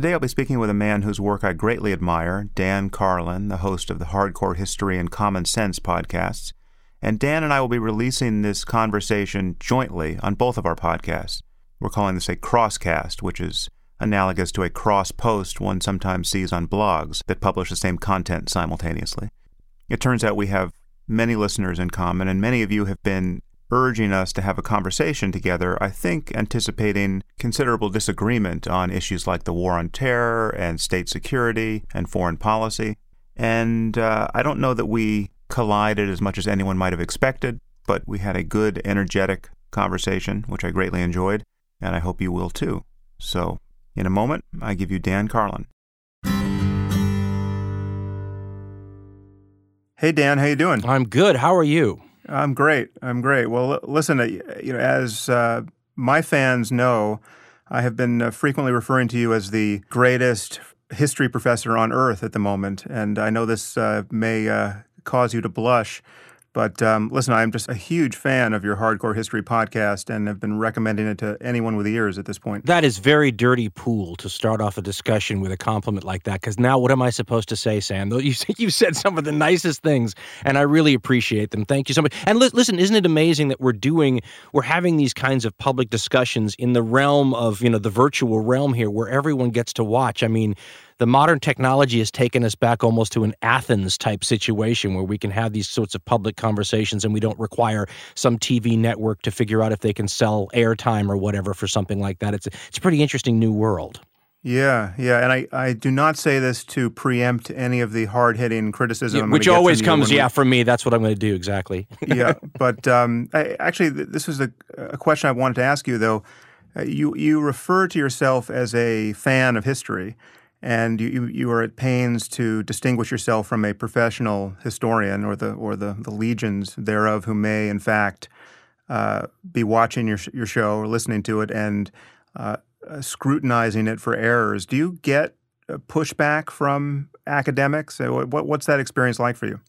Today I'll be speaking with a man whose work I greatly admire, Dan Carlin, the host of the Hardcore History and Common Sense podcasts. And Dan and I will be releasing this conversation jointly on both of our podcasts. We're calling this a crosscast, which is analogous to a cross post one sometimes sees on blogs that publish the same content simultaneously. It turns out we have many listeners in common, and many of you have been urging us to have a conversation together, I think anticipating considerable disagreement on issues like the war on terror and state security and foreign policy. And uh, I don't know that we collided as much as anyone might have expected, but we had a good, energetic conversation, which I greatly enjoyed, and I hope you will too. So in a moment, I give you Dan Carlin. Hey Dan, how you doing? I'm good. How are you? I'm great. I'm great. Well, listen, uh, you know, as uh, my fans know, I have been uh, frequently referring to you as the greatest history professor on earth at the moment, and I know this uh, may uh, cause you to blush. But um, listen, I'm just a huge fan of your Hardcore History podcast and have been recommending it to anyone with ears at this point. That is very dirty pool to start off a discussion with a compliment like that. Because now, what am I supposed to say, Sam? You you said some of the nicest things, and I really appreciate them. Thank you so much. And li- listen, isn't it amazing that we're doing, we're having these kinds of public discussions in the realm of you know the virtual realm here, where everyone gets to watch. I mean the modern technology has taken us back almost to an Athens type situation where we can have these sorts of public conversations and we don't require some TV network to figure out if they can sell airtime or whatever for something like that. It's a, it's a pretty interesting new world. Yeah, yeah, and I, I do not say this to preempt any of the hard hitting criticism, yeah, which always comes, yeah, from me. That's what I'm going to do exactly. yeah, but um, I, actually, this was a, a, question I wanted to ask you though. Uh, you you refer to yourself as a fan of history, and you, you are at pains to distinguish yourself from a professional historian or the or the, the legions thereof who may in fact uh, be watching your your show or listening to it and uh, uh scrutinizing it for errors. Do you get pushback from academics? Uh, what, what's that experience like for you?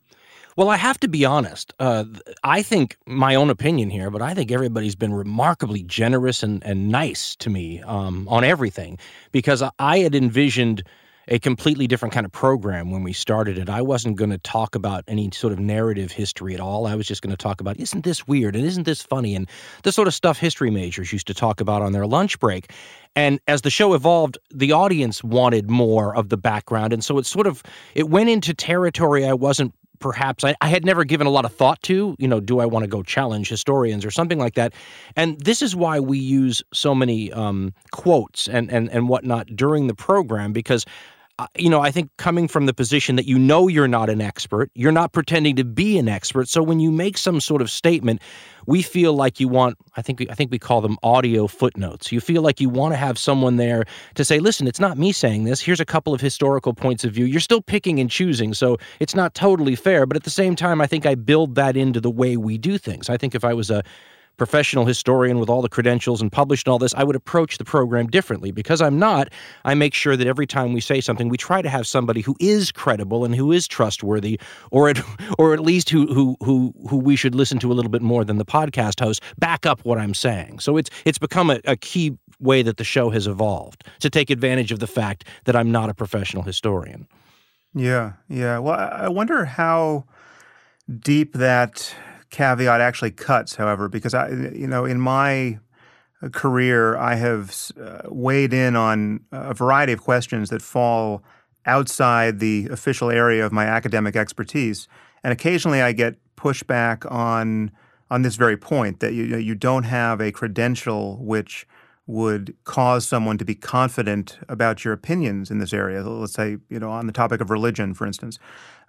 Well, I have to be honest. Uh, I think my own opinion here, but I think everybody's been remarkably generous and, and nice to me um, on everything because I had envisioned a completely different kind of program when we started it. I wasn't going to talk about any sort of narrative history at all. I was just going to talk about, isn't this weird and isn't this funny? And the sort of stuff history majors used to talk about on their lunch break. And as the show evolved, the audience wanted more of the background. And so it sort of it went into territory I wasn't perhaps I, I, had never given a lot of thought to. You know, do I want to go challenge historians or something like that? And this is why we use so many um, quotes and, and and whatnot during the program because Uh, you know, I think coming from the position that you know you're not an expert, you're not pretending to be an expert. So when you make some sort of statement, we feel like you want I think I think we call them audio footnotes. You feel like you want to have someone there to say, "Listen, it's not me saying this. Here's a couple of historical points of view." You're still picking and choosing, so it's not totally fair, but at the same time, I think I build that into the way we do things. I think if I was a professional historian with all the credentials and published and all this, I would approach the program differently. Because I'm not, I make sure that every time we say something, we try to have somebody who is credible and who is trustworthy, or at, or at least who who who who we should listen to a little bit more than the podcast host back up what I'm saying. So it's it's become a, a key way that the show has evolved to take advantage of the fact that I'm not a professional historian. Yeah, yeah. Well, I wonder how deep that caveat actually cuts, however, because I, you know, in my career, I have uh, weighed in on a variety of questions that fall outside the official area of my academic expertise, and occasionally I get pushback on on this very point that you you don't have a credential which would cause someone to be confident about your opinions in this area. Let's say, you know, on the topic of religion, for instance.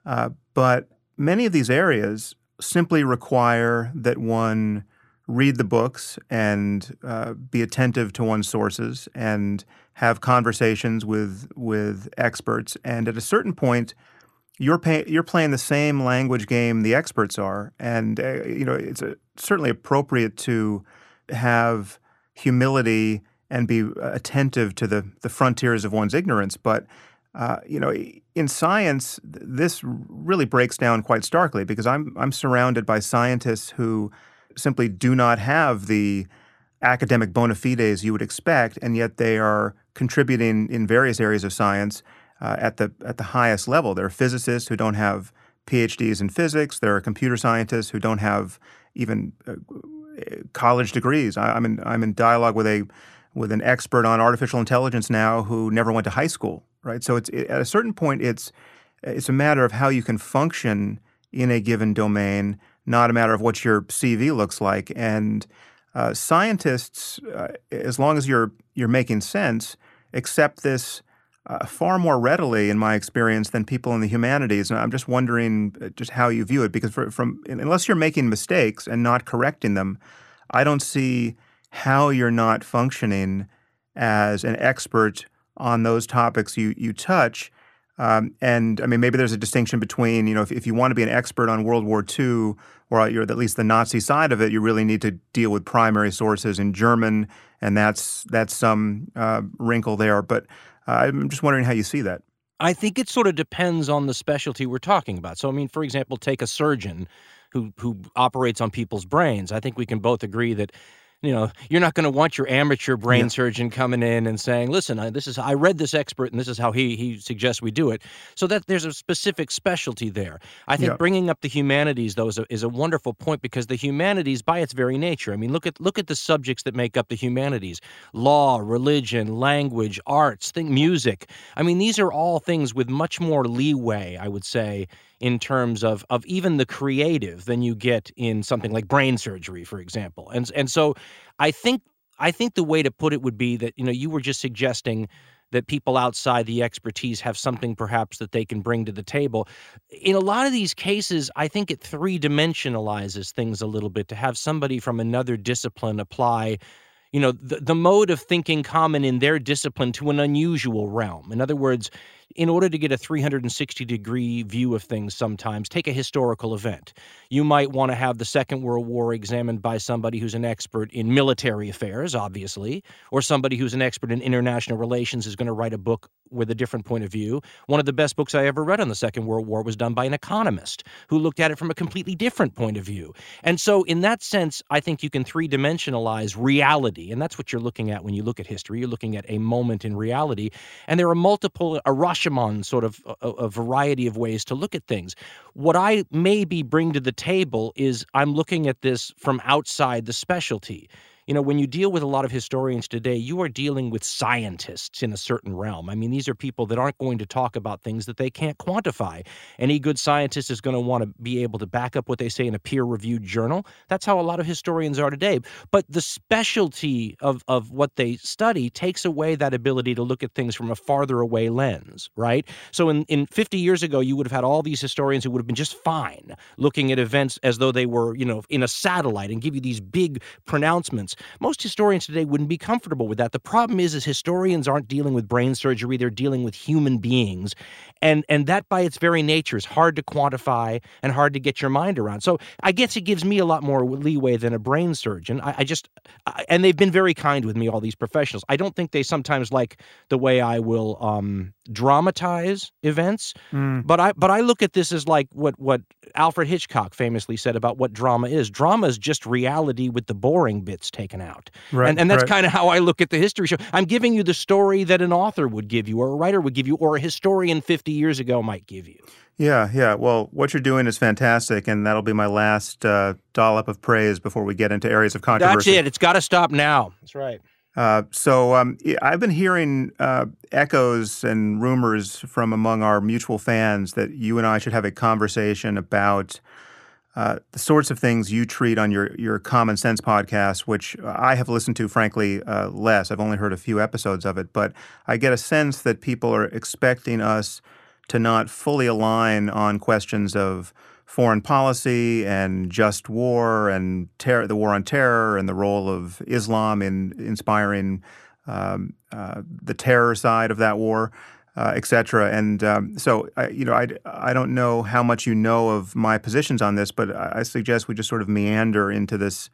Uh, but many of these areas simply require that one read the books and uh, be attentive to one's sources and have conversations with with experts. And at a certain point, you're pay, you're playing the same language game the experts are, and uh, you know it's a, certainly appropriate to have humility and be attentive to the the frontiers of one's ignorance, but uh, you know, in science, this really breaks down quite starkly because I'm I'm surrounded by scientists who simply do not have the academic bona fides you would expect, and yet they are contributing in various areas of science uh, at the at the highest level. There are physicists who don't have PhDs in physics. There are computer scientists who don't have even uh, college degrees. I, am in I'm in dialogue with a with an expert on artificial intelligence now who never went to high school. Right. So it's it, at a certain point it's it's a matter of how you can function in a given domain, not a matter of what your CV looks like. And uh, scientists, uh, as long as you're you're making sense, accept this uh, far more readily, in my experience, than people in the humanities. And I'm just wondering uh, just how you view it, because for, from unless you're making mistakes and not correcting them, I don't see how you're not functioning as an expert on those topics you you touch. Um, and I mean, maybe there's a distinction between, you know, if, if you want to be an expert on World War II or you're at least the Nazi side of it, you really need to deal with primary sources in German, and that's that's some uh, wrinkle there. But uh, I'm just wondering how you see that. I think it sort of depends on the specialty we're talking about. So, I mean, for example, take a surgeon who who operates on people's brains. I think we can both agree that you know, you're not going to want your amateur brain yeah. surgeon coming in and saying, "Listen, I, this is I read this expert and this is how he he suggests we do it." So that there's a specific specialty there. I think yeah. bringing up the humanities though is a, is a wonderful point because the humanities, by its very nature, I mean, look at look at the subjects that make up the humanities: law, religion, language, arts, think music. I mean, these are all things with much more leeway, I would say, in terms of of even the creative than you get in something like brain surgery, for example. And and so I think I think the way to put it would be that you know you were just suggesting that people outside the expertise have something perhaps that they can bring to the table. In a lot of these cases, I think it three dimensionalizes things a little bit to have somebody from another discipline apply you know the, the mode of thinking common in their discipline to an unusual realm in other words in order to get a 360 degree view of things sometimes take a historical event. You might want to have the second world war examined by somebody who's an expert in military affairs obviously or somebody who's an expert in international relations is going to write a book with a different point of view. One of the best books i ever read on the second world war was done by an economist who looked at it from a completely different point of view. And so in that sense i think you can three dimensionalize reality and that's what you're looking at when you look at history. You're looking at a moment in reality and there are multiple a Rashomon sort of a, a, variety of ways to look at things. What I maybe bring to the table is I'm looking at this from outside the specialty you know, when you deal with a lot of historians today, you are dealing with scientists in a certain realm. I mean, these are people that aren't going to talk about things that they can't quantify. Any good scientist is going to want to be able to back up what they say in a peer reviewed journal. That's how a lot of historians are today. But the specialty of, of what they study takes away that ability to look at things from a farther away lens, right? So in, in 50 years ago, you would have had all these historians who would have been just fine looking at events as though they were, you know, in a satellite and give you these big pronouncements most historians today wouldn't be comfortable with that. The problem is, is historians aren't dealing with brain surgery; they're dealing with human beings, and and that by its very nature is hard to quantify and hard to get your mind around. So I guess it gives me a lot more leeway than a brain surgeon. I, I just, I, and they've been very kind with me, all these professionals. I don't think they sometimes like the way I will um, dramatize events, mm. but I but I look at this as like what what Alfred Hitchcock famously said about what drama is. Drama is just reality with the boring bits taken out. Right, and, and that's right. kind of how I look at the history show. I'm giving you the story that an author would give you, or a writer would give you, or a historian 50 years ago might give you. Yeah, yeah. Well, what you're doing is fantastic, and that'll be my last uh, dollop of praise before we get into areas of controversy. That's it. It's got to stop now. That's right. Uh, so um, I've been hearing uh, echoes and rumors from among our mutual fans that you and I should have a conversation about uh, the sorts of things you treat on your your Common Sense podcast, which I have listened to, frankly, uh, less. I've only heard a few episodes of it, but I get a sense that people are expecting us to not fully align on questions of foreign policy and just war and ter- the war on terror and the role of Islam in inspiring um, uh, the terror side of that war uh, et cetera. And um, so, I, you know, I, I don't know how much you know of my positions on this, but I, suggest we just sort of meander into this,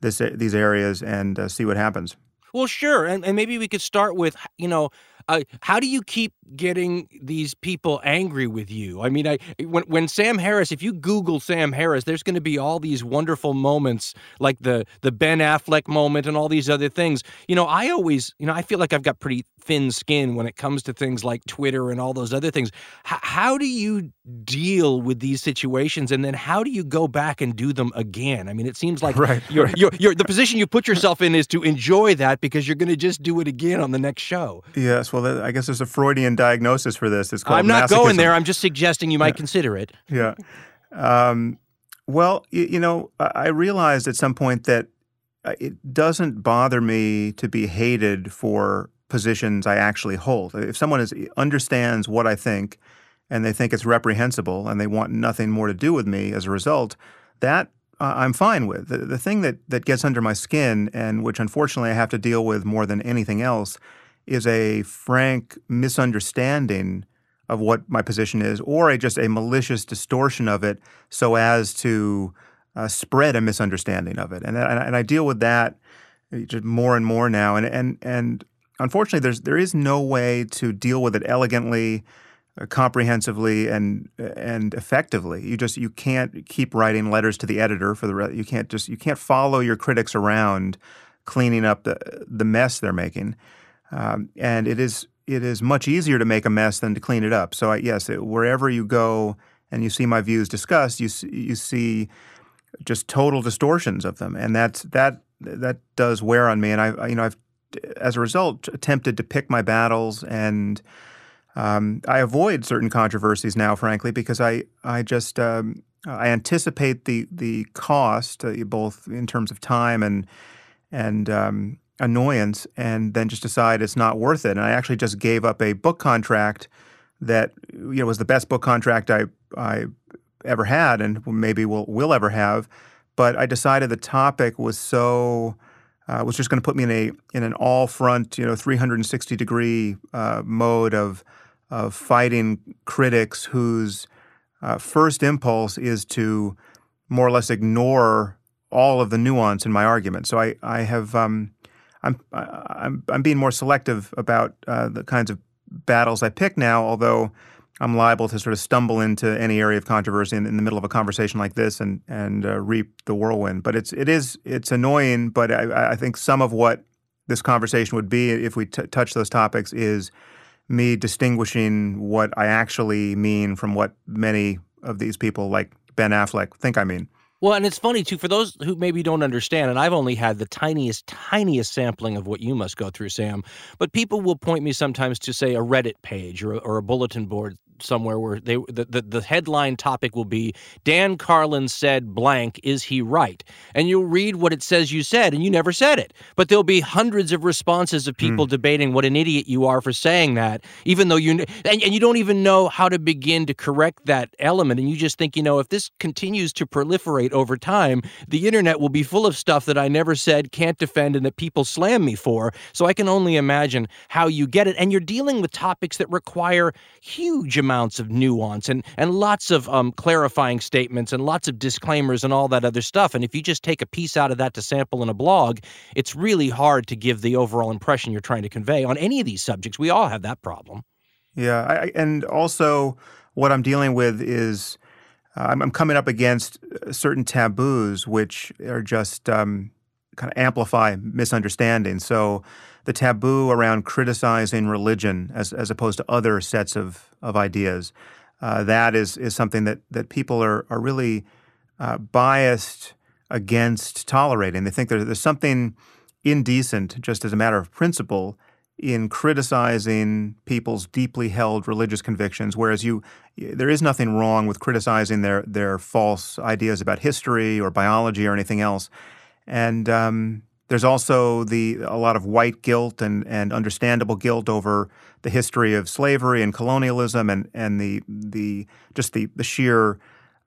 this these areas and uh, see what happens. Well, sure, and, and maybe we could start with you know uh, how do you keep getting these people angry with you? I mean, I when when Sam Harris, if you Google Sam Harris, there's going to be all these wonderful moments like the the Ben Affleck moment and all these other things. You know, I always, you know, I feel like I've got pretty thin skin when it comes to things like Twitter and all those other things. H- how do you deal with these situations, and then how do you go back and do them again? I mean, it seems like right. you're, you're, you're, the position you put yourself in is to enjoy that because you're going to just do it again on the next show. Yes, well, I guess there's a Freudian diagnosis for this. It's called. I'm not masochism. going there. I'm just suggesting you might yeah. consider it. Yeah. Um, well, you, you know, I realized at some point that uh, it doesn't bother me to be hated for positions I actually hold. If someone is, understands what I think and they think it's reprehensible and they want nothing more to do with me as a result, that uh, I'm fine with. The, the thing that, that gets under my skin and which unfortunately I have to deal with more than anything else is a frank misunderstanding of what my position is or a, just a malicious distortion of it so as to uh, spread a misunderstanding of it. And, and, and I deal with that just more and more now. And, and, and unfortunately, there's, there is no way to deal with it elegantly, uh, comprehensively, and, and effectively. You just you can't keep writing letters to the editor for the re- you can't just you can't follow your critics around cleaning up the the mess they're making. Um, and it is it is much easier to make a mess than to clean it up. So I, yes, it, wherever you go and you see my views discussed, you see, you see just total distortions of them, and that's that that does wear on me. And I you know I've as a result attempted to pick my battles and. Um, I avoid certain controversies now, frankly, because I I just um, I anticipate the the cost, uh, both in terms of time and and um, annoyance and then just decide it's not worth it. And I actually just gave up a book contract that you know was the best book contract I I ever had and maybe will will ever have. But I decided the topic was so uh, was just going to put me in a in an all front you know 360 degree uh, mode of of fighting critics whose uh, first impulse is to more or less ignore all of the nuance in my argument. So I I have um, I'm I'm I'm being more selective about uh, the kinds of battles I pick now. Although I'm liable to sort of stumble into any area of controversy in, in the middle of a conversation like this and and uh, reap the whirlwind. But it's it is it's annoying. But I, I think some of what this conversation would be if we t- touch those topics is me distinguishing what I actually mean from what many of these people like Ben Affleck think I mean. Well, and it's funny too for those who maybe don't understand, and I've only had the tiniest, tiniest sampling of what you must go through, Sam. But people will point me sometimes to say a Reddit page or, or a bulletin board somewhere where they the, the, the headline topic will be Dan Carlin said blank is he right? And you'll read what it says you said and you never said it. But there'll be hundreds of responses of people mm. debating what an idiot you are for saying that even though you and, and you don't even know how to begin to correct that element. And you just think you know if this continues to proliferate over time the internet will be full of stuff that I never said can't defend and that people slam me for. So I can only imagine how you get it. And you're dealing with topics that require huge amounts amounts of nuance and and lots of um, clarifying statements and lots of disclaimers and all that other stuff. And if you just take a piece out of that to sample in a blog, it's really hard to give the overall impression you're trying to convey on any of these subjects. We all have that problem. Yeah, I, and also what I'm dealing with is uh, I'm, I'm, coming up against uh, certain taboos which are just um, kind of amplify misunderstanding. So the taboo around criticizing religion as, as opposed to other sets of, of ideas. Uh, that is, is something that, that people are, are really uh, biased against tolerating. They think there's, there's something indecent, just as a matter of principle, in criticizing people's deeply held religious convictions, whereas you, there is nothing wrong with criticizing their, their false ideas about history or biology or anything else. And um, there's also the a lot of white guilt and, and understandable guilt over the history of slavery and colonialism and, and the the just the, the sheer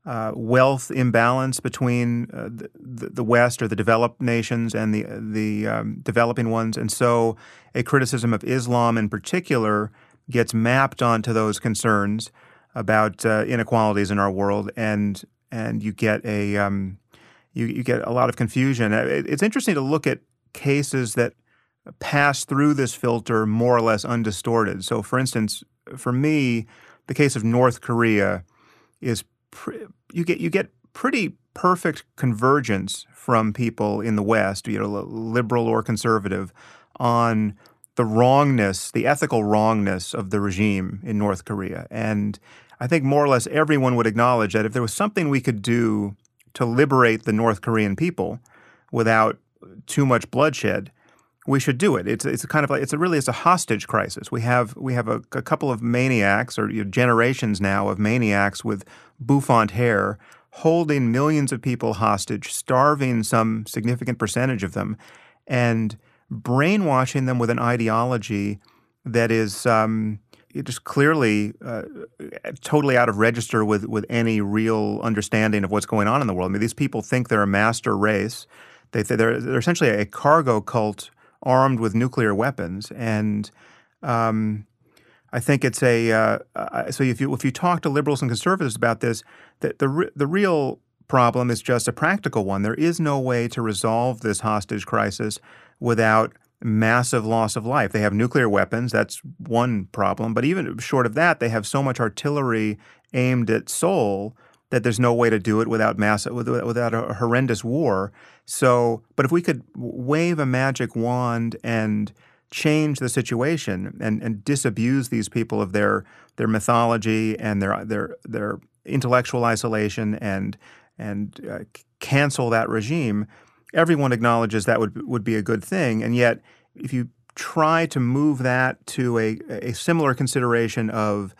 uh, wealth imbalance between uh, the, the, West or the developed nations and the the um, developing ones, and so a criticism of Islam in particular gets mapped onto those concerns about uh, inequalities in our world, and and you get a um, you, you get a lot of confusion. Uh, it's interesting to look at cases that pass through this filter more or less undistorted. So, for instance, for me, the case of North Korea is pre- you get you get pretty perfect convergence from people in the West, you know, liberal or conservative, on the wrongness, the ethical wrongness of the regime in North Korea. And I think more or less everyone would acknowledge that if there was something we could do to liberate the North Korean people without too much bloodshed, we should do it. It's it's kind of like it's a really it's a hostage crisis. We have we have a, a couple of maniacs or you know, generations now of maniacs with bouffant hair holding millions of people hostage, starving some significant percentage of them, and brainwashing them with an ideology that is um, just clearly uh, totally out of register with with any real understanding of what's going on in the world. I mean, these people think they're a master race. They they're they're essentially a cargo cult armed with nuclear weapons, and um, I think it's a uh, so if you if you talk to liberals and conservatives about this, that the the real problem is just a practical one. There is no way to resolve this hostage crisis without massive loss of life. They have nuclear weapons, that's one problem, but even short of that, they have so much artillery aimed at Seoul that there's no way to do it without massive without a horrendous war. So, but if we could wave a magic wand and change the situation and, and disabuse these people of their their mythology and their their their intellectual isolation and and uh, cancel that regime, everyone acknowledges that would would be a good thing. And yet, if you try to move that to a, a similar consideration of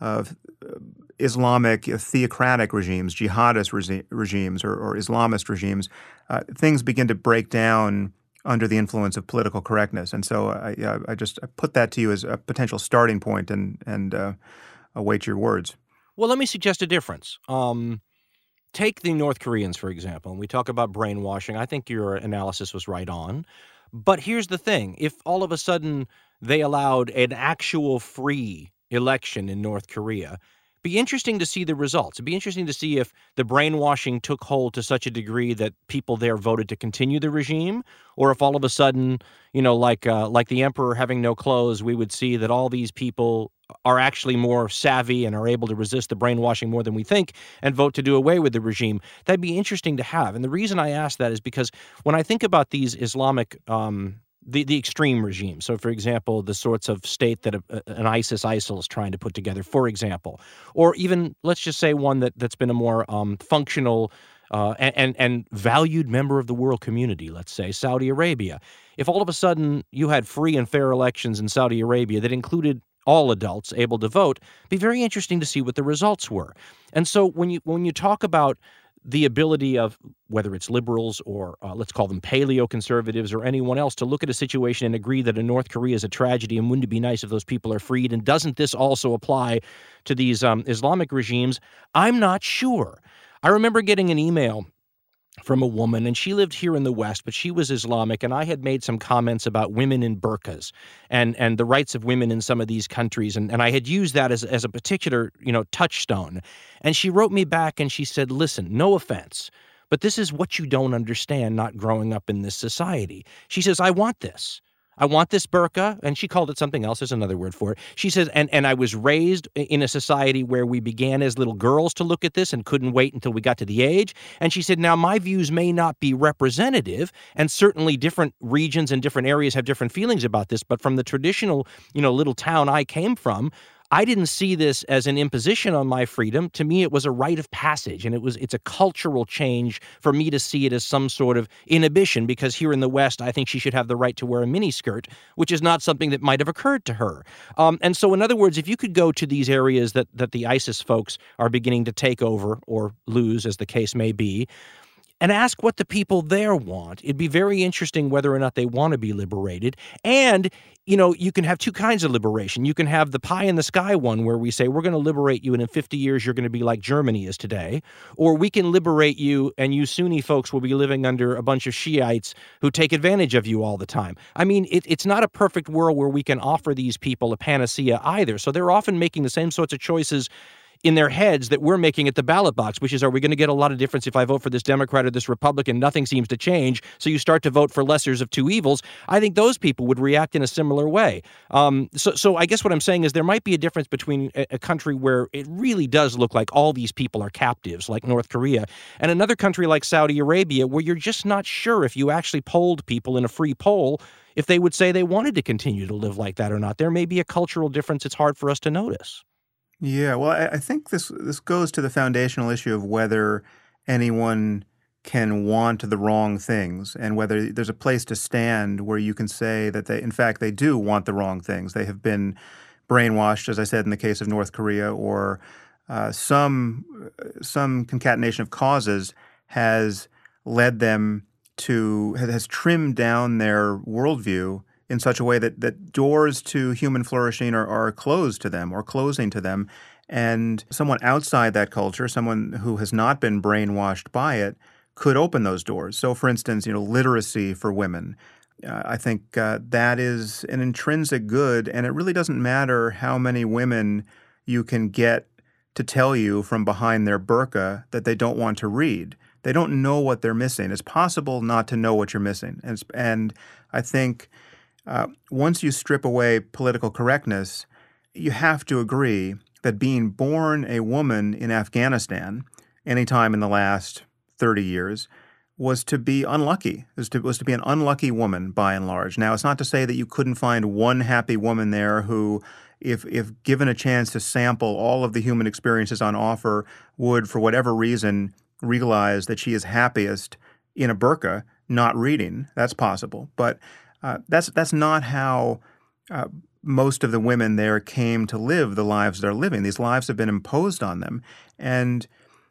of Islamic theocratic regimes, jihadist regi- regimes, or, or, Islamist regimes, uh, things begin to break down under the influence of political correctness. And so I, I just put that to you as a potential starting point and, and uh, await your words. Well, let me suggest a difference. Um, take the North Koreans, for example, and we talk about brainwashing. I think your analysis was right on. But here's the thing if all of a sudden they allowed an actual free election in North Korea, be interesting to see the results. It'd be interesting to see if the brainwashing took hold to such a degree that people there voted to continue the regime, or if all of a sudden, you know, like uh, like the emperor having no clothes, we would see that all these people are actually more savvy and are able to resist the brainwashing more than we think and vote to do away with the regime. That'd be interesting to have. And the reason I ask that is because when I think about these Islamic um, the, the extreme regime. So, for example, the sorts of state that a, an ISIS ISIL is trying to put together, for example, or even let's just say one that that's been a more um, functional uh, and, and, valued member of the world community. Let's say Saudi Arabia. If all of a sudden you had free and fair elections in Saudi Arabia that included all adults able to vote, be very interesting to see what the results were. And so when you when you talk about the ability of whether it's liberals or uh, let's call them paleo conservatives or anyone else to look at a situation and agree that a North Korea is a tragedy and wouldn't it be nice if those people are freed? And doesn't this also apply to these um, Islamic regimes? I'm not sure. I remember getting an email from a woman, and she lived here in the West, but she was Islamic, and I had made some comments about women in burqas and and the rights of women in some of these countries, and, and I had used that as as a particular you know touchstone. And she wrote me back and she said, "Listen, no offense." But this is what you don't understand not growing up in this society. She says, I want this. I want this burqa, and she called it something else. There's another word for it. She says, and and I was raised in a society where we began as little girls to look at this and couldn't wait until we got to the age. And she said, now my views may not be representative, and certainly different regions and different areas have different feelings about this. But from the traditional, you know, little town I came from, I didn't see this as an imposition on my freedom. To me, it was a rite of passage, and it was it's a cultural change for me to see it as some sort of inhibition. Because here in the West, I think she should have the right to wear a miniskirt, which is not something that might have occurred to her. Um, and so, in other words, if you could go to these areas that that the ISIS folks are beginning to take over or lose, as the case may be, and ask what the people there want. It'd be very interesting whether or not they want to be liberated. And, you know, you can have two kinds of liberation. You can have the pie in the sky one where we say, we're going to liberate you, and in 50 years, you're going to be like Germany is today. Or we can liberate you, and you Sunni folks will be living under a bunch of Shiites who take advantage of you all the time. I mean, it, it's not a perfect world where we can offer these people a panacea either. So they're often making the same sorts of choices in their heads that we're making at the ballot box, which is, are we going to get a lot of difference if I vote for this Democrat or this Republican? Nothing seems to change. So you start to vote for lessers of two evils. I think those people would react in a similar way. Um, so, so I guess what I'm saying is there might be a difference between a, a country where it really does look like all these people are captives, like North Korea, and another country like Saudi Arabia, where you're just not sure if you actually polled people in a free poll if they would say they wanted to continue to live like that or not. There may be a cultural difference it's hard for us to notice. Yeah, well, I, I think this this goes to the foundational issue of whether anyone can want the wrong things and whether there's a place to stand where you can say that they in fact they do want the wrong things. They have been brainwashed as i said in the case of north korea or uh, some some concatenation of causes has led them to has trimmed down their worldview in such a way that, that doors to human flourishing are, are closed to them or closing to them. And someone outside that culture, someone who has not been brainwashed by it, could open those doors. So, for instance, you know, literacy for women. Uh, I think uh, that is an intrinsic good, and it really doesn't matter how many women you can get to tell you from behind their burqa that they don't want to read. They don't know what they're missing. It's possible not to know what you're missing. And, and I think uh, once you strip away political correctness, you have to agree that being born a woman in Afghanistan any time in the last 30 years was to be unlucky, was to, was to be an unlucky woman by and large. Now, it's not to say that you couldn't find one happy woman there who, if, if given a chance to sample all of the human experiences on offer, would, for whatever reason, realize that she is happiest in a burqa, not reading. That's possible. But uh, that's that's not how uh, most of the women there came to live the lives they're living. These lives have been imposed on them, and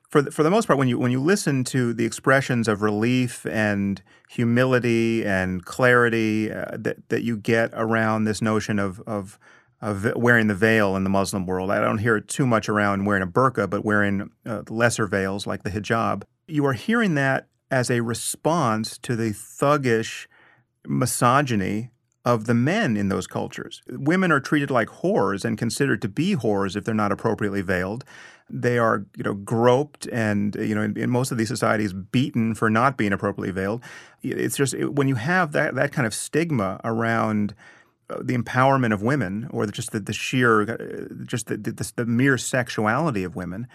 for the, for the most part, when you when you listen to the expressions of relief and humility and clarity uh, that that you get around this notion of of of wearing the veil in the Muslim world, I don't hear it too much around wearing a burqa, but wearing uh, lesser veils like the hijab. You are hearing that as a response to the thuggish misogyny of the men in those cultures. Women are treated like whores and considered to be whores if they're not appropriately veiled. They are, you know, groped and, you know, in, in most of these societies, beaten for not being appropriately veiled. It's just it, when you have that that kind of stigma around uh, the empowerment of women, or just the, the sheer, uh, just the, the, the mere sexuality of women,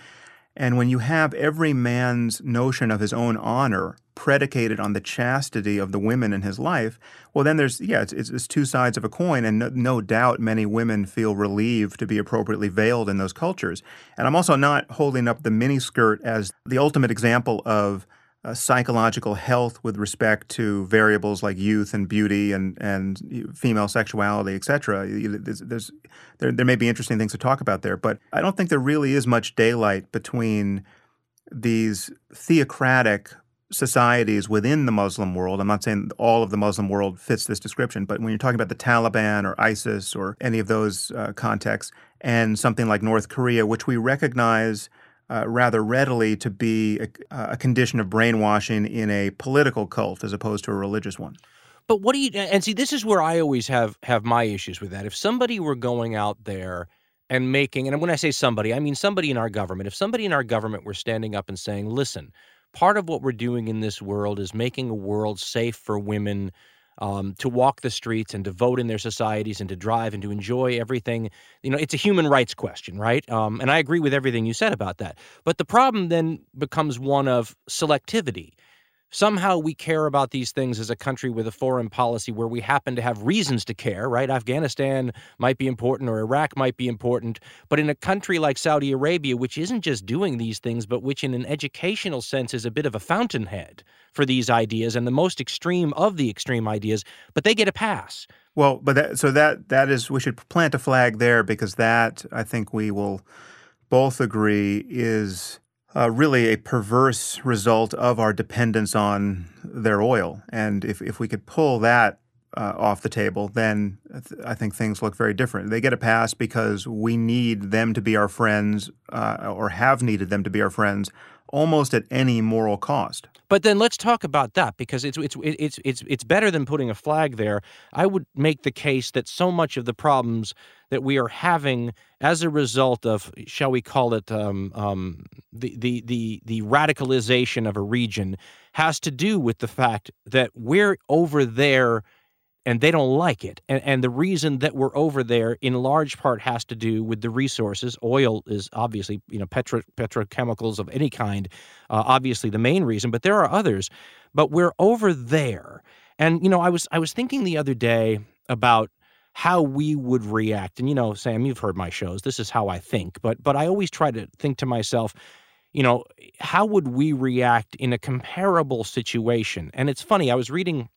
and when you have every man's notion of his own honor predicated on the chastity of the women in his life, well, then there's, yeah, it's, it's, two sides of a coin. And no, no, doubt many women feel relieved to be appropriately veiled in those cultures. And I'm also not holding up the miniskirt as the ultimate example of uh, psychological health with respect to variables like youth and beauty and and female sexuality, et cetera. There's, there's, there, there may be interesting things to talk about there, but I don't think there really is much daylight between these theocratic societies within the Muslim world. I'm not saying all of the Muslim world fits this description, but when you're talking about the Taliban or ISIS or any of those uh, contexts, and something like North Korea, which we recognize – uh, rather readily to be a, a, condition of brainwashing in a political cult as opposed to a religious one. But what do you and see? This is where I always have have my issues with that. If somebody were going out there and making, and when I say somebody, I mean somebody in our government. If somebody in our government were standing up and saying, "Listen, part of what we're doing in this world is making a world safe for women." Um, to walk the streets and to vote in their societies and to drive and to enjoy everything. You know, it's a human rights question, right? Um, and I agree with everything you said about that. But the problem then becomes one of selectivity somehow we care about these things as a country with a foreign policy where we happen to have reasons to care, right? Afghanistan might be important or Iraq might be important. But in a country like Saudi Arabia, which isn't just doing these things, but which in an educational sense is a bit of a fountainhead for these ideas and the most extreme of the extreme ideas, but they get a pass. Well, but that, so that that is we should plant a flag there because that I think we will both agree is uh, really a perverse result of our dependence on their oil. And if, if we could pull that uh, off the table, then I think things look very different. They get a pass because we need them to be our friends uh, or have needed them to be our friends almost at any moral cost. But then let's talk about that because it's it's it's it's it's better than putting a flag there. I would make the case that so much of the problems that we are having as a result of, shall we call it, um, um, the the the the radicalization of a region, has to do with the fact that we're over there and they don't like it. And, and the reason that we're over there, in large part, has to do with the resources. Oil is obviously, you know, petro, petrochemicals of any kind, uh, obviously the main reason, but there are others. But we're over there, and you know, I was I was thinking the other day about how we would react. And you know, Sam, you've heard my shows. This is how I think, but but I always try to think to myself. You know, how would we react in a comparable situation? And it's funny, I was reading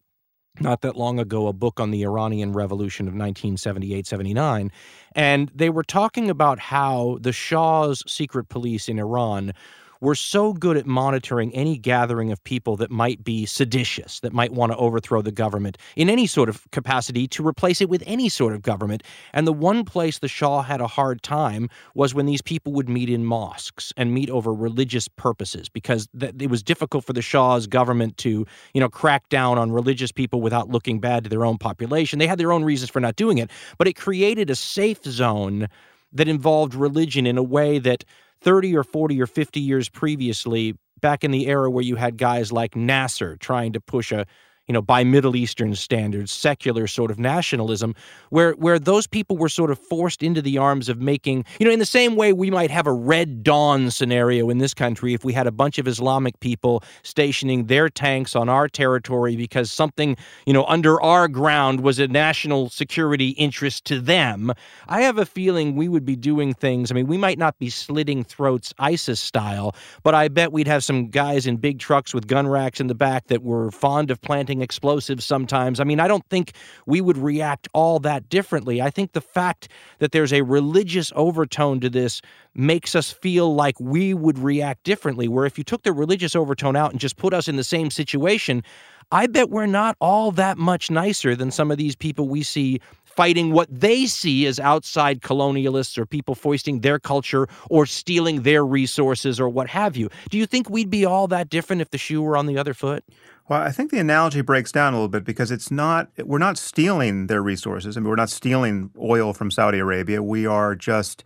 not that long ago a book on the Iranian Revolution of 1978 79. And they were talking about how the Shah's secret police in Iran we're so good at monitoring any gathering of people that might be seditious, that might want to overthrow the government in any sort of capacity to replace it with any sort of government. And the one place the Shah had a hard time was when these people would meet in mosques and meet over religious purposes, because th- it was difficult for the Shah's government to, you know, crack down on religious people without looking bad to their own population. They had their own reasons for not doing it, but it created a safe zone that involved religion in a way that 30 or 40 or 50 years previously, back in the era where you had guys like Nasser trying to push a you know, by Middle Eastern standards, secular sort of nationalism, where where those people were sort of forced into the arms of making, you know, in the same way we might have a Red Dawn scenario in this country if we had a bunch of Islamic people stationing their tanks on our territory because something, you know, under our ground was a national security interest to them. I have a feeling we would be doing things. I mean, we might not be slitting throats ISIS style, but I bet we'd have some guys in big trucks with gun racks in the back that were fond of planting explosives sometimes. I mean, I don't think we would react all that differently. I think the fact that there's a religious overtone to this makes us feel like we would react differently. Where if you took the religious overtone out and just put us in the same situation, I bet we're not all that much nicer than some of these people we see fighting what they see as outside colonialists or people foisting their culture or stealing their resources or what have you. Do you think we'd be all that different if the shoe were on the other foot? Well, I think the analogy breaks down a little bit because it's not we're not stealing their resources. I mean, we're not stealing oil from Saudi Arabia. We are just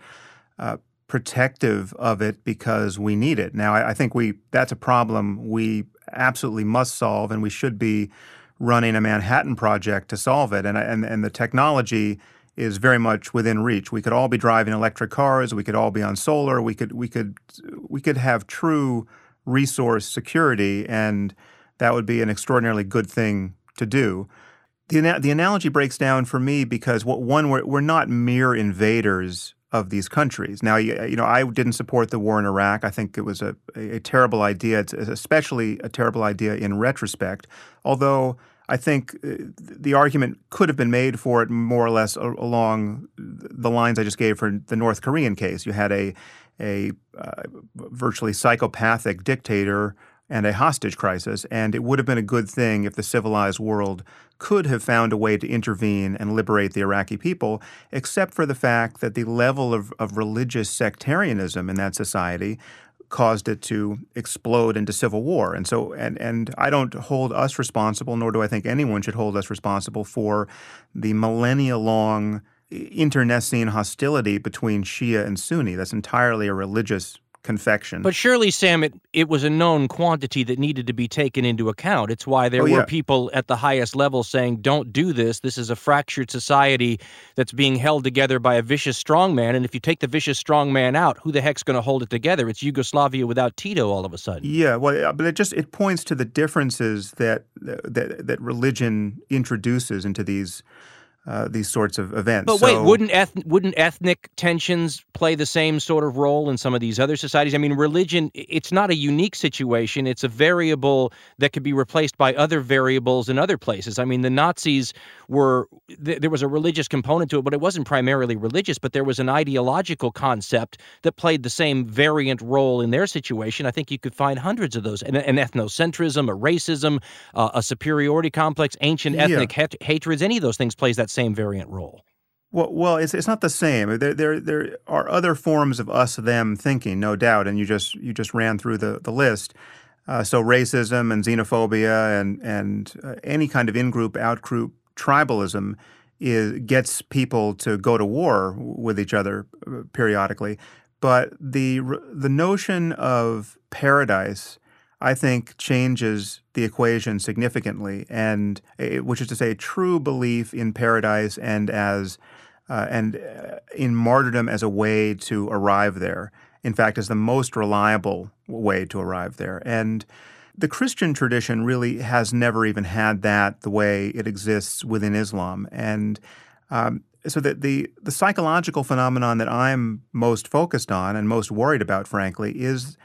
uh, protective of it because we need it. Now, I, I think we that's a problem we absolutely must solve, and we should be running a Manhattan project to solve it. And, and, and the technology is very much within reach. We could all be driving electric cars. We could all be on solar. We could we could we could have true resource security, and that would be an extraordinarily good thing to do. The, the analogy breaks down for me because what, one we're, we're not mere invaders of these countries. Now, you, know, I didn't support the war in Iraq. I think it was a, a, a terrible idea. It's especially a terrible idea in retrospect. Although I think uh, the argument could have been made for it more or less along the lines I just gave for the North Korean case. You had a a uh, virtually psychopathic dictator and a hostage crisis, and it would have been a good thing if the civilized world could have found a way to intervene and liberate the Iraqi people, except for the fact that the level of, of religious sectarianism in that society caused it to explode into civil war. And so, and, and I don't hold us responsible, nor do I think anyone should hold us responsible for the millennia long internecine hostility between Shia and Sunni. That's entirely a religious confection. But surely, Sam, it, it was a known quantity that needed to be taken into account. It's why there oh, were yeah. people at the highest level saying, don't do this. This is a fractured society that's being held together by a vicious strongman. And if you take the vicious strongman out, who the heck's going to hold it together? It's Yugoslavia without Tito all of a sudden. Yeah, well, but it just it points to the differences that that that religion introduces into these uh, these sorts of events. But wait, wouldn't eth- wouldn't ethnic tensions play the same sort of role in some of these other societies? I mean, religion it's not a unique situation; it's a variable that could be replaced by other variables in other places. I mean, the Nazis were th- there was a religious component to it, but it wasn't primarily religious. But there was an ideological concept that played the same variant role in their situation. I think you could find hundreds of those: an, an ethnocentrism, a racism, uh, a superiority complex, ancient ethnic yeah. het- hatreds. Any of those things plays that same variant role. Well, well, it's it's not the same. There there there are other forms of us them thinking, no doubt, and you just you just ran through the the list. Uh, so racism and xenophobia and and uh, any kind of in group out group tribalism is gets people to go to war with each other uh, periodically. But the the notion of paradise I think changes the equation significantly, and which is to say, true belief in paradise and as uh, and uh, in martyrdom as a way to arrive there. In fact, as the most reliable way to arrive there. And the Christian tradition really has never even had that the way it exists within Islam. And um, so the, the the psychological phenomenon that I'm most focused on and most worried about, frankly, is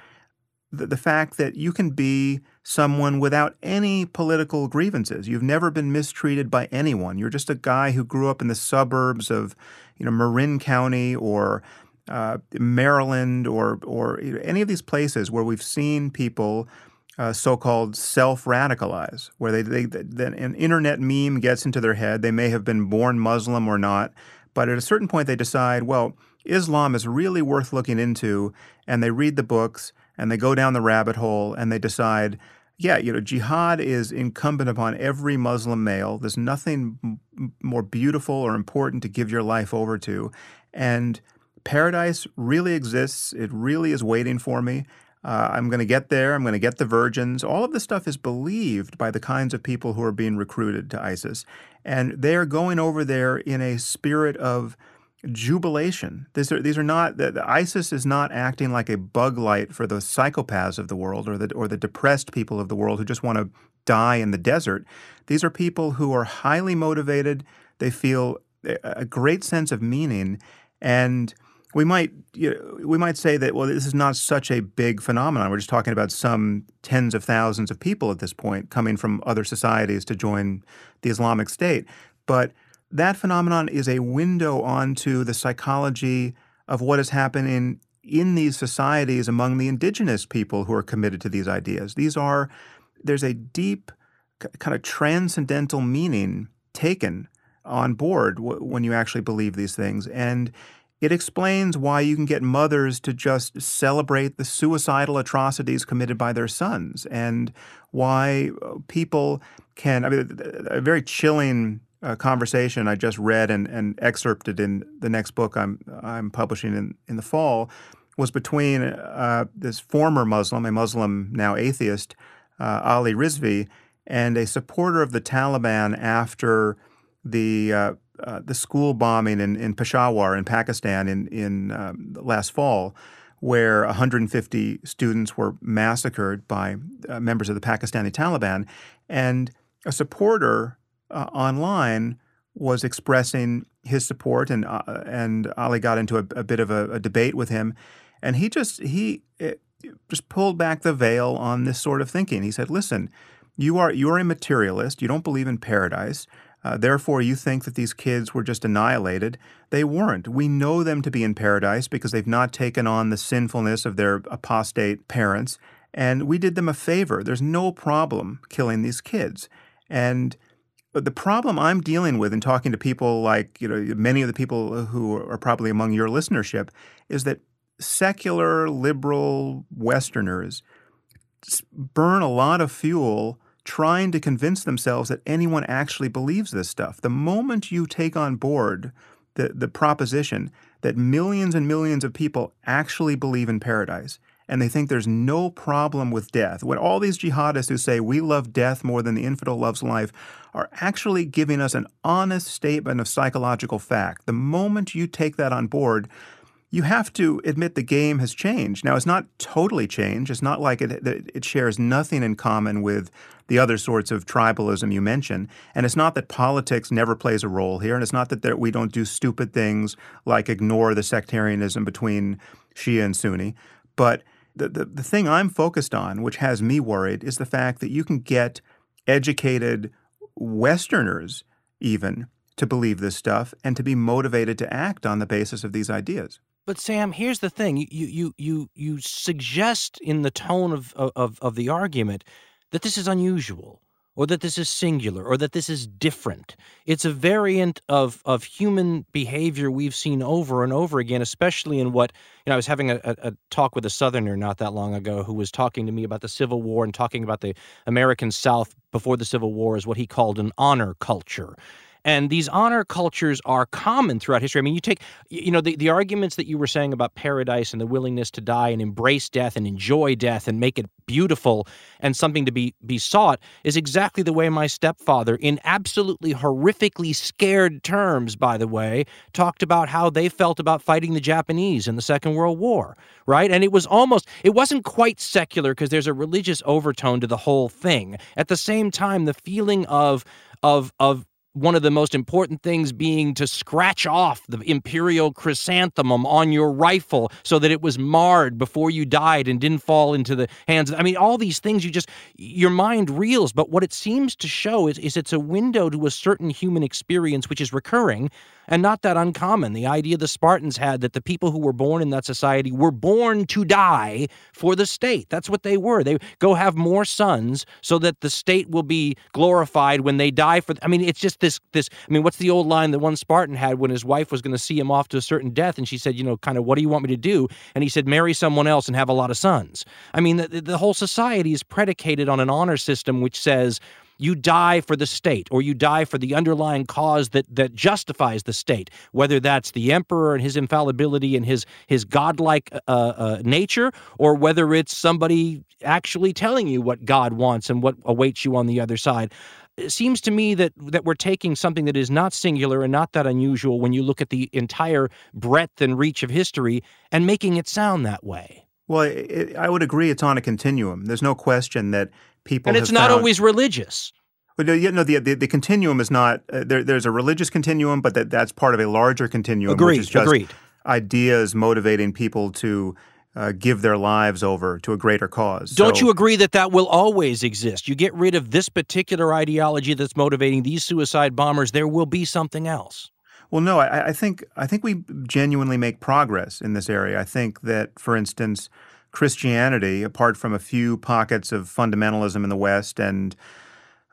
the, the fact that you can be someone without any political grievances. You've never been mistreated by anyone. You're just a guy who grew up in the suburbs of, you know, Marin County or uh, Maryland or or any of these places where we've seen people uh, so-called self-radicalize, where they, they, they an internet meme gets into their head. They may have been born Muslim or not, but at a certain point they decide, well, Islam is really worth looking into, and they read the books and they go down the rabbit hole and they decide, yeah, you know, jihad is incumbent upon every Muslim male. There's nothing m- more beautiful or important to give your life over to. And paradise really exists. It really is waiting for me. Uh, I'm going to get there. I'm going to get the virgins. All of this stuff is believed by the kinds of people who are being recruited to ISIS. And they are going over there in a spirit of jubilation. These are these are not the, the, ISIS is not acting like a bug light for the psychopaths of the world or the or the depressed people of the world who just want to die in the desert. These are people who are highly motivated. They feel a great sense of meaning, and we might you know, we might say that well this is not such a big phenomenon. We're just talking about some tens of thousands of people at this point coming from other societies to join the Islamic State, but that phenomenon is a window onto the psychology of what is happening in these societies among the indigenous people who are committed to these ideas. These are, there's a deep kind of transcendental meaning taken on board w- when you actually believe these things. And it explains why you can get mothers to just celebrate the suicidal atrocities committed by their sons and why uh, people can, I mean, a very chilling uh, conversation I just read and, and excerpted in the next book I'm I'm publishing in, in the fall was between uh, this former Muslim, a Muslim now atheist, uh, Ali Rizvi, and a supporter of the Taliban after the uh, uh, the school bombing in, in Peshawar in Pakistan in in um, last fall, where 150 students were massacred by uh, members of the Pakistani Taliban, and a supporter uh, online was expressing his support, and uh, and Ali got into a, a bit of a, a, debate with him, and he just he eh, just pulled back the veil on this sort of thinking. He said, "Listen, you are you are a materialist. You don't believe in paradise." Uh, therefore, you think that these kids were just annihilated. They weren't. We know them to be in paradise because they've not taken on the sinfulness of their apostate parents. And we did them a favor. There's no problem killing these kids. And but the problem I'm dealing with in talking to people like, you know, many of the people who are probably among your listenership is that secular liberal Westerners burn a lot of fuel trying to convince themselves that anyone actually believes this stuff. The moment you take on board the, the proposition that millions and millions of people actually believe in paradise, and they think there's no problem with death. When all these jihadists who say we love death more than the infidel loves life are actually giving us an honest statement of psychological fact. The moment you take that on board, you have to admit the game has changed. Now, it's not totally changed. It's not like it, it shares nothing in common with the other sorts of tribalism you mentioned. And it's not that politics never plays a role here. And it's not that there, we don't do stupid things like ignore the sectarianism between Shia and Sunni. But the, the, the thing I'm focused on, which has me worried, is the fact that you can get educated Westerners even to believe this stuff and to be motivated to act on the basis of these ideas. But Sam, here's the thing: you you you you suggest in the tone of of of the argument that this is unusual. Or that this is singular or that this is different. It's a variant of of human behavior we've seen over and over again, especially in what you know. I was having a, a, talk with a Southerner not that long ago who was talking to me about the Civil War and talking about the American South before the Civil War as what he called an honor culture. And these honor cultures are common throughout history. I mean, you take, you know, the, the arguments that you were saying about paradise and the willingness to die and embrace death and enjoy death and make it beautiful and something to be be sought is exactly the way my stepfather, in absolutely horrifically scared terms, by the way, talked about how they felt about fighting the Japanese in the Second World War, right? And it was almost, it wasn't quite secular because there's a religious overtone to the whole thing. At the same time, the feeling of of of one of the most important things being to scratch off the imperial chrysanthemum on your rifle so that it was marred before you died and didn't fall into the hands. Of I mean, all these things you just, your mind reels. But what it seems to show is, is it's a window to a certain human experience which is recurring and not that uncommon. The idea the Spartans had that the people who were born in that society were born to die for the state. That's what they were. They go have more sons so that the state will be glorified when they die for I mean it's just this this I mean what's the old line that one Spartan had when his wife was going to see him off to a certain death and she said, you know, kind of what do you want me to do? And he said marry someone else and have a lot of sons. I mean the, the whole society is predicated on an honor system which says you die for the state or you die for the underlying cause that that justifies the state whether that's the emperor and his infallibility and his his godlike uh, uh, nature or whether it's somebody actually telling you what god wants and what awaits you on the other side it seems to me that that we're taking something that is not singular and not that unusual when you look at the entire breadth and reach of history and making it sound that way well, it, I would agree. It's on a continuum. There's no question that people and it's not found, always religious. But you know, the, the, the continuum is not uh, there. There's a religious continuum, but that, that's part of a larger continuum, agreed, which is just agreed. ideas motivating people to uh, give their lives over to a greater cause. Don't so, you agree that that will always exist? You get rid of this particular ideology that's motivating these suicide bombers, there will be something else. Well, no, I, I think I think we genuinely make progress in this area. I think that, for instance, Christianity, apart from a few pockets of fundamentalism in the West and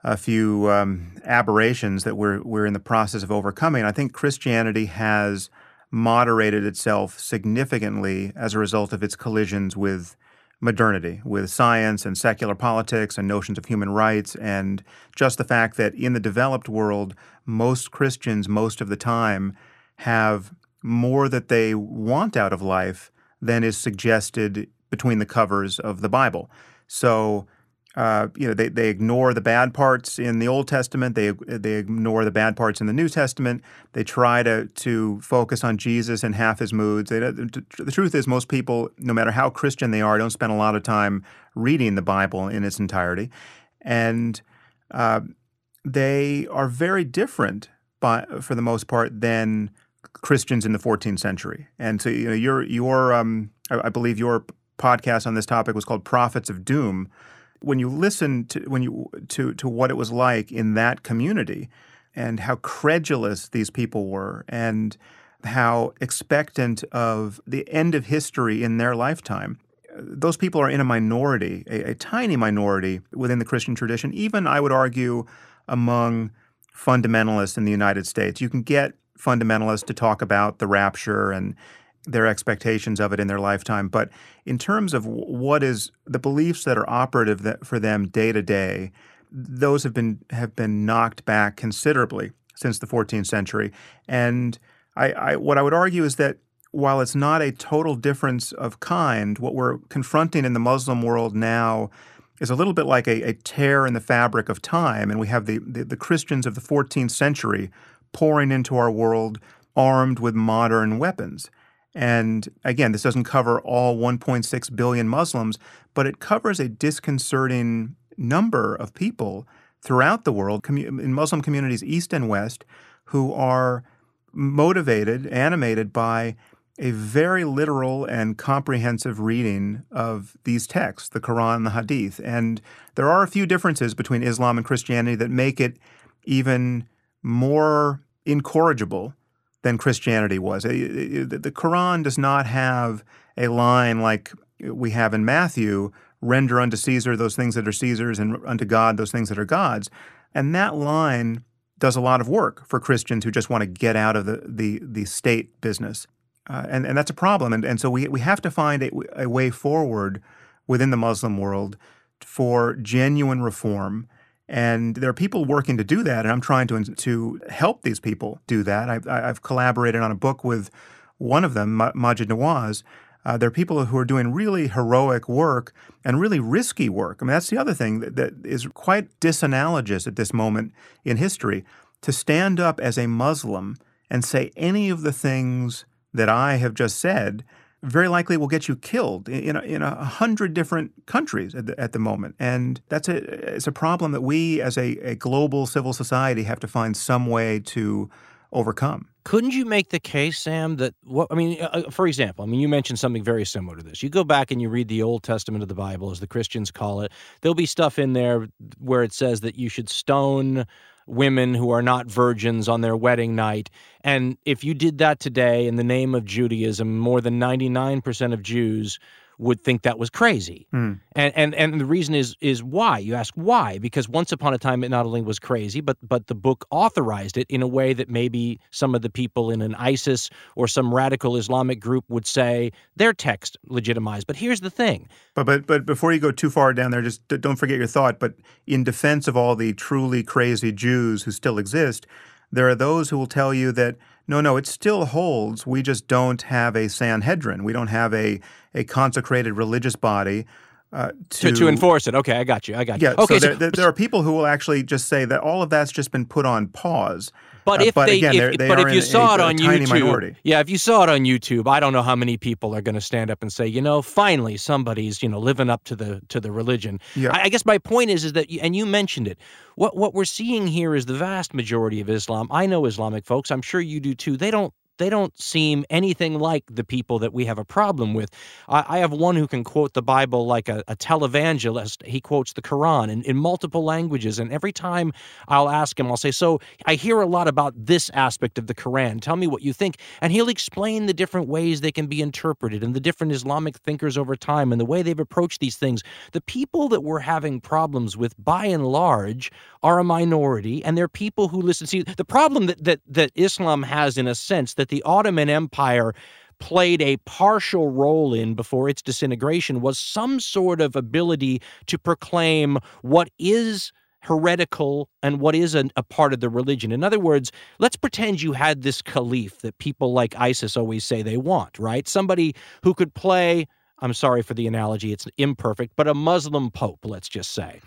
a few um, aberrations that we're we're in the process of overcoming, I think Christianity has moderated itself significantly as a result of its collisions with modernity, with science and secular politics and notions of human rights, and just the fact that in the developed world, most Christians, most of the time, have more that they want out of life than is suggested between the covers of the Bible. So, uh, you know, they, they ignore the bad parts in the Old Testament. They they ignore the bad parts in the New Testament. They try to to focus on Jesus and half his moods. They, the truth is, most people, no matter how Christian they are, don't spend a lot of time reading the Bible in its entirety, and uh, they are very different, by for the most part, than Christians in the 14th century. And so, you know, your your um, I, I believe your podcast on this topic was called "Prophets of Doom." when you listen to when you to to what it was like in that community and how credulous these people were and how expectant of the end of history in their lifetime those people are in a minority a, a tiny minority within the christian tradition even i would argue among fundamentalists in the united states you can get fundamentalists to talk about the rapture and their expectations of it in their lifetime. But in terms of what is the beliefs that are operative for them day to day, those have been have been knocked back considerably since the 14th century. And I, I, what I would argue is that while it's not a total difference of kind, what we're confronting in the Muslim world now is a little bit like a, a tear in the fabric of time. And we have the, the, the Christians of the 14th century pouring into our world armed with modern weapons. And again, this doesn't cover all 1.6 billion Muslims, but it covers a disconcerting number of people throughout the world, in Muslim communities, East and West, who are motivated, animated by a very literal and comprehensive reading of these texts, the Quran and the Hadith. And there are a few differences between Islam and Christianity that make it even more incorrigible than Christianity was. The Quran does not have a line like we have in Matthew render unto Caesar those things that are Caesar's and unto God those things that are God's. And that line does a lot of work for Christians who just want to get out of the, the, the state business. Uh, and, and that's a problem. And, and so we, we have to find a, a way forward within the Muslim world for genuine reform. And there are people working to do that, and I'm trying to, to help these people do that. I've, I've collaborated on a book with one of them, Maajid Nawaz. Uh, there are people who are doing really heroic work and really risky work. I mean, that's the other thing that, that is quite disanalogous at this moment in history. To stand up as a Muslim and say any of the things that I have just said very likely will get you killed in a, in a hundred different countries at the, at the moment. And that's a, it's a problem that we as a, a global civil society have to find some way to overcome. Couldn't you make the case, Sam, that what I mean, uh, uh, for example, I mean, you mentioned something very similar to this. You go back and you read the Old Testament of the Bible, as the Christians call it. There'll be stuff in there where it says that you should stone women who are not virgins on their wedding night. And if you did that today in the name of Judaism, more than 99% of Jews would think that was crazy. Mm. And, and and the reason is is why you ask why because once upon a time it not only was crazy but but the book authorized it in a way that maybe some of the people in an ISIS or some radical Islamic group would say their text legitimized. But here's the thing. But but but before you go too far down there, just don't forget your thought. But in defense of all the truly crazy Jews who still exist, there are those who will tell you that no, no, it still holds. We just don't have a Sanhedrin. We don't have a, a consecrated religious body uh, to, to, to enforce it. Okay, I got you. I got you. Yeah. Okay, so there, there, there, are people who will actually just say that all of that's just been put on pause. But uh, if but they, again, if, they but if you saw a, it on YouTube, minority. yeah, if you saw it on YouTube, I don't know how many people are going to stand up and say, you know, finally somebody's you know living up to the to the religion. Yeah. I, I guess my point is is that, and you mentioned it. What what we're seeing here is the vast majority of Islam. I know Islamic folks. I'm sure you do too. They don't they don't seem anything like the people that we have a problem with. I, I have one who can quote the Bible like a, a televangelist. He quotes the Quran in, in multiple languages. And every time I'll ask him, I'll say, So I hear a lot about this aspect of the Quran. Tell me what you think. And he'll explain the different ways they can be interpreted and the different Islamic thinkers over time and the way they've approached these things. The people that we're having problems with, by and large, are a minority, and they're people who listen. See, the problem that, that, that Islam has, in a sense, that that the Ottoman Empire played a partial role in before its disintegration was some sort of ability to proclaim what is heretical and what is a, a, part of the religion. In other words, let's pretend you had this caliph that people like ISIS always say they want, right? Somebody who could play, I'm sorry for the analogy, it's imperfect, but a Muslim pope, let's just say.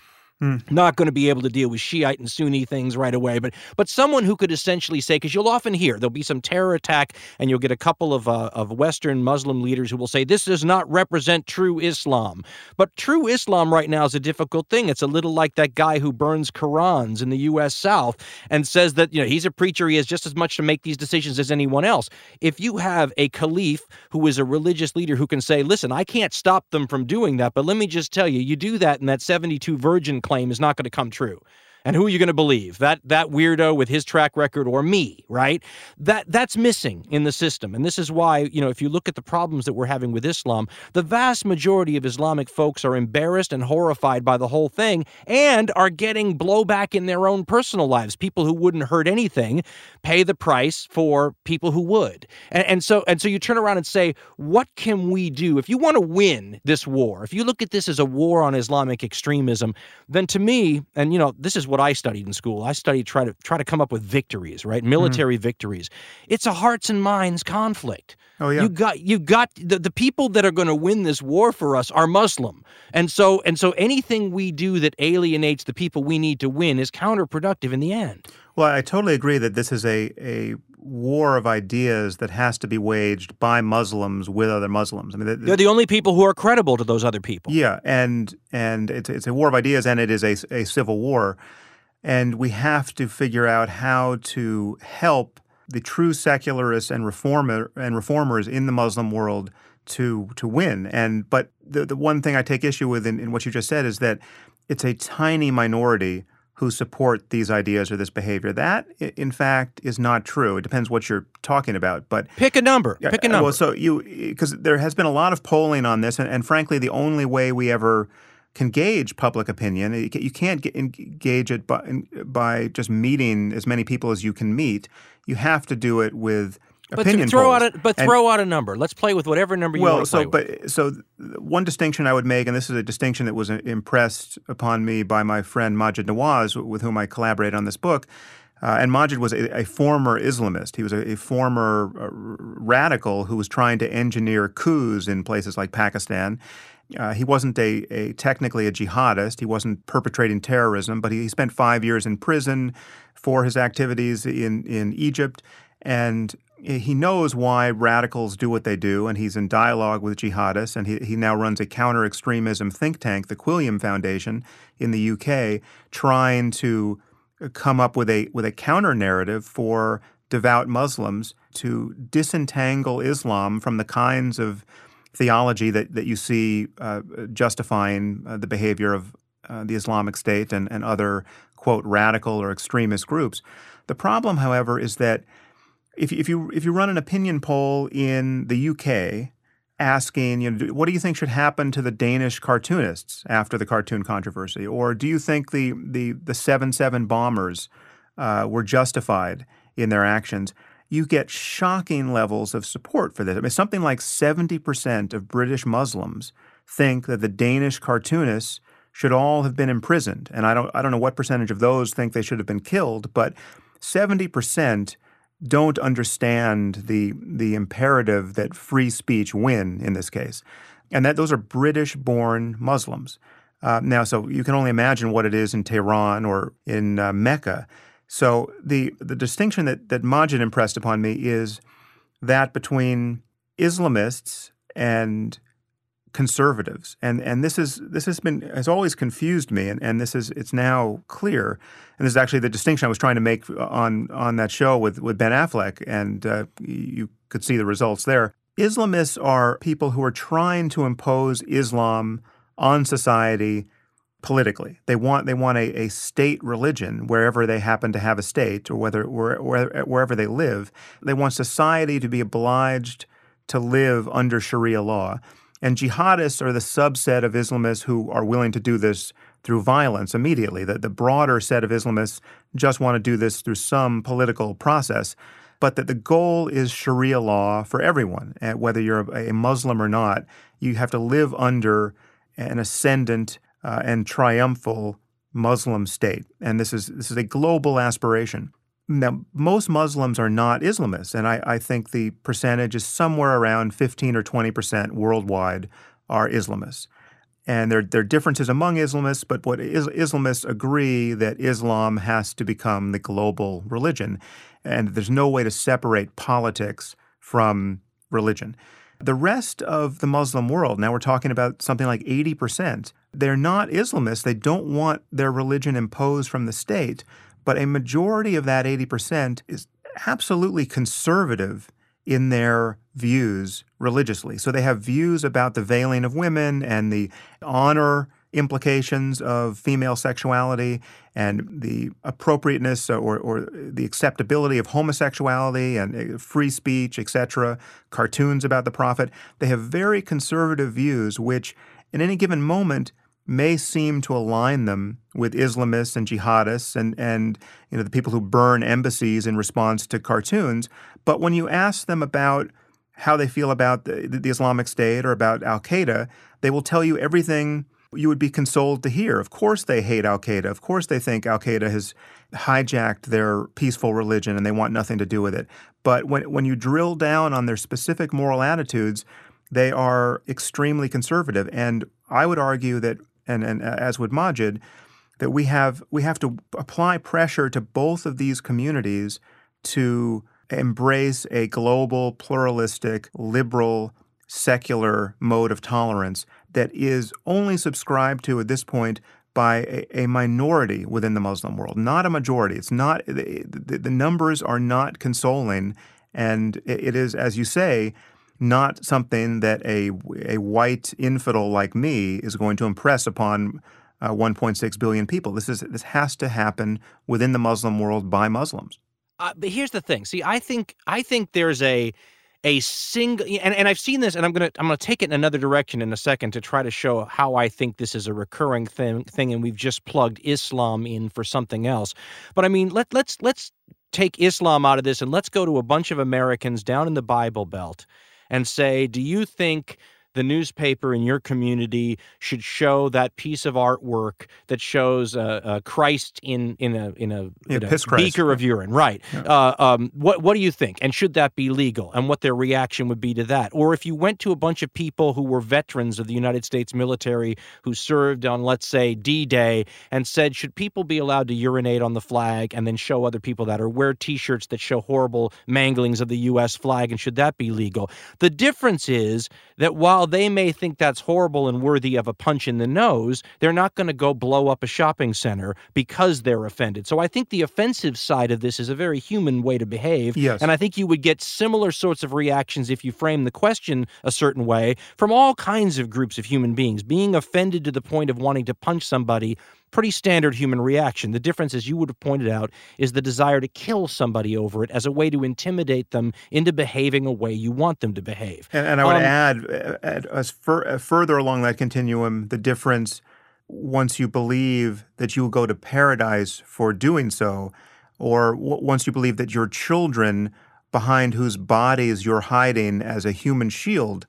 Mm. Not going to be able to deal with Shiite and Sunni things right away, but but someone who could essentially say, because you'll often hear there'll be some terror attack, and you'll get a couple of uh, of Western Muslim leaders who will say this does not represent true Islam. But true Islam right now is a difficult thing. It's a little like that guy who burns Qurans in the U.S. South and says that you know he's a preacher, he has just as much to make these decisions as anyone else. If you have a caliph who is a religious leader who can say, listen, I can't stop them from doing that, but let me just tell you, you do that, and that seventy-two virgin claim is not going to come true. And who are you going to believe? That that weirdo with his track record or me, right? That that's missing in the system. And this is why, you know, if you look at the problems that we're having with Islam, the vast majority of Islamic folks are embarrassed and horrified by the whole thing and are getting blowback in their own personal lives. People who wouldn't hurt anything pay the price for people who would. And, and so and so you turn around and say, what can we do? If you want to win this war, if you look at this as a war on Islamic extremism, then to me, and you know, this is what what I studied in school. I studied try to try to come up with victories, right? Mm-hmm. Military mm. victories. It's a hearts and minds conflict. Oh yeah. You got you got the, the people that are going to win this war for us are Muslim. And so and so anything we do that alienates the people we need to win is counterproductive in the end. Well, I totally agree that this is a a war of ideas that has to be waged by Muslims with other Muslims. I mean, the, they're the only people who are credible to those other people. Yeah, and and it's it's a war of ideas, and it is a a civil war. And we have to figure out how to help the true secularists and reformer and reformers in the Muslim world to to win. And but the, the one thing I take issue with in, in what you just said is that it's a tiny minority who support these ideas or this behavior. That, in fact, is not true. It depends what you're talking about. But pick a number. Pick a uh, number. Well, so you because there has been a lot of polling on this, and, and frankly, the only way we ever can gauge public opinion. You can't engage it by, by just meeting as many people as you can meet. You have to do it with but opinion throw polls. out a, but throw out a number. Let's play with whatever number you well, want to so, play but, So one distinction I would make, and this is a distinction that was impressed upon me by my friend Maajid Nawaz, with whom I collaborated on this book. Uh, and Maajid was a, a, former Islamist. He was a, a former uh, radical who was trying to engineer coups in places like Pakistan. Uh, he wasn't a, a, technically a jihadist. He wasn't perpetrating terrorism, but he, he, spent five years in prison for his activities in in Egypt, and he knows why radicals do what they do, and he's in dialogue with jihadists, and he, he now runs a counter extremism think tank, the Quilliam Foundation, in the UK, trying to come up with a with a counter narrative for devout Muslims to disentangle Islam from the kinds of theology that, that you see uh, justifying uh, the behavior of uh, the Islamic State and, and other, quote, radical or extremist groups. The problem, however, is that if, if you if you run an opinion poll in the UK asking, you know, what do you think should happen to the Danish cartoonists after the cartoon controversy, or do you think the the the seven seven bombers uh, were justified in their actions? You get shocking levels of support for this. I mean, something like seventy percent of British Muslims think that the Danish cartoonists should all have been imprisoned, and I don't I don't know what percentage of those think they should have been killed, but seventy percent don't understand the the imperative that free speech win in this case, and that those are British-born Muslims. Uh, now, so you can only imagine what it is in Tehran or in uh, Mecca. So the the distinction that that Maajid impressed upon me is that between Islamists and conservatives. And and this is this has been has always confused me and, and this is it's now clear. And this is actually the distinction I was trying to make on on that show with, with Ben Affleck, and uh, you could see the results there. Islamists are people who are trying to impose Islam on society politically. They want they want a, a state religion wherever they happen to have a state or whether where, where, wherever they live. They want society to be obliged to live under Sharia law. And jihadists are the subset of Islamists who are willing to do this through violence immediately. The, the broader set of Islamists just want to do this through some political process, but that the goal is Sharia law for everyone. And whether you're a Muslim or not, you have to live under an ascendant uh, and triumphal Muslim state. And this is this is a global aspiration. Now, most Muslims are not Islamists, and I, I, think the percentage is somewhere around 15 or 20 percent worldwide are Islamists. And there, there are differences among Islamists, but what is, Islamists agree that Islam has to become the global religion, and there's no way to separate politics from religion. The rest of the Muslim world, now we're talking about something like 80%, they're not Islamists. They don't want their religion imposed from the state but a majority of that 80% is absolutely conservative in their views religiously. So they have views about the veiling of women and the honor implications of female sexuality and the appropriateness or, or the acceptability of homosexuality and uh, free speech, etc., cartoons about the prophet. They have very conservative views, which in any given moment may seem to align them with Islamists and jihadists and, and you know, the people who burn embassies in response to cartoons. But when you ask them about how they feel about the, the Islamic State or about Al Qaeda, they will tell you everything you would be consoled to hear. Of course, they hate Al Qaeda. Of course, they think Al Qaeda has hijacked their peaceful religion and they want nothing to do with it. But when, when you drill down on their specific moral attitudes, they are extremely conservative. And I would argue that and, and uh, as would Maajid, that we have we have to apply pressure to both of these communities to embrace a global, pluralistic, liberal, secular mode of tolerance that is only subscribed to at this point by a, a minority within the Muslim world, not a majority. It's not the, the, numbers are not consoling, and it, it is, as you say, not something that a, a white infidel like me is going to impress upon uh, 1.6 billion people. This is this has to happen within the Muslim world by Muslims. Uh, but here's the thing. See, I think I think there's a a single and, and I've seen this and I'm gonna I'm gonna take it in another direction in a second to try to show how I think this is a recurring thing thing and we've just plugged Islam in for something else. But I mean let let's let's take Islam out of this and let's go to a bunch of Americans down in the Bible Belt and say, do you think the newspaper in your community should show that piece of artwork that shows uh, uh, Christ in in a in a, Yeah, in a beaker of urine, right? Uh, um, what what do you think? And should that be legal? And what their reaction would be to that? Or if you went to a bunch of people who were veterans of the United States military who served on, let's say, D-Day, and said, should people be allowed to urinate on the flag and then show other people that, or wear T-shirts that show horrible manglings of the U.S. flag, and should that be legal? The difference is that while they may think that's horrible and worthy of a punch in the nose, they're not going to go blow up a shopping center because they're offended. So I think the offensive side of this is a very human way to behave. Yes. And I think you would get similar sorts of reactions if you frame the question a certain way from all kinds of groups of human beings. Being offended to the point of wanting to punch somebody pretty standard human reaction. The difference, as you would have pointed out, is the desire to kill somebody over it as a way to intimidate them into behaving a way you want them to behave. And, and I would Um, add, uh, add as fur, uh, further along that continuum, the difference once you believe that you will go to paradise for doing so, or w- once you believe that your children, behind whose bodies you're hiding as a human shield,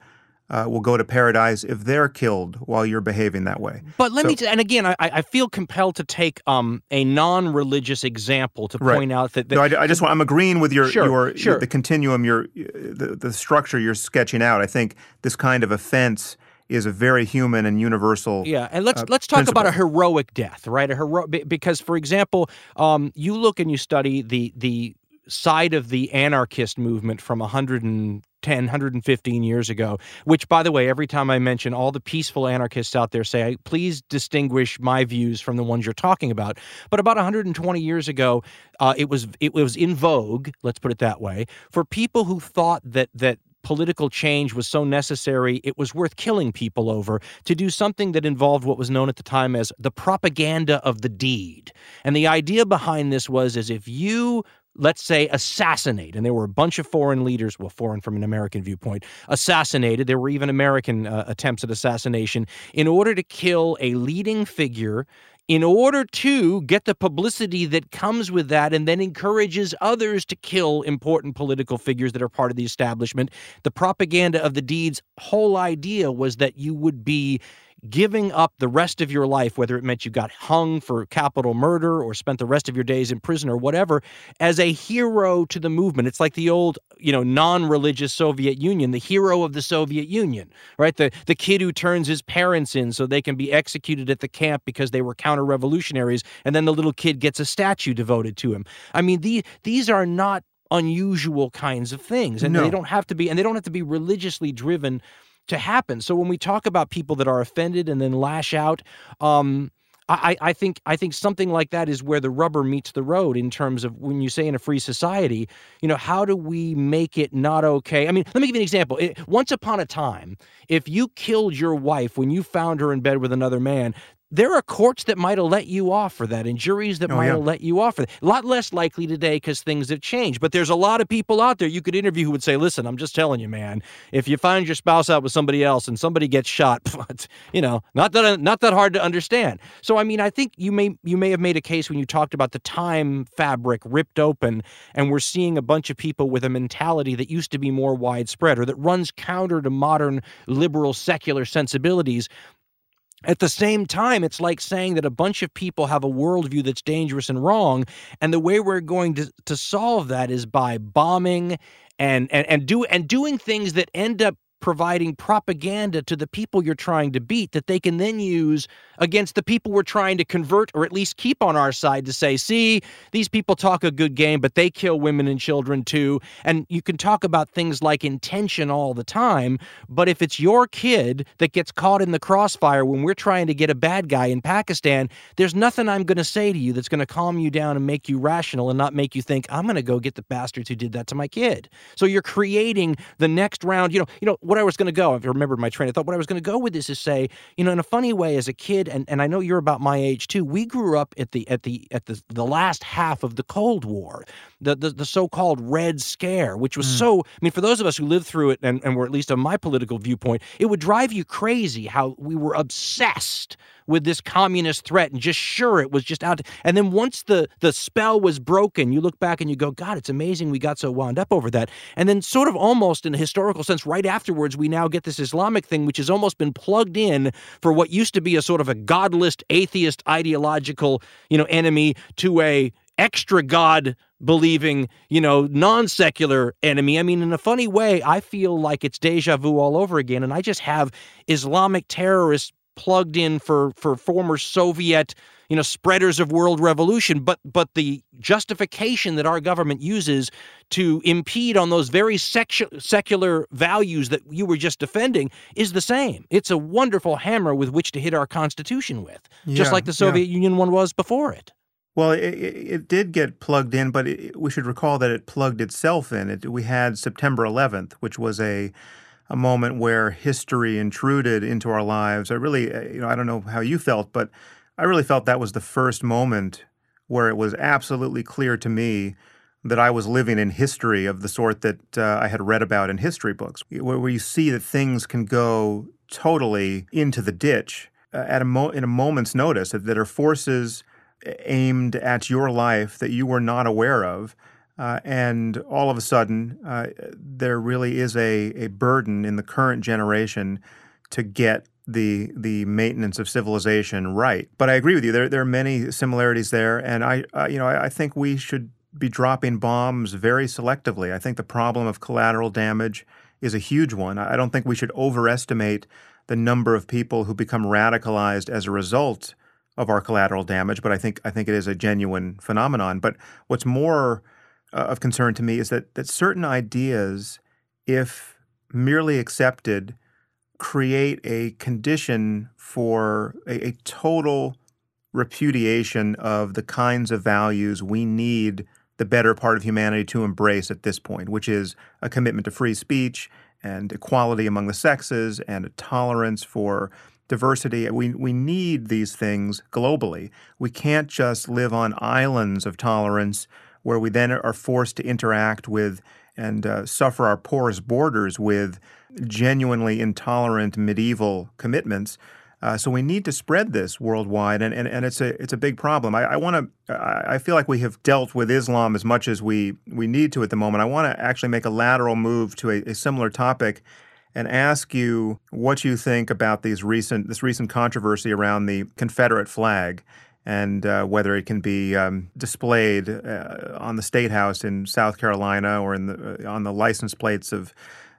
uh, will go to paradise if they're killed while you're behaving that way. But let So- me, t- and again, I, I feel compelled to take um, a non-religious example to Right. point out that, that No, I, I just want, I'm agreeing with your Sure, your, sure. the continuum, your the, the structure you're sketching out. I think this kind of offense is a very human and universal. Yeah, and let's uh, let's talk about a heroic death, right? A hero because, for example, um, you look and you study the the side of the anarchist movement from 110 115 years ago which by the way every time i mention all the peaceful anarchists out there say please distinguish my views from the ones you're talking about. But about 120 years ago uh, it was it was in vogue let's put it that way for people who thought that that political change was so necessary it was worth killing people over to do something that involved what was known at the time as the propaganda of the deed. And the idea behind this was as if you let's say assassinate and there were a bunch of foreign leaders well foreign from an american viewpoint assassinated. There were even american uh, attempts at assassination in order to kill a leading figure in order to get the publicity that comes with that and then encourages others to kill important political figures that are part of the establishment. The propaganda of the deed's whole idea was that you would be giving up the rest of your life, whether it meant you got hung for capital murder or spent the rest of your days in prison or whatever, as a hero to the movement. It's like the old, you know, non-religious Soviet Union, the hero of the Soviet Union, right? The the kid who turns his parents in so they can be executed at the camp because they were counter-revolutionaries, and then the little kid gets a statue devoted to him. I mean, the, these are not unusual kinds of things, and No. they don't have to be, and they don't have to be religiously driven to happen. So when we talk about people that are offended and then lash out, um, I, I think I think something like that is where the rubber meets the road in terms of when you say in a free society, you know, how do we make it not okay? I mean, let me give you an example. It, once upon a time, if you killed your wife when you found her in bed with another man, there are courts that might have let you off for that and juries that Oh, might yeah. have let you off for that. A lot less likely today because things have changed. But there's a lot of people out there you could interview who would say, listen, I'm just telling you, man, if you find your spouse out with somebody else and somebody gets shot, you know, not that not that hard to understand. So I mean, I think you may you may have made a case when you talked about the time fabric ripped open and we're seeing a bunch of people with a mentality that used to be more widespread or that runs counter to modern liberal secular sensibilities at the same time, it's like saying that a bunch of people have a worldview that's dangerous and wrong, and the way we're going to, to solve that is by bombing and and and do and doing things that end up providing propaganda to the people you're trying to beat that they can then use against the people we're trying to convert or at least keep on our side to say, see, these people talk a good game, but they kill women and children too. And you can talk about things like intention all the time, but if it's your kid that gets caught in the crossfire when we're trying to get a bad guy in Pakistan, there's nothing I'm going to say to you that's going to calm you down and make you rational and not make you think I'm going to go get the bastards who did that to my kid. So you're creating the next round. You know, you know, what I was going to go, if you remembered my train of thought, what I was going to go with this is say, you know, in a funny way, as a kid, and, and I know you're about my age too. We grew up at the at the at the the last half of the Cold War, the the, the so-called Red Scare, which was mm. so. I mean, for those of us who lived through it, and, and were at least on my political viewpoint, it would drive you crazy how we were obsessed with this communist threat and just sure it was just out. And then once the the spell was broken, you look back and you go, God, it's amazing we got so wound up over that. And then sort of almost in a historical sense, right afterwards, we now get this Islamic thing, which has almost been plugged in for what used to be a sort of a godless, atheist, ideological, you know, enemy to a extra God believing, you know, non secular enemy. I mean, in a funny way, I feel like it's deja vu all over again. And I just have Islamic terrorists plugged in for for former Soviet you know spreaders of world revolution but but the justification that our government uses to impede on those very secu- secular values that you were just defending is the same it's a wonderful hammer with which to hit our constitution with yeah, just like the soviet yeah. union one was before it well, it, it, did get plugged in, but it, we should recall that it plugged itself in. It, we had September 11th, which was a a moment where history intruded into our lives. I really, uh, you know, I don't know how you felt, but I really felt that was the first moment where it was absolutely clear to me that I was living in history of the sort that uh, I had read about in history books, where, you see that things can go totally into the ditch uh, at a mo- in a moment's notice, that, that are forces aimed at your life that you were not aware of uh, and all of a sudden, uh, there really is a, a burden in the current generation to get the the maintenance of civilization right. But I agree with you. There there are many similarities there, and I uh, you know I, I, think we should be dropping bombs very selectively. I think the problem of collateral damage is a huge one. I don't think we should overestimate the number of people who become radicalized as a result of our collateral damage. But I think I think it is a genuine phenomenon. But what's more uh, of concern to me is that that certain ideas, if merely accepted, create a condition for a, a total repudiation of the kinds of values we need the better part of humanity to embrace at this point, which is a commitment to free speech and equality among the sexes and a tolerance for diversity. We, we need these things globally. We can't just live on islands of tolerance where we then are forced to interact with and uh, suffer our porous borders with genuinely intolerant medieval commitments. Uh, so we need to spread this worldwide, and, and, and it's a it's a big problem. I, I want to I feel like we have dealt with Islam as much as we we need to at the moment. I want to actually make a lateral move to a, a similar topic, and ask you what you think about these recent this recent controversy around the Confederate flag and uh, whether it can be um, displayed uh, on the state house in South Carolina or in the, uh, on the license plates of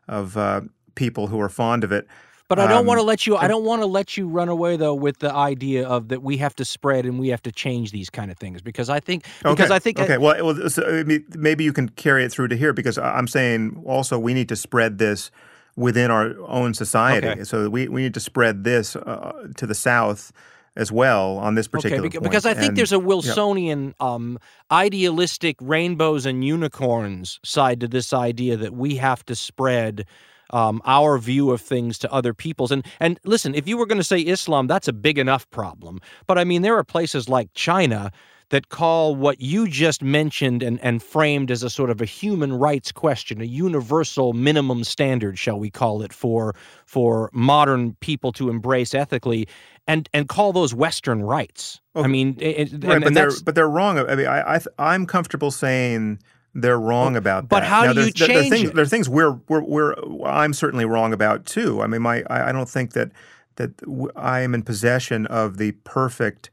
of uh, people who are fond of it. But I don't um, want to let you. I don't want to let you run away though with the idea of that we have to spread and we have to change these kind of things because I think because okay, I think okay. I, well, well so maybe you can carry it through to here because I'm saying also we need to spread this within our own society. Okay. So we we need to spread this uh, to the South as well on this particular okay, because, I think and, there's a Wilsonian, yeah. um, idealistic rainbows and unicorns side to this idea that we have to spread um, our view of things to other people's. And and listen, if you were going to say Islam, that's a big enough problem. But I mean, there are places like China that call what you just mentioned and, and framed as a sort of a human rights question, a universal minimum standard, shall we call it, for for modern people to embrace ethically, and and call those Western rights. Okay. I mean, it, right, and, but they're but they're wrong. I mean, I, I am comfortable saying they're wrong about but that. how now, do you change there, things, it? There are things we're, we're we're I'm certainly wrong about too. I mean, my I, I don't think that that I am in possession of the perfect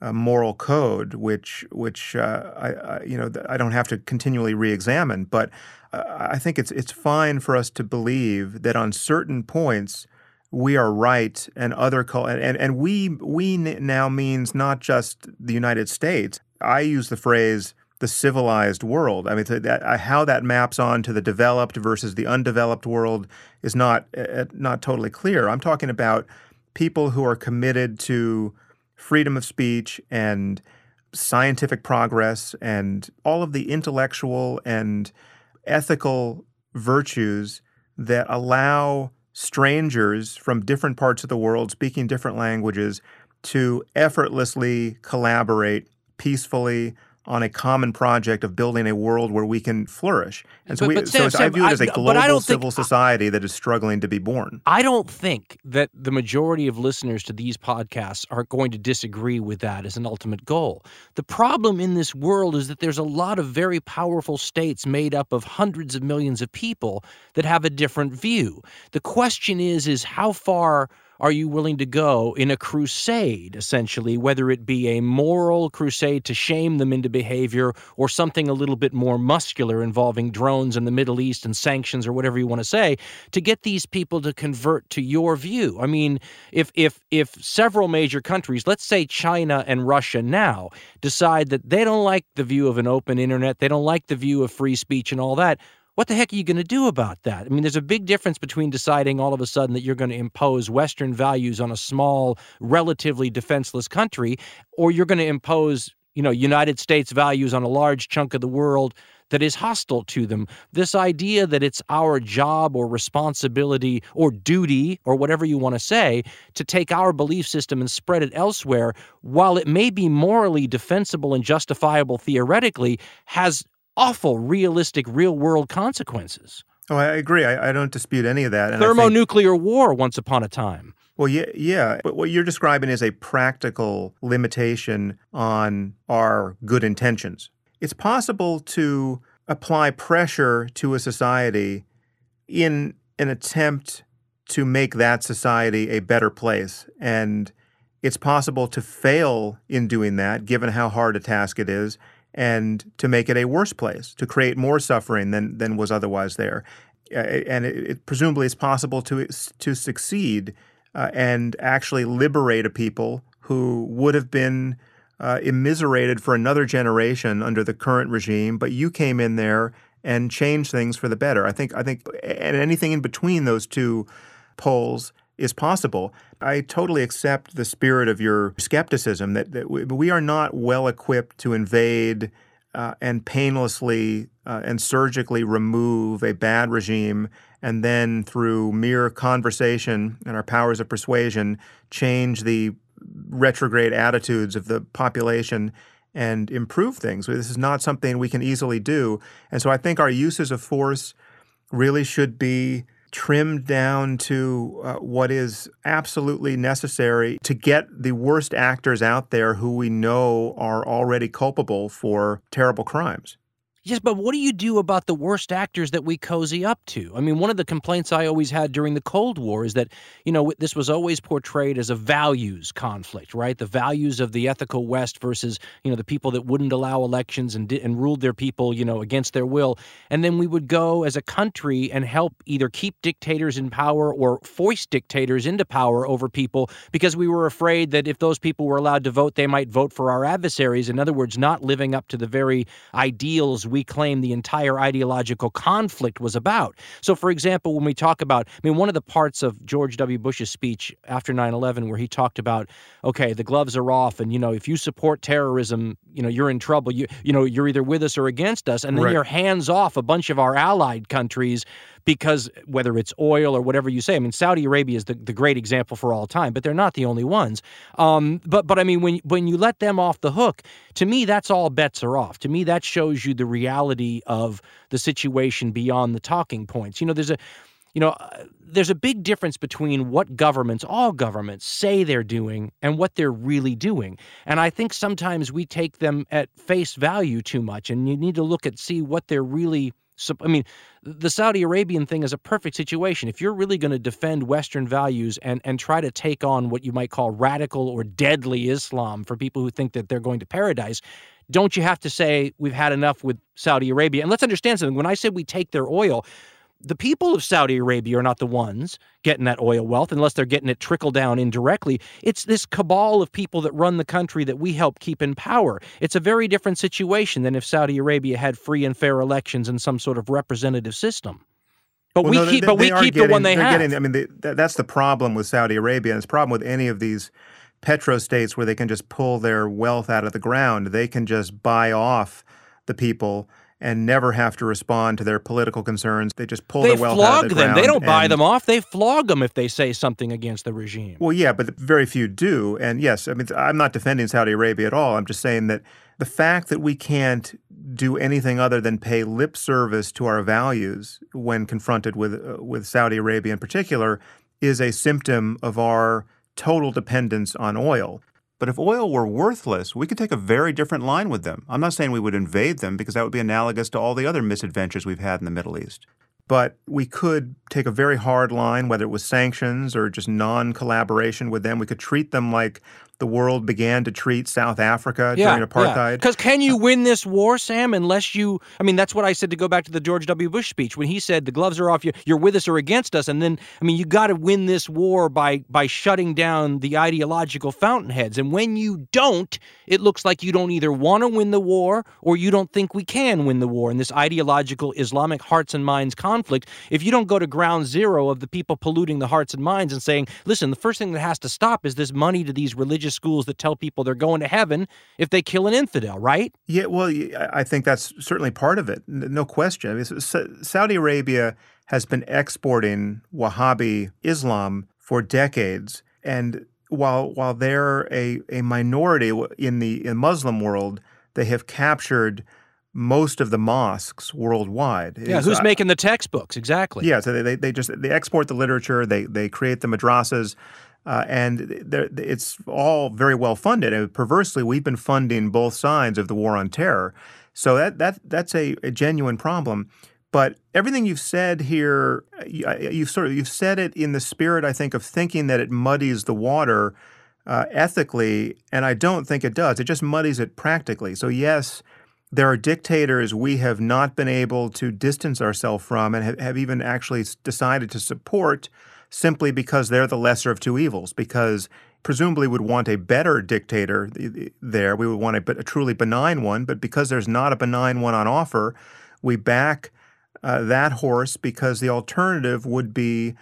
uh, moral code, which which uh, I, I, you know I don't have to continually re-examine. But uh, I think it's it's fine for us to believe that on certain points we are right, and other and and we we now means not just the United States. I use the phrase the civilized world. I mean, that, uh, how that maps on to the developed versus the undeveloped world is not uh, not totally clear. I'm talking about people who are committed to freedom of speech and scientific progress and all of the intellectual and ethical virtues that allow strangers from different parts of the world speaking different languages to effortlessly collaborate peacefully on a common project of building a world where we can flourish. And so, But- we, but so Sam, I view it as a global don't think- civil society that is struggling to be born. I don't think that the majority of listeners to these podcasts are going to disagree with that as an ultimate goal. The problem in this world is that there's a lot of very powerful states made up of hundreds of millions of people that have a different view. The question is is how far are you willing to go in a crusade, essentially, whether it be a moral crusade to shame them into behavior or something a little bit more muscular involving drones in the Middle East and sanctions or whatever you want to say, to get these people to convert to your view? I mean, if if if several major countries, let's say China and Russia now, decide that they don't like the view of an open internet, they don't like the view of free speech and all that, what the heck are you going to do about that? I mean, there's a big difference between deciding all of a sudden that you're going to impose Western values on a small, relatively defenseless country, or you're going to impose, you know, United States values on a large chunk of the world that is hostile to them. This idea that it's our job or responsibility or duty or whatever you want to say to take our belief system and spread it elsewhere, while it may be morally defensible and justifiable theoretically, has awful, realistic, real world consequences. Oh, I agree. I, I don't dispute any of that. And I think- Thermonuclear war once upon a time. Well, yeah, yeah. But what you're describing is a practical limitation on our good intentions. It's possible to apply pressure to a society in an attempt to make that society a better place. And it's possible to fail in doing that, given how hard a task it is, and to make it a worse place, to create more suffering than, than was otherwise there. Uh, and it, it, presumably it's possible to, to succeed uh, and actually liberate a people who would have been uh, immiserated for another generation under the current regime, but you came in there and changed things for the better. I think I think and anything in between those two poles is possible. I totally accept the spirit of your skepticism that, that we, are not well equipped to invade uh, and painlessly uh, and surgically remove a bad regime and then through mere conversation and our powers of persuasion change the retrograde attitudes of the population and improve things. This is not something we can easily do. And so I think our uses of force really should be trimmed down to uh, what is absolutely necessary to get the worst actors out there who we know are already culpable for terrible crimes. Yes, but what do you do about the worst actors that we cozy up to? I mean, one of the complaints I always had during the Cold War is that, you know, this was always portrayed as a values conflict, right? The values of the ethical West versus, you know, the people that wouldn't allow elections and di- and ruled their people, you know, against their will. And then we would go as a country and help either keep dictators in power or foist dictators into power over people because we were afraid that if those people were allowed to vote, they might vote for our adversaries. In other words, not living up to the very ideals we claim the entire ideological conflict was about. So, for example, when we talk about, I mean, one of the parts of George W. Bush's speech after 9 11 where he talked about, okay, the gloves are off, and, you know, if you support terrorism, you know, you're in trouble. You, you know, you're either with us or against us. And then Right. you're hands off a bunch of our allied countries because whether it's oil or whatever you say, I mean, Saudi Arabia is the, the great example for all time, but they're not the only ones. Um, but but I mean, when when you let them off the hook, to me, that's all bets are off. To me, that shows you the reality of the situation beyond the talking points. You know, there's a you know, uh, there's a big difference between what governments, all governments, say they're doing and what they're really doing. And I think sometimes we take them at face value too much, and you need to look at see what they're really. Sup- I mean, the Saudi Arabian thing is a perfect situation. If you're really going to defend Western values and and try to take on what you might call radical or deadly Islam for people who think that they're going to paradise, don't you have to say we've had enough with Saudi Arabia? And let's understand something. When I said we take their oil, the people of Saudi Arabia are not the ones getting that oil wealth unless they're getting it trickle down indirectly. It's this cabal of people that run the country that we help keep in power. It's a very different situation than if Saudi Arabia had free and fair elections and some sort of representative system. But Well, we no, they- keep, but we they are keep the one getting- they have. Getting, I mean, they, that, that's the problem with Saudi Arabia, and it's a problem with any of these petrostates where they can just pull their wealth out of the ground. They can just buy off the people and never have to respond to their political concerns. They just pull they their wealth out of the them. They don't buy them off. They flog them if they say something against the regime. Well, yeah, but very few do. And yes, I mean, I'm not defending Saudi Arabia at all. I'm just saying that the fact that we can't do anything other than pay lip service to our values when confronted with uh, with Saudi Arabia in particular is a symptom of our total dependence on oil. But if oil were worthless, we could take a very different line with them. I'm not saying we would invade them because that would be analogous to all the other misadventures we've had in the Middle East. But we could take a very hard line, whether it was sanctions or just non collaboration with them. We could treat them like the world began to treat South Africa during apartheid. Because can you uh, win this war, Sam, unless you? I mean, that's what I said to go back to the George W. Bush speech when he said the gloves are off. You're, you're with us or against us, and then I mean, you got to win this war by by shutting down the ideological fountainheads. And when you don't, it looks like you don't either want to win the war or you don't think we can win the war. In this ideological Islamic hearts and minds conflict, if you don't go to ground zero of the people polluting the hearts and minds and saying, listen, the first thing that has to stop is this money to these religious schools that tell people they're going to heaven if they kill an infidel, right? Yeah, well, I think that's certainly part of it, no question. I mean, Saudi Arabia has been exporting Wahhabi Islam for decades, and while while they're a, a minority in the in Muslim world, they have captured most of the mosques worldwide. Yeah, It's- who's I- making the textbooks? Exactly. yeah, so they, they, they just they export the literature, they they create the madrasas, uh, and it's all very well funded. And perversely, we've been funding both sides of the war on terror. So that that that's a, a genuine problem. But everything you've said here, you, you've sort of you've said it in the spirit, I think, of thinking that it muddies the water uh, ethically, and I don't think it does. It just muddies it practically. So yes, there are dictators we have not been able to distance ourselves from and have, have even actually decided to support simply because they're the lesser of two evils, because presumably would want a better dictator th- th- there. We would want a, a truly benign one, but because there's not a benign one on offer, we back uh, that horse because the alternative would be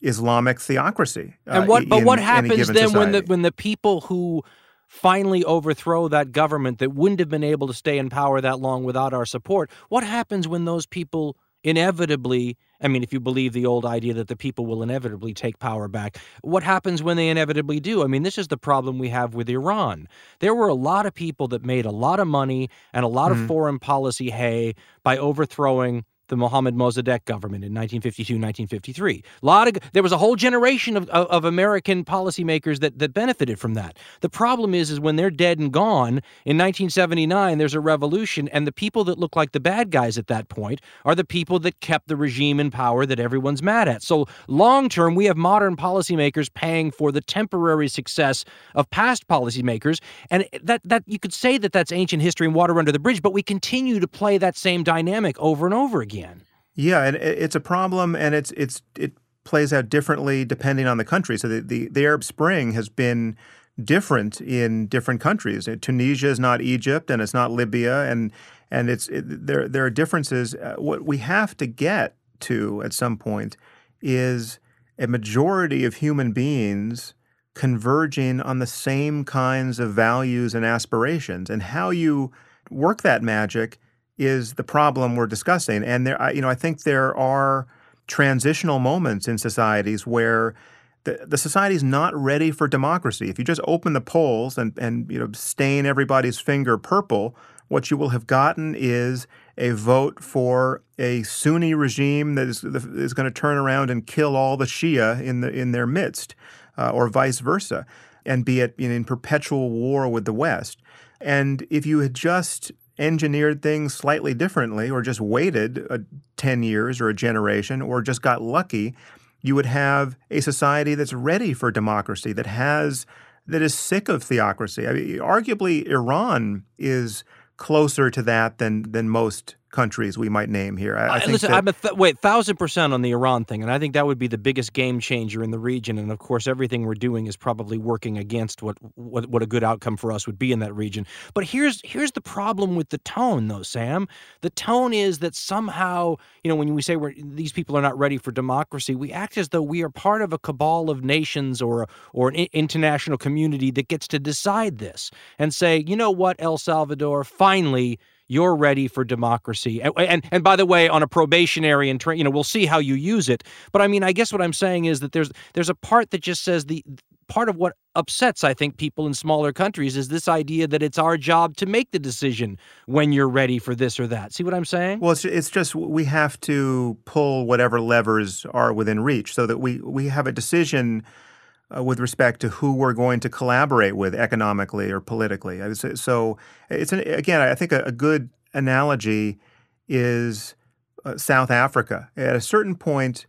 Islamic theocracy. uh, And what? But in what happens then when the when the people who finally overthrow that government that wouldn't have been able to stay in power that long without our support? What happens when those people inevitably? I mean, if you believe the old idea that the people will inevitably take power back, what happens when they inevitably do? I mean, this is the problem we have with Iran. There were a lot of people that made a lot of money and a lot Mhm. of foreign policy hay by overthrowing the Mohammad Mossadegh government in 1952, 1953. A lot of there was a whole generation of, of, of American policymakers that that benefited from that. The problem is, is when they're dead and gone in 1979, there's a revolution, and the people that look like the bad guys at that point are the people that kept the regime in power that everyone's mad at. So long term, we have modern policymakers paying for the temporary success of past policymakers, and that that you could say that that's ancient history and water under the bridge, but we continue to play that same dynamic over and over again. Yeah, and it's a problem, and it's it's it plays out differently depending on the country. So the, the, the Arab Spring has been different in different countries. Uh, Tunisia is not Egypt, and it's not Libya, and and it's it, there there are differences. Uh, what we have to get to at some point is a majority of human beings converging on the same kinds of values and aspirations, and how you work that magic is the problem we're discussing. And there, I- you know, I think there are transitional moments in societies where the, the society is not ready for democracy. If you just open the polls and, and you know stain everybody's finger purple, what you will have gotten is a vote for a Sunni regime that is, is going to turn around and kill all the Shia in the in their midst, uh, or vice versa, and be in, in perpetual war with the West. And if you had just engineered things slightly differently, or just waited uh, ten years or a generation, or just got lucky, you would have a society that's ready for democracy, that has that is sick of theocracy. I mean, arguably, Iran is closer to that than than most countries we might name here. I, I think Listen, that, I'm a th- wait thousand percent on the Iran thing, and I think that would be the biggest game changer in the region. And of course, everything we're doing is probably working against what what, what a good outcome for us would be in that region. But here's here's the problem with the tone, though, Sam. The tone is that somehow, you know, when we say we're these people are not ready for democracy, we act as though we are part of a cabal of nations or or an i- international community that gets to decide this and say, you know what, El Salvador, finally you're ready for democracy. And and, and by the way, on a probationary and you know, we'll see how you use it. But I mean, I guess what I'm saying is that there's there's a part that just says the part of what upsets, I think, people in smaller countries is this idea that it's our job to make the decision when you're ready for this or that. See what I'm saying? Well, it's, it's just we have to pull whatever levers are within reach so that we, we have a decision uh, with respect to who we're going to collaborate with economically or politically. So it's an, again, I think a, a good analogy is uh, South Africa. At a certain point,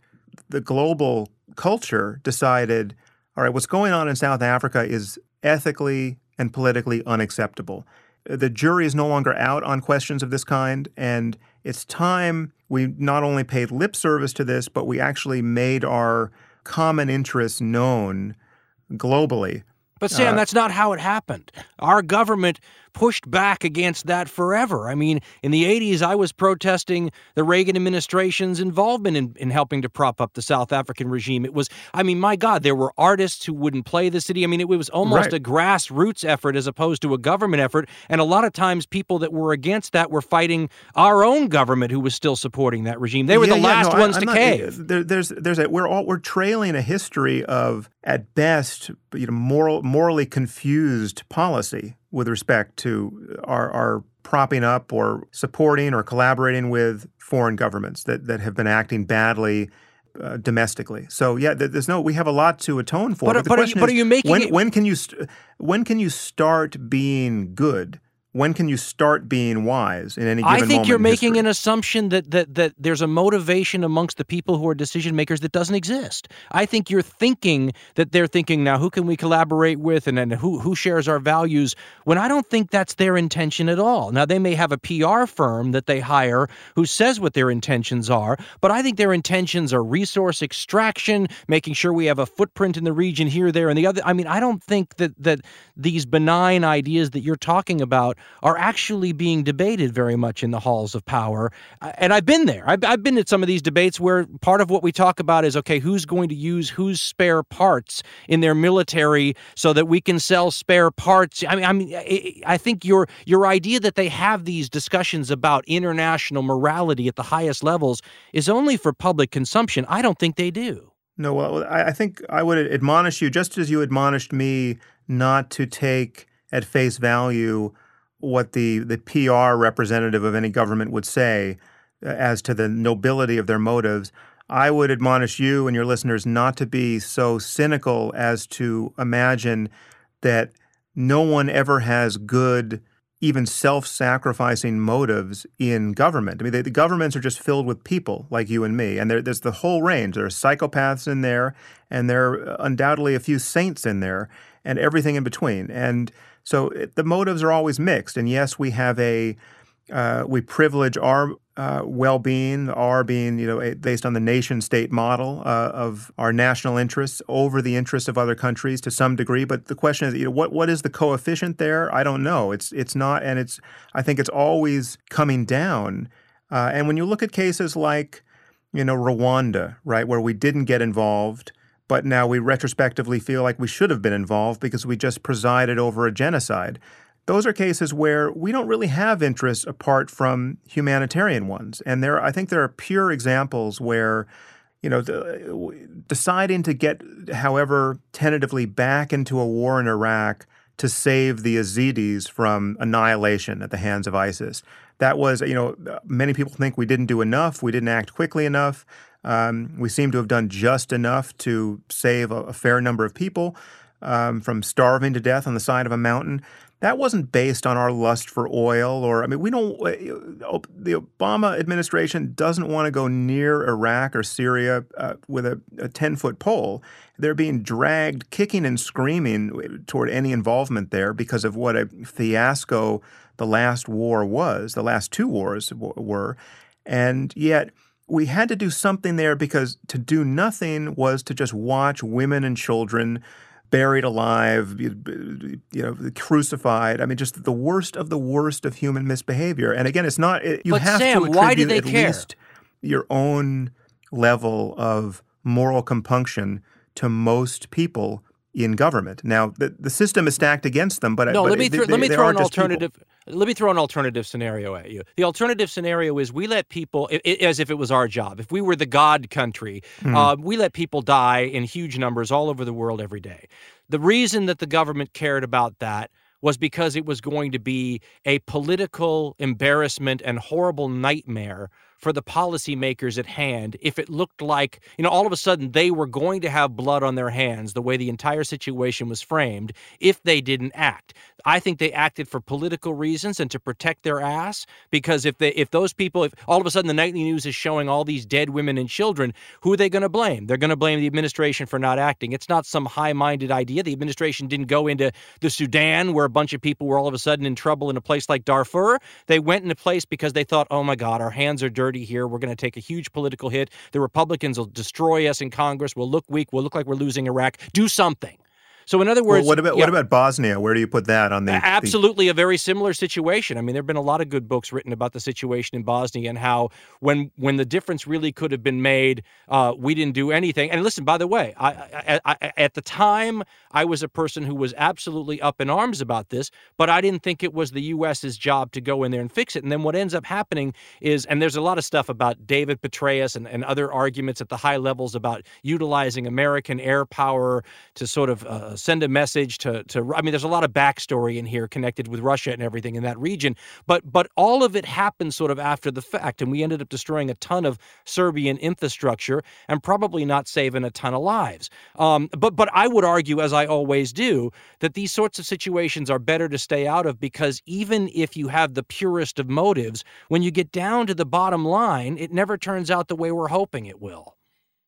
the global culture decided – all right, what's going on in South Africa is ethically and politically unacceptable. The jury is no longer out on questions of this kind, and it's time we not only paid lip service to this, but we actually made our common interests known globally. But Sam, uh, that's not how it happened. Our government pushed back against that forever. I mean, in the 80s, I was protesting the Reagan administration's involvement in, in helping to prop up the South African regime. It was, I mean, my God, there were artists who wouldn't play the city. I mean, it, was almost right. a grassroots effort as opposed to a government effort. And a lot of times, people that were against that were fighting our own government who was still supporting that regime. They were yeah, the yeah, last no, ones I, to not, cave. There, there's, there's a, we're all, we're trailing a history of, at best, you know, moral, morally confused policy with respect to our, our propping up or supporting or collaborating with foreign governments that, that have been acting badly uh, domestically. So yeah, there's no. We have a lot to atone for. But, but the but question are you, but is, are you making when, it... when can you st- when can you start being good? When can you start being wise in any given I think you're making history? an assumption that, that that there's a motivation amongst the people who are decision makers that doesn't exist. I think you're thinking that they're thinking now who can we collaborate with and then who who shares our values when I don't think that's their intention at all. Now they may have a PR firm that they hire who says what their intentions are, but I think their intentions are resource extraction, making sure we have a footprint in the region here there and the other I mean I don't think that that these benign ideas that you're talking about are actually being debated very much in the halls of power. Uh, and I've been there. I've, I've been at some of these debates where part of what we talk about is okay, who's going to use whose spare parts in their military so that we can sell spare parts. I mean, I mean, I think your your idea that they have these discussions about international morality at the highest levels is only for public consumption. I don't think they do. No, well, I think I would admonish you, just as you admonished me, not to take at face value what the, the PR representative of any government would say uh, as to the nobility of their motives. I would admonish you and your listeners not to be so cynical as to imagine that no one ever has good, even self sacrificing motives in government. I mean, the, the, governments are just filled with people like you and me, and there, there's the whole range. There are psychopaths in there, and there are undoubtedly a few saints in there, and everything in between. And so it, the motives are always mixed. And yes, we have a uh, we privilege our uh, well-being, our being you know based on the nation-state model uh, of our national interests over the interests of other countries to some degree. But the question is, you know, what what is the coefficient there? I don't know. It's it's not, and it's I think it's always coming down. Uh, and when you look at cases like you know Rwanda, right, where we didn't get involved but now we retrospectively feel like we should have been involved because we just presided over a genocide. Those are cases where we don't really have interests apart from humanitarian ones. And there, I think there are pure examples where, you know, deciding to get, however, tentatively back into a war in Iraq to save the Yazidis from annihilation at the hands of ISIS. That was, you know, many people think we didn't do enough, we didn't act quickly enough. Um, we seem to have done just enough to save a, a fair number of people um, from starving to death on the side of a mountain. That wasn't based on our lust for oil, or I mean, we don't. Uh, the Obama administration doesn't want to go near Iraq or Syria uh, with a ten foot pole. They're being dragged, kicking and screaming toward any involvement there because of what a fiasco the last war was. The last two wars were, and yet we had to do something there because to do nothing was to just watch women and children buried alive, you know, crucified. I mean, just the worst of the worst of human misbehavior. And again, it's not you but have Sam, to why do they at care? least your own level of moral compunction to most people in government. Now, the, the system is stacked against them, but no, but let me th- they, let me throw an alternative. People. Let me throw an alternative scenario at you. The alternative scenario is we let people, it, it, as if it was our job, if we were the God country, mm-hmm. uh, we let people die in huge numbers all over the world every day. The reason that the government cared about that was because it was going to be a political embarrassment and horrible nightmare for the policymakers at hand if it looked like, you know, all of a sudden they were going to have blood on their hands the way the entire situation was framed if they didn't act. I think they acted for political reasons and to protect their ass because if they if those people if all of a sudden the nightly news is showing all these dead women and children, who are they going to blame? They're going to blame the administration for not acting. It's not some high-minded idea. The administration didn't go into the Sudan where a bunch of people were all of a sudden in trouble in a place like Darfur. They went in a place because they thought, "Oh my god, our hands are dirty dirty here. We're going to take a huge political hit. The Republicans will destroy us in Congress. We'll look weak. We'll look like we're losing Iraq. Do something. So in other words, well, what about yeah, what about Bosnia? Where do you put that on the absolutely the... a very similar situation? I mean, there've been a lot of good books written about the situation in Bosnia and how when when the difference really could have been made, uh, we didn't do anything. And listen, by the way, I, I, I, at the time I was a person who was absolutely up in arms about this, but I didn't think it was the U.S.'s job to go in there and fix it. And then what ends up happening is, and there's a lot of stuff about David Petraeus and, and other arguments at the high levels about utilizing American air power to sort of uh, send a message to to I mean there's a lot of backstory in here connected with Russia and everything in that region but but all of it happened sort of after the fact and we ended up destroying a ton of Serbian infrastructure and probably not saving a ton of lives. Um, but but I would argue as I always do that these sorts of situations are better to stay out of because even if you have the purest of motives when you get down to the bottom line it never turns out the way we're hoping it will.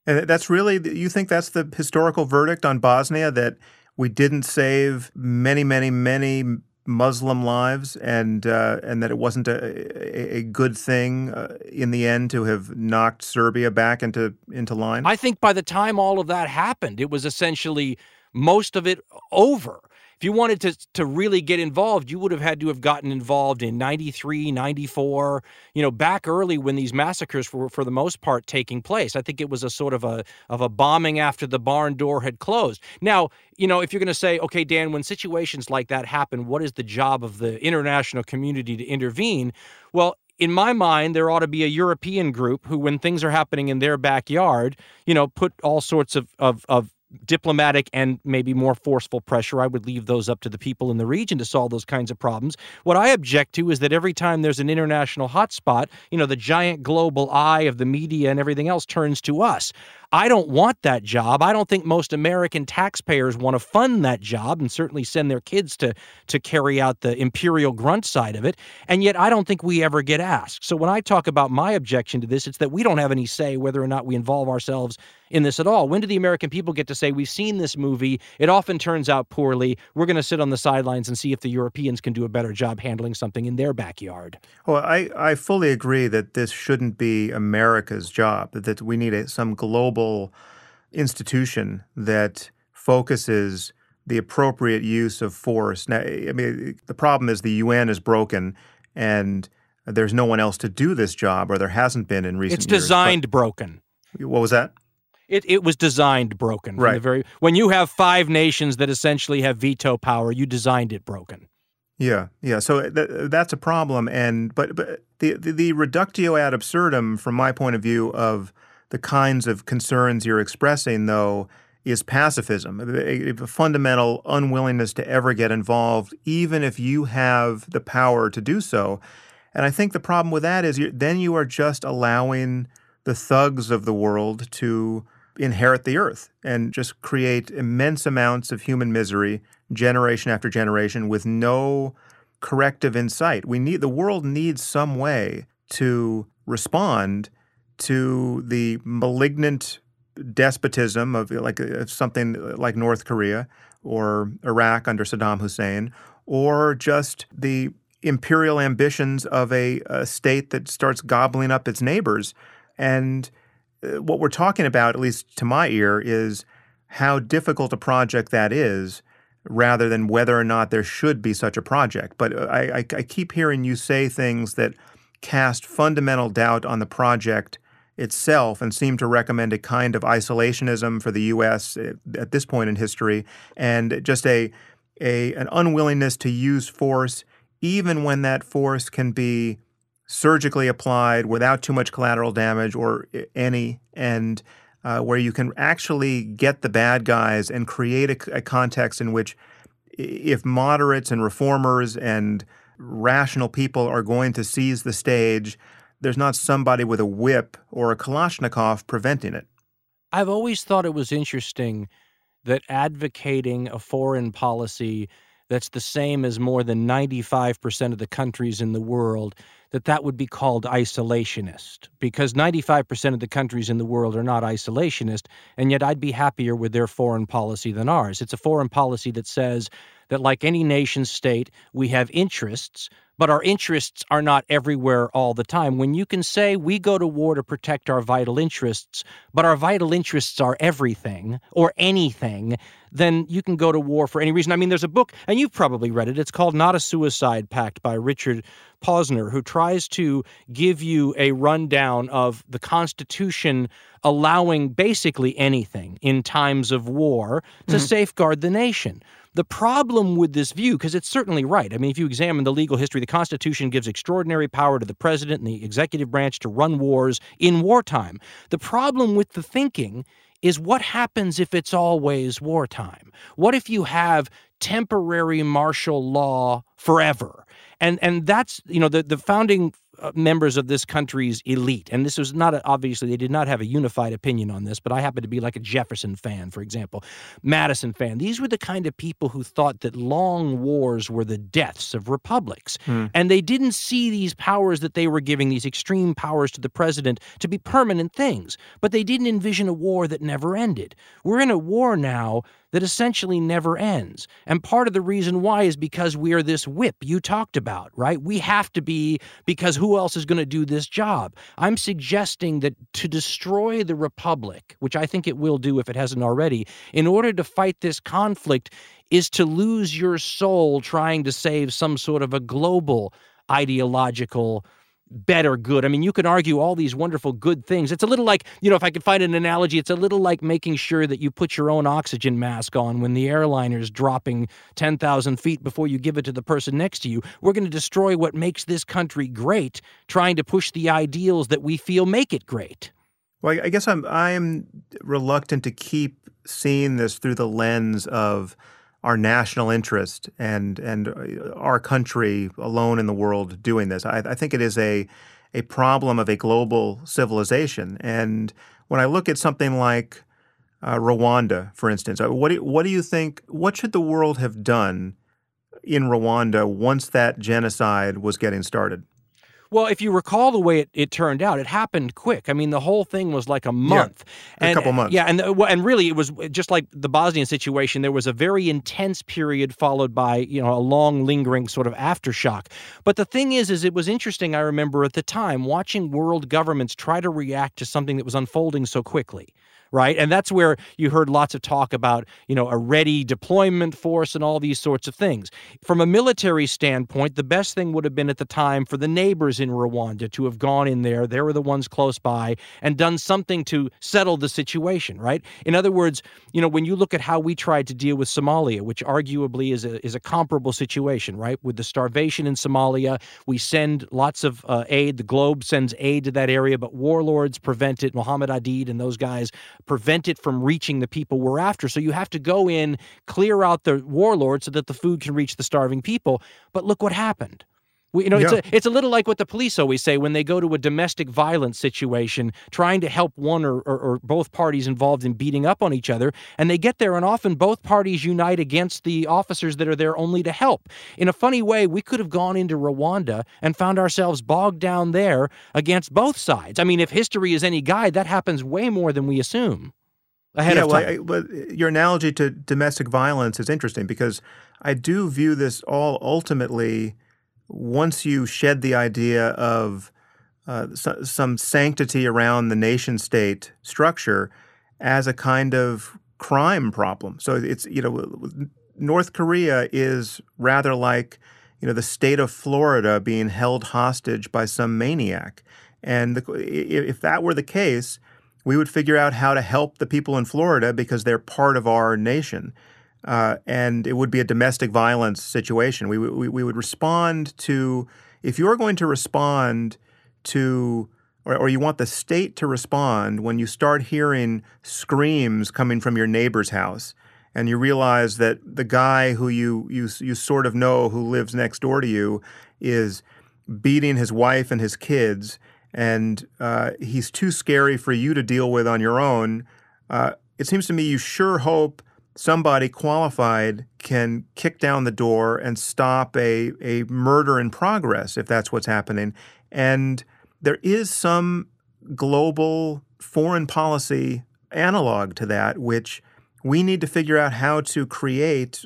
And that's really, you think that's the historical verdict on Bosnia that we didn't save many, many, many Muslim lives, and uh, and that it wasn't a, a good thing uh, in the end to have knocked Serbia back into into line. I think by the time all of that happened, it was essentially most of it over if you wanted to to really get involved, you would have had to have gotten involved in 93, 94, you know, back early when these massacres were for the most part taking place. I think it was a sort of a of a bombing after the barn door had closed. Now, you know, if you're going to say, okay, Dan, when situations like that happen, what is the job of the international community to intervene? Well, in my mind, there ought to be a European group who, when things are happening in their backyard, you know, put all sorts of, of, of diplomatic and maybe more forceful pressure. I would leave those up to the people in the region to solve those kinds of problems. What I object to is that every time there's an international hotspot, you know, the giant global eye of the media and everything else turns to us. I don't want that job. I don't think most American taxpayers want to fund that job and certainly send their kids to to carry out the imperial grunt side of it. And yet I don't think we ever get asked. So when I talk about my objection to this, it's that we don't have any say whether or not we involve ourselves in this at all. When do the American people get to say we've seen this movie? It often turns out poorly. We're going to sit on the sidelines and see if the Europeans can do a better job handling something in their backyard. Well, I, I fully agree that this shouldn't be America's job, that, we need a, some global global institution that focuses the appropriate use of force. Now, I mean, the problem is the UN is broken and there's no one else to do this job, or there hasn't been in recent years. It's designed years, broken. What was that? It, it was designed broken. Right. Very, when you have five nations that essentially have veto power, you designed it broken. Yeah, yeah. So uh, th- uh, that's a problem, and but but the, the the reductio ad absurdum, from my point of view, of the kinds of concerns you're expressing, though, is pacifism, a, a, fundamental unwillingness to ever get involved, even if you have the power to do so. And I think the problem with that is then you are just allowing the thugs of the world to inherit the earth and just create immense amounts of human misery generation after generation with no corrective insight. We need the world needs some way to respond to the malignant despotism of like uh, something like North Korea or Iraq under Saddam Hussein, or just the imperial ambitions of a, a state that starts gobbling up its neighbors. And uh, what we're talking about, at least to my ear, is how difficult a project that is rather than whether or not there should be such a project. But uh, I, I, I keep hearing you say things that cast fundamental doubt on the project itself and seemed to recommend a kind of isolationism for the U.S. at this point in history and just a, a an unwillingness to use force even when that force can be surgically applied without too much collateral damage or any, and uh, where you can actually get the bad guys and create a, a context in which, if moderates and reformers and rational people are going to seize the stage, there's not somebody with a whip or a Kalashnikov preventing it. I've always thought it was interesting that advocating a foreign policy that's the same as more than 95% of the countries in the world that that would be called isolationist because 95% of the countries in the world are not isolationist and yet I'd be happier with their foreign policy than ours it's a foreign policy that says that like any nation state we have interests but our interests are not everywhere all the time. When you can say we go to war to protect our vital interests, but our vital interests are everything or anything, then you can go to war for any reason. I mean, there's a book, and you've probably read it. It's called Not a Suicide Pact by Richard Posner, who tries to give you a rundown of the Constitution allowing basically anything in times of war to mm-hmm. safeguard the nation. The problem with this view, because it's certainly right. I mean, if you examine the legal history, the Constitution gives extraordinary power to the president and the executive branch to run wars in wartime. The problem with the thinking is what happens if it's always wartime? What if you have temporary martial law forever? And and that's you know the the founding members of this country's elite. And this was not a, obviously they did not have a unified opinion on this, but I happen to be like a Jefferson fan, for example, Madison fan. These were the kind of people who thought that long wars were the deaths of republics, hmm. and they didn't see these powers that they were giving these extreme powers to the president to be permanent things. But they didn't envision a war that never ended. We're in a war now that essentially never ends. And part of the reason why is because we are this whip you talked about, right? We have to be because who else is going to do this job? I'm suggesting that to destroy the republic, which I think it will do if it hasn't already, in order to fight this conflict is to lose your soul trying to save some sort of a global ideological better good. I mean, you can argue all these wonderful good things. It's a little like, you know, if I could find an analogy, it's a little like making sure that you put your own oxygen mask on when the airliner's dropping 10,000 feet before you give it to the person next to you. We're going to destroy what makes this country great, trying to push the ideals that we feel make it great. Well, I guess I'm I'm reluctant to keep seeing this through the lens of our national interest and and uh, our country alone in the world doing this. I, I, think it is a a problem of a global civilization. And when I look at something like uh, Rwanda, for instance, uh, what do, what do you think? What should the world have done in Rwanda once that genocide was getting started? Well, if you recall the way it, it turned out, it happened quick. I mean, the whole thing was like a month. Yeah, and, a couple months. Yeah, and and really it was just like the Bosnian situation. There was a very intense period followed by you know a long lingering sort of aftershock. But the thing is, is it was interesting. I remember at the time watching world governments try to react to something that was unfolding so quickly right? And that's where you heard lots of talk about, you know, a ready deployment force and all these sorts of things. From a military standpoint, the best thing would have been at the time for the neighbors in Rwanda to have gone in there, they were the ones close by, and done something to settle the situation, right? In other words, you know, when you look at how we tried to deal with Somalia, which arguably is a, is a comparable situation, right? With the starvation in Somalia, we send lots of uh, aid. The globe sends aid to that area, but warlords prevent it. Mohammed Aidid and those guys prevent it from reaching the people we're after. So you have to go in, clear out the warlords so that the food can reach the starving people. But look what happened. We, you know, yeah. it's, a, it's a little like what the police always say when they go to a domestic violence situation, trying to help one or, or, or, both parties involved in beating up on each other. And they get there, and often both parties unite against the officers that are there only to help. In a funny way, we could have gone into Rwanda and found ourselves bogged down there against both sides. I mean, if history is any guide, that happens way more than we assume. Ahead yeah, of time. Well, I, but your analogy to domestic violence is interesting because I do view this all ultimately once you shed the idea of uh, some sanctity around the nation state structure as a kind of crime problem. So it's, you know, North Korea is rather like, you know, the state of Florida being held hostage by some maniac. And the, if that were the case, we would figure out how to help the people in Florida because they're part of our nation. Uh, and it would be a domestic violence situation. We, we, we would respond to, if you're going to respond to, or, or you want the state to respond when you start hearing screams coming from your neighbor's house, and you realize that the guy who you, you, you sort of know who lives next door to you is beating his wife and his kids, and uh, he's too scary for you to deal with on your own. Uh, it seems to me you sure hope somebody qualified can kick down the door and stop a, a murder in progress if that's what's happening. And there is some global foreign policy analog to that, which we need to figure out how to create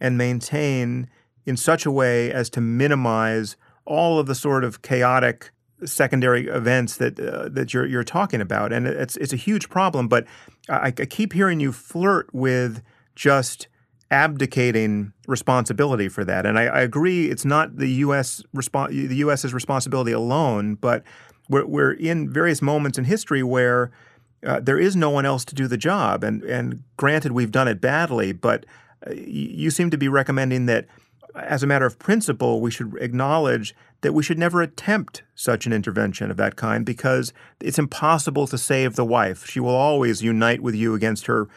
and maintain in such a way as to minimize all of the sort of chaotic secondary events that uh, that you're you're talking about, and it's it's a huge problem. But I, I keep hearing you flirt with just abdicating responsibility for that, and I, I agree it's not the U.S. Respo- the U.S.'s responsibility alone, but we're we're in various moments in history where. Uh, there is no one else to do the job, and and granted, we've done it badly. But uh, you seem to be recommending that as a matter of principle, we should acknowledge that we should never attempt such an intervention of that kind because it's impossible to save the wife. She will always unite with you against her,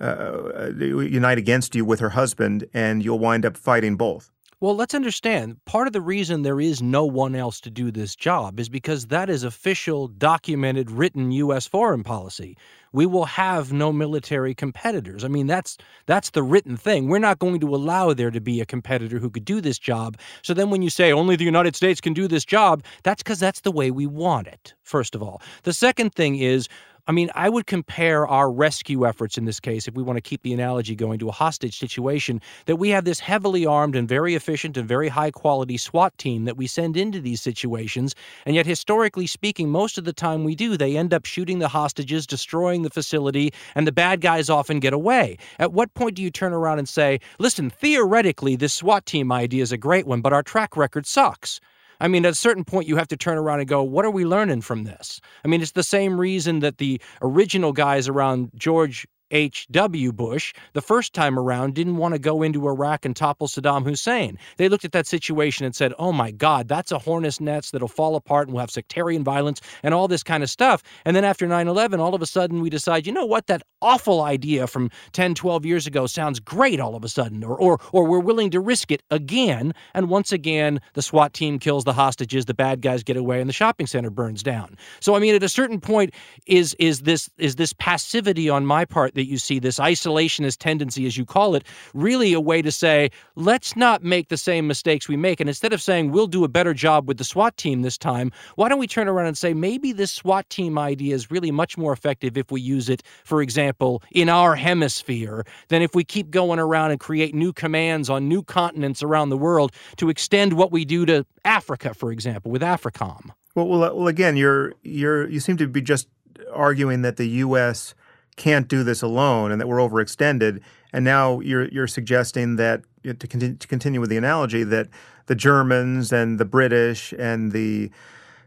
uh, unite against you with her husband, and you'll wind up fighting both. Well, let's understand part of the reason there is no one else to do this job is because that is official, documented, written U.S. foreign policy. We will have no military competitors. I mean, that's that's the written thing. We're not going to allow there to be a competitor who could do this job. So then when you say only the United States can do this job, that's because that's the way we want it, first of all. The second thing is I mean, I would compare our rescue efforts in this case, if we want to keep the analogy going to a hostage situation, that we have this heavily armed and very efficient and very high quality SWAT team that we send into these situations. And yet, historically speaking, most of the time we do, they end up shooting the hostages, destroying the facility, and the bad guys often get away. At what point do you turn around and say, listen, theoretically, this SWAT team idea is a great one, but our track record sucks? I mean, at a certain point, you have to turn around and go, what are we learning from this? I mean, it's the same reason that the original guys around George H.W. Bush, the first time around, didn't want to go into Iraq and topple Saddam Hussein. They looked at that situation and said, oh my God, that's a hornet's nest that'll fall apart and we'll have sectarian violence and all this kind of stuff. And then after 9 11, all of a sudden we decide, you know what, that awful idea from 10, 12 years ago sounds great all of a sudden, or, or, or we're willing to risk it again. And once again, the SWAT team kills the hostages, the bad guys get away, and the shopping center burns down. So, I mean, at a certain point, is, is, this, is this passivity on my part that you see, this isolationist tendency, as you call it, really a way to say, let's not make the same mistakes we make. And instead of saying, we'll do a better job with the SWAT team this time, why don't we turn around and say, maybe this SWAT team idea is really much more effective if we use it, for example, in our hemisphere than if we keep going around and create new commands on new continents around the world to extend what we do to Africa, for example, with AFRICOM. Well, well, uh, well again, you're you're you seem to be just arguing that the U.S can't do this alone and that we're overextended. And now you're you're suggesting that to continue, to continue with the analogy that the Germans and the British and the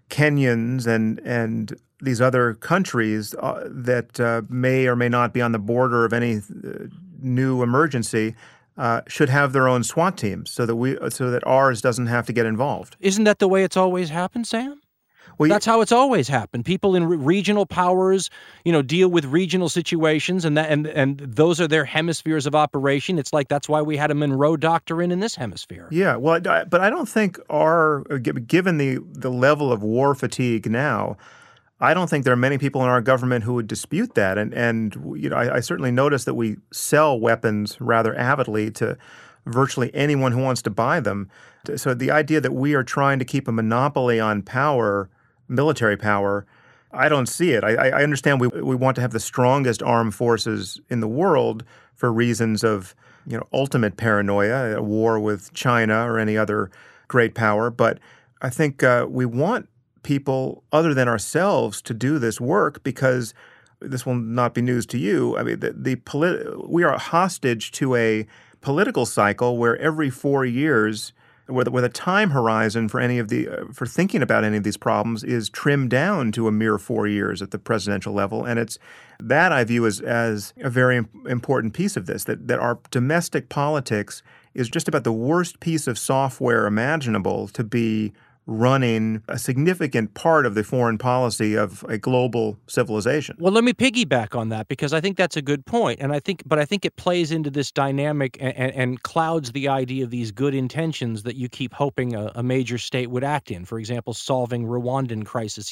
Kenyans and and these other countries uh, that uh, may or may not be on the border of any uh, new emergency uh, should have their own SWAT teams so that we so that ours doesn't have to get involved. Isn't that the way it's always happened, Sam? Well, that's how it's always happened. People in re- regional powers, you know, deal with regional situations, and that and and those are their hemispheres of operation. It's like that's why we had a Monroe Doctrine in this hemisphere. Yeah, well, but I don't think our uh, given the the level of war fatigue now. I don't think there are many people in our government who would dispute that, and and you know I, I certainly notice that we sell weapons rather avidly to virtually anyone who wants to buy them. So the idea that we are trying to keep a monopoly on power military power. I don't see it. I, I understand we, we want to have the strongest armed forces in the world for reasons of you know ultimate paranoia, a war with China or any other great power. But I think uh, we want people other than ourselves to do this work because this will not be news to you. I mean, the, the polit- we are hostage to a political cycle where every four years where the, where the time horizon for any of the uh, for thinking about any of these problems is trimmed down to a mere four years at the presidential level, and it's that I view as as a very important piece of this that that our domestic politics is just about the worst piece of software imaginable to be running a significant part of the foreign policy of a global civilization. Well, let me piggyback on that because I think that's a good point, and I think, but I think it plays into this dynamic and, and, and clouds the idea of these good intentions that you keep hoping a, a major state would act in. For example, solving Rwandan crises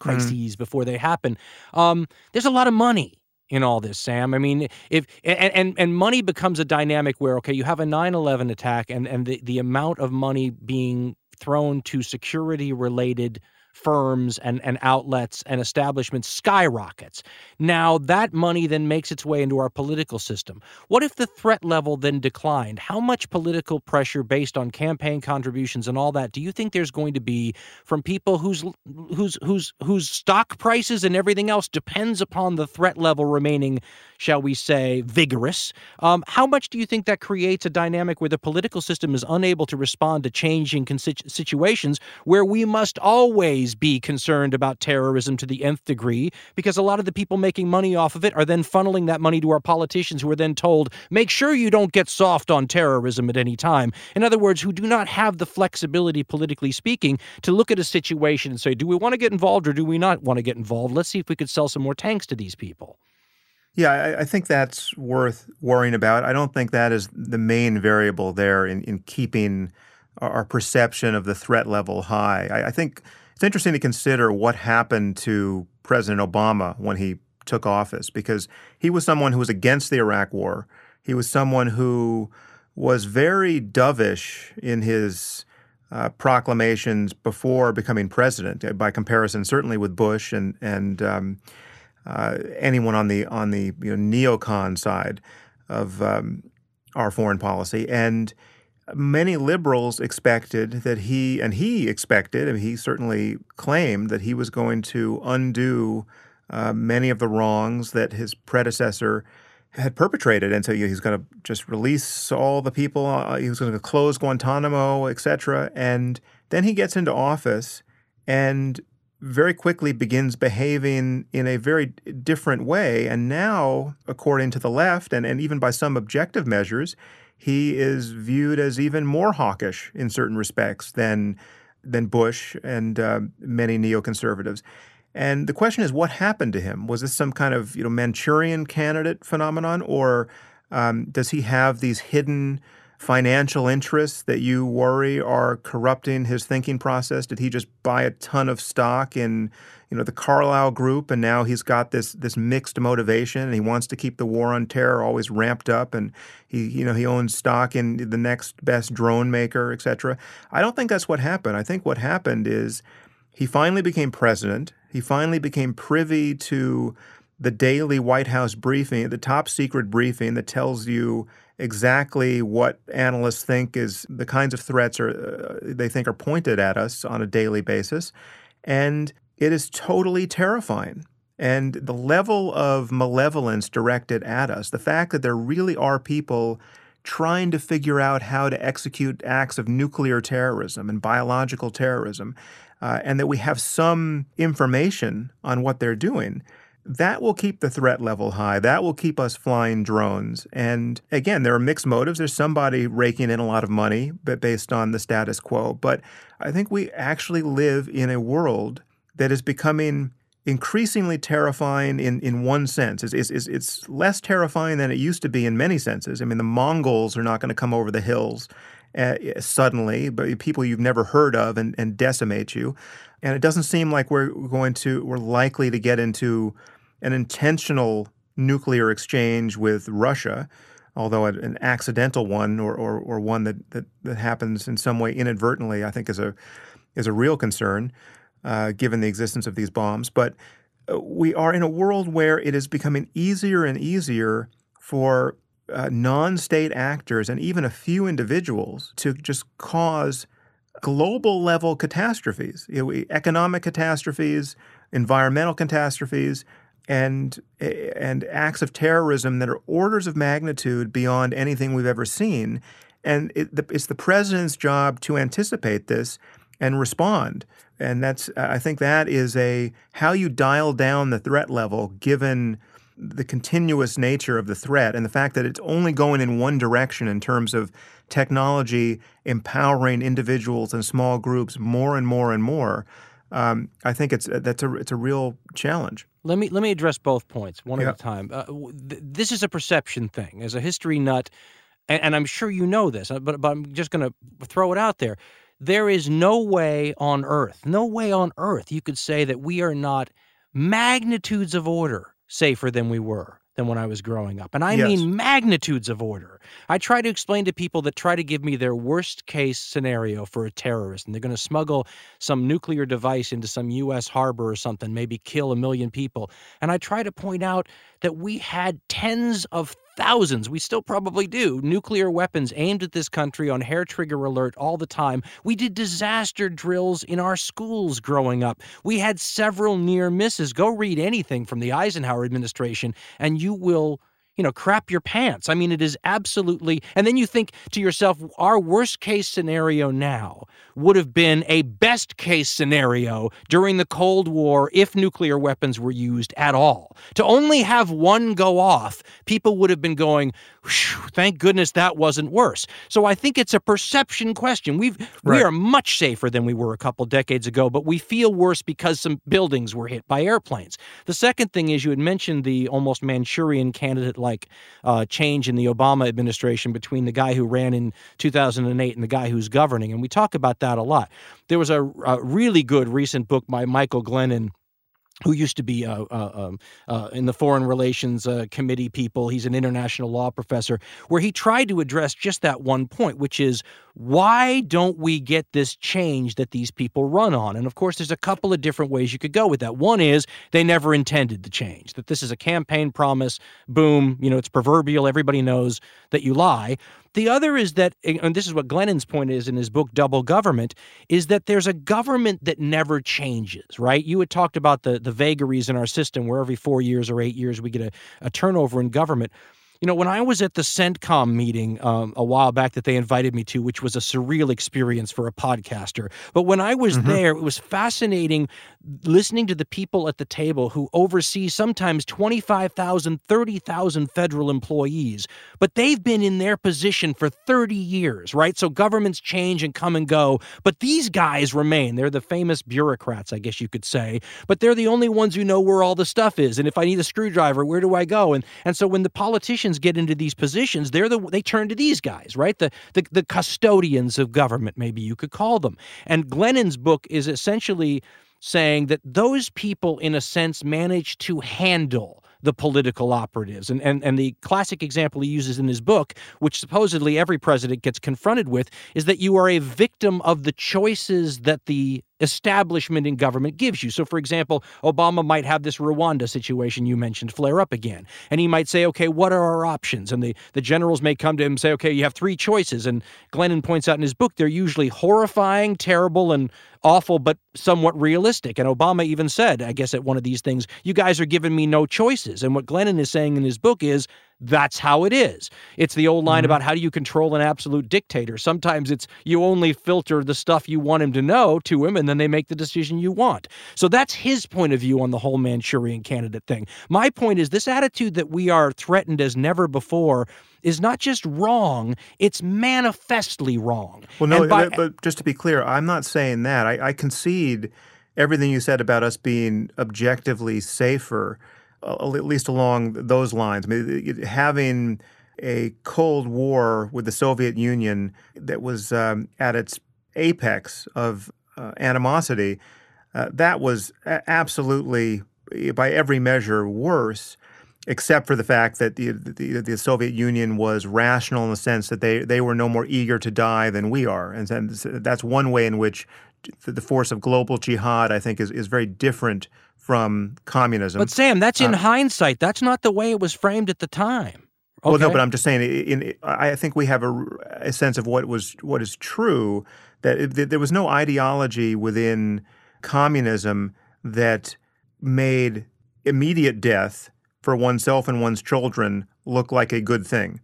crises mm. before they happen. Um, there's a lot of money in all this, Sam. I mean, if and, and and money becomes a dynamic where okay, you have a 9/11 attack and and the the amount of money being thrown to security related firms and, and outlets and establishments skyrockets. Now, that money then makes its way into our political system. What if the threat level then declined? How much political pressure based on campaign contributions and all that do you think there's going to be from people whose whose whose whose stock prices and everything else depends upon the threat level remaining, shall we say, vigorous? Um, how much do you think that creates a dynamic where the political system is unable to respond to changing situations where we must always be concerned about terrorism to the nth degree because a lot of the people making money off of it are then funneling that money to our politicians who are then told, make sure you don't get soft on terrorism at any time. In other words, who do not have the flexibility, politically speaking, to look at a situation and say, do we want to get involved or do we not want to get involved? Let's see if we could sell some more tanks to these people. Yeah, I, I, think that's worth worrying about. I don't think that is the main variable there in, in keeping our perception of the threat level high. I, I think it's interesting to consider what happened to President Obama when he took office because he was someone who was against the Iraq War. He was someone who was very dovish in his uh, proclamations before becoming president, uh, by comparison, certainly with Bush and and um, uh, anyone on the on the you know, neocon side of um, our foreign policy. And many liberals expected that he, and he expected, and he certainly claimed that he was going to undo uh, many of the wrongs that his predecessor had perpetrated. And so he's going to just release all the people, uh, he was going to close Guantanamo, etc. And then he gets into office and very quickly begins behaving in a very different way. And now, according to the left, and, and even by some objective measures, he is viewed as even more hawkish in certain respects than than Bush and uh, many neoconservatives. And the question is, what happened to him? Was this some kind of you know Manchurian candidate phenomenon, or um, does he have these hidden financial interests that you worry are corrupting his thinking process? Did he just buy a ton of stock in, you know, the Carlyle Group, and now he's got this this mixed motivation, and he wants to keep the war on terror always ramped up, and he, you know, he owns stock in the next best drone maker, et cetera. I don't think that's what happened. I think what happened is he finally became president. He finally became privy to the daily White House briefing, the top secret briefing that tells you exactly what analysts think is the kinds of threats are, uh, they think are pointed at us on a daily basis. And it is totally terrifying. And the level of malevolence directed at us, the fact that there really are people trying to figure out how to execute acts of nuclear terrorism and biological terrorism, uh, and that we have some information on what they're doing that will keep the threat level high. That will keep us flying drones. And again, there are mixed motives. There's somebody raking in a lot of money but based on the status quo. But I think we actually live in a world that is becoming increasingly terrifying in, in one sense. It's, it's, it's less terrifying than it used to be in many senses. I mean, the Mongols are not going to come over the hills uh, suddenly, but people you've never heard of and, and decimate you. And it doesn't seem like we're going to, we're likely to get into an intentional nuclear exchange with Russia, although an accidental one or, or, or one that, that, that happens in some way inadvertently, I think is a, is a real concern uh, given the existence of these bombs. But uh, we are in a world where it is becoming easier and easier for uh, non state actors and even a few individuals to just cause global level catastrophes, economic catastrophes, environmental catastrophes, and eh, and acts of terrorism that are orders of magnitude beyond anything we've ever seen. and it, the, it's the president's job to anticipate this and respond. And that's I think that is a how you dial down the threat level given the continuous nature of the threat and the fact that it's only going in one direction in terms of technology empowering individuals and small groups more and more and more. Um, I think it's that's a it's a real challenge. Let me let me address both points one yeah. at a time. Uh, th- this is a perception thing. As a history nut, and, and I'm sure you know this, uh, but but I'm just going to throw it out there. There is no way on earth, no way on earth you could say that we are not magnitudes of order safer than we were than when I was growing up. And I yes. mean magnitudes of order. I try to explain to people that try to give me their worst case scenario for a terrorist, and they're going to smuggle some nuclear device into some U.S. harbor or something, maybe kill a million people. And I try to point out that we had tens of thousands, we still probably do, nuclear weapons aimed at this country on hair trigger alert all the time. We did disaster drills in our schools growing up. We had several near misses. Go read anything from the Eisenhower administration, and you will you know, crap your pants. I mean, it is absolutely. And then you think to yourself, our worst case scenario now would have been a best case scenario during the Cold War if nuclear weapons were used at all. To only have one go off, people would have been going, thank goodness that wasn't worse. So I think it's a perception question. We've right. we are much safer than we were a couple decades ago, but we feel worse because some buildings were hit by airplanes. The second thing is you had mentioned the almost Manchurian candidate like uh, change in the Obama administration between the guy who ran in 2008 and the guy who's governing, and we talk about that a lot. There was a, a really good recent book by Michael Glennon who used to be uh, uh, um, uh, in the foreign relations uh, committee people. He's an international law professor, where he tried to address just that one point, which is why don't we get this change that these people run on? And of course, there's a couple of different ways you could go with that. One is they never intended the change, that this is a campaign promise. Boom, you know, it's proverbial. Everybody knows that you lie. The other is that, and this is what Glennon's point is in his book, Double Government, is that there's a government that never changes, right? You had talked about the, the vagaries in our system where every four years or eight years we get a, a turnover in government. You know, when I was at the CENTCOM meeting um, a while back that they invited me to, which was a surreal experience for a podcaster, but when I was mm-hmm. there, it was fascinating listening to the people at the table who oversee sometimes 25,000, 30,000 federal employees, but they've been in their position for 30 years, right? So governments change and come and go, but these guys remain. They're the famous bureaucrats, I guess you could say, but they're the only ones who know where all the stuff is. And if I need a screwdriver, where do I go? And and so when the politicians get into these positions, they're the they turn to these guys, right? The the, the custodians of government, maybe you could call them. And Glennon's book is essentially saying that those people, in a sense, manage to handle the political operatives. And, and, and the classic example he uses in his book, which supposedly every president gets confronted with, is that you are a victim of the choices that the establishment in government gives you. So, for example, Obama might have this Rwanda situation you mentioned flare up again. And he might say, okay, what are our options? And the, the generals may come to him and say, okay, you have three choices. And Glennon points out in his book, they're usually horrifying, terrible, and awful, but somewhat realistic. And Obama even said, I guess, at one of these things, you guys are giving me no choices. And what Glennon is saying in his book is, that's how it is. It's the old line mm-hmm. about how do you control an absolute dictator. Sometimes it's you only filter the stuff you want him to know to him, and then they make the decision you want. So that's his point of view on the whole Manchurian candidate thing. My point is this attitude that we are threatened as never before is not just wrong, it's manifestly wrong. Well, no, by, but just to be clear, I'm not saying that. I, I concede everything you said about us being objectively safer at least along those lines. I mean, having a Cold War with the Soviet Union that was um, at its apex of uh, animosity, uh, that was absolutely, by every measure, worse. Except for the fact that the, the, the Soviet Union was rational in the sense that they they were no more eager to die than we are, and that's one way in which the force of global jihad, I think, is is very different from communism. But Sam, that's in uh, hindsight. That's not the way it was framed at the time. Okay. Well, no, but I'm just saying. In, in, I think we have a, a, sense of what was what is true. That, it, that there was no ideology within communism that made immediate death for oneself and one's children look like a good thing.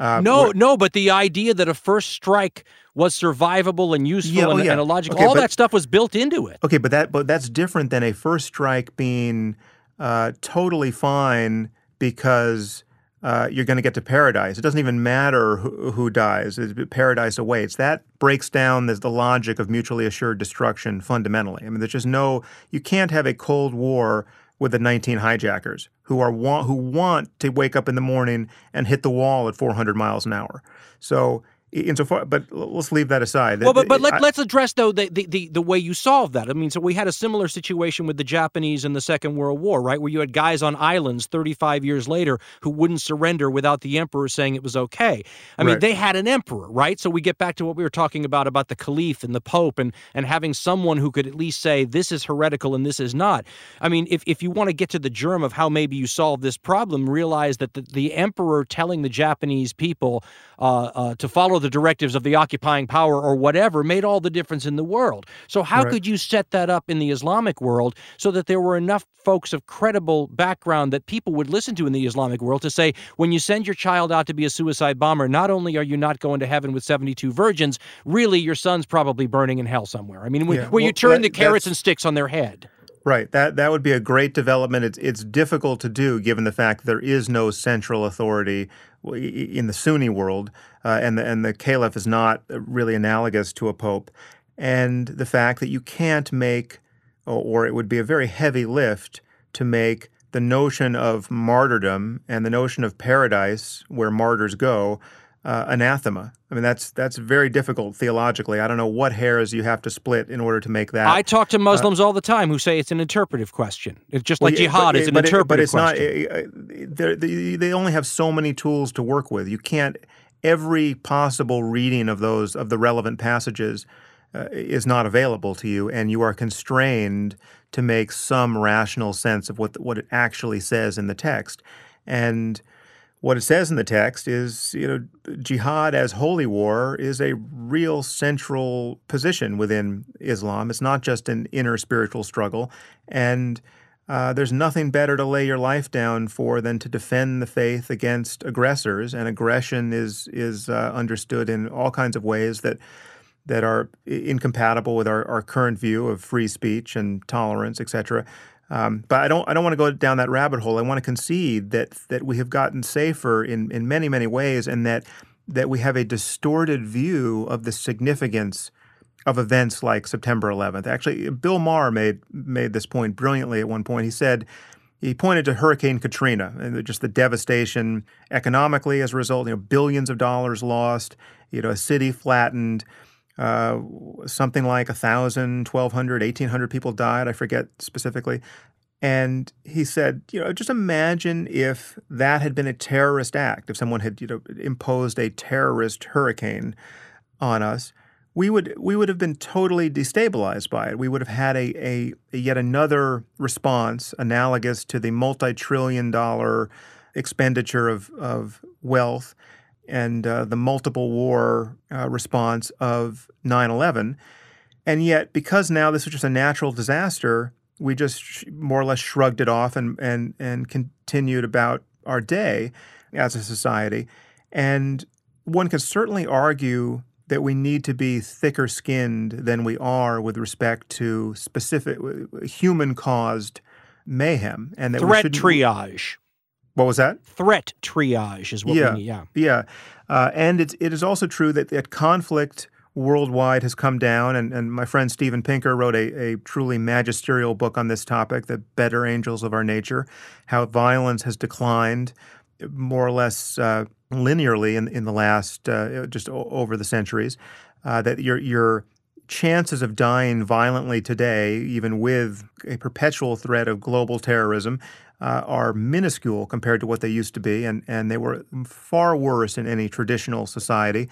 Uh, no, no, but the idea that a first strike was survivable and useful yeah, and, yeah. and, a logical, okay, all but, that stuff was built into it. Okay, but that but that's different than a first strike being uh, totally fine because uh, you're going to get to paradise. It doesn't even matter who, who dies. It's, paradise awaits. That breaks down the, the logic of mutually assured destruction fundamentally. I mean, there's just no. You can't have a Cold War with the 19 hijackers who are want, who want to wake up in the morning and hit the wall at 400 miles an hour. So insofar but let's leave that aside. Well but, but let, us address though the, the, the way you solve that. I mean so we had a similar situation with the japanese in the second world war right where you had guys on islands 35 years later who wouldn't surrender without the emperor saying it was okay. I mean right. they had an emperor right? So we get back to what we were talking about about the caliph and the pope and and having someone who could at least say this is heretical and this is not. I mean if, if you want to get to the germ of how maybe you solve this problem realize that the, the emperor telling the japanese people uh, uh, to follow follow the directives of the occupying power or whatever made all the difference in the world. So, how right. could you set that up in the Islamic world so that there were enough folks of credible background that people would listen to in the Islamic world to say, when you send your child out to be a suicide bomber, not only are you not going to heaven with 72 virgins, really your son's probably burning in hell somewhere. I mean, yeah. where well, you turn that, the carrots and sticks on their head. Right. That that would be a great development. It's it's difficult to do given the fact there is no central authority in the Sunni world, uh, and the and the caliph is not really analogous to a pope, and the fact that you can't make, or it would be a very heavy lift to make the notion of martyrdom and the notion of paradise, where martyrs go, uh, anathema. I mean, that's that's very difficult theologically. I don't know what hairs you have to split in order to make that. I talk to uh, Muslims uh, all the time who say it's an interpretive question. It's just like well, jihad is an but interpretive it, but it's question. not. They, they only have so many tools to work with. You can't. Every possible reading of those of the relevant passages uh, is not available to you, and you are constrained to make some rational sense of what what it actually says in the text. And what it says in the text is, you know, jihad as holy war is a real central position within Islam. It's not just an inner spiritual struggle. And uh, there's nothing better to lay your life down for than to defend the faith against aggressors. And aggression is is uh, understood in all kinds of ways that that are incompatible with our, our current view of free speech and tolerance, et cetera. Um, but I don't I don't want to go down that rabbit hole. I want to concede that that we have gotten safer in, in many many ways, and that that we have a distorted view of the significance of events like September 11th. Actually, Bill Maher made made this point brilliantly at one point. He said he pointed to Hurricane Katrina and just the devastation economically as a result. You know, billions of dollars lost. You know, a city flattened. Uh, something like 1,000, 1,200, 1,800 people died. I forget specifically. And he said, you know, just imagine if that had been a terrorist act, if someone had, you know, imposed a terrorist hurricane on us, we would we would have been totally destabilized by it. We would have had a, a, a yet another response analogous to the multi-trillion dollar expenditure of, of wealth and uh, the multiple war uh, response of 9 11. And yet, because now this was just a natural disaster, we just sh- more or less shrugged it off and, and, and continued about our day as a society. And one could certainly argue that we need to be thicker skinned than we are with respect to specific human caused mayhem and that threat triage what was that? Threat triage is what yeah, we need. Yeah. Yeah. Uh, and it's, it is also true that, that conflict worldwide has come down. And, and my friend Steven Pinker wrote a, a truly magisterial book on this topic, The Better Angels of Our Nature, how violence has declined more or less uh, linearly in, in the last, uh, just o- over the centuries. Uh, that your, your chances of dying violently today, even with a perpetual threat of global terrorism, uh, are minuscule compared to what they used to be, and, and they were far worse in any traditional society.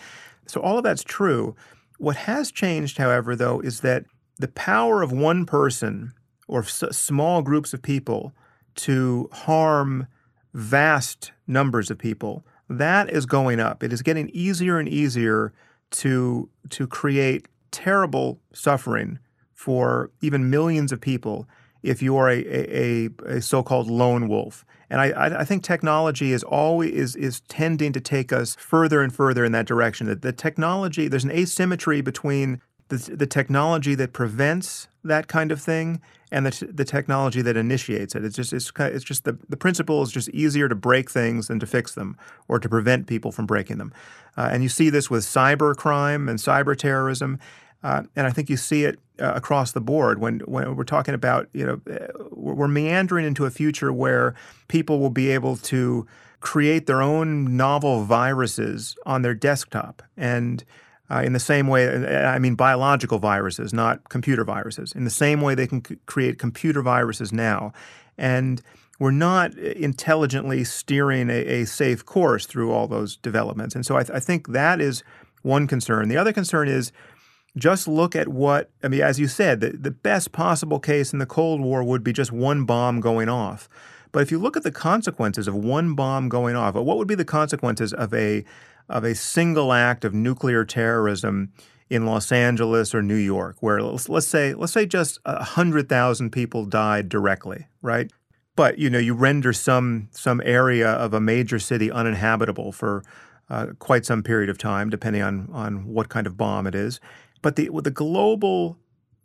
So, all of that's true. What has changed, however, though, is that the power of one person or s- small groups of people to harm vast numbers of people, that is going up. It is getting easier and easier to, to create terrible suffering for even millions of people if you are a, a, a so called lone wolf. And I, I think technology is always is, is tending to take us further and further in that direction. That the technology, there's an asymmetry between the, the technology that prevents that kind of thing and the, the technology that initiates it. It's just it's, it's just the, the principle is just easier to break things than to fix them or to prevent people from breaking them. Uh, and you see this with cyber crime and cyber terrorism. Uh, and I think you see it uh, across the board when when we're talking about you know uh, we're meandering into a future where people will be able to create their own novel viruses on their desktop and uh, in the same way, uh, I mean biological viruses, not computer viruses. In the same way they can c- create computer viruses now. And we're not intelligently steering a, a safe course through all those developments. And so I, th- I think that is one concern. The other concern is just look at what, I mean, as you said, the, the best possible case in the Cold War would be just one bomb going off. But if you look at the consequences of one bomb going off, what would be the consequences of a of a single act of nuclear terrorism in Los Angeles or New York, where let's, let's say let's say just hundred thousand people died directly, right? But you know, you render some some area of a major city uninhabitable for uh, quite some period of time, depending on on what kind of bomb it is. But the the global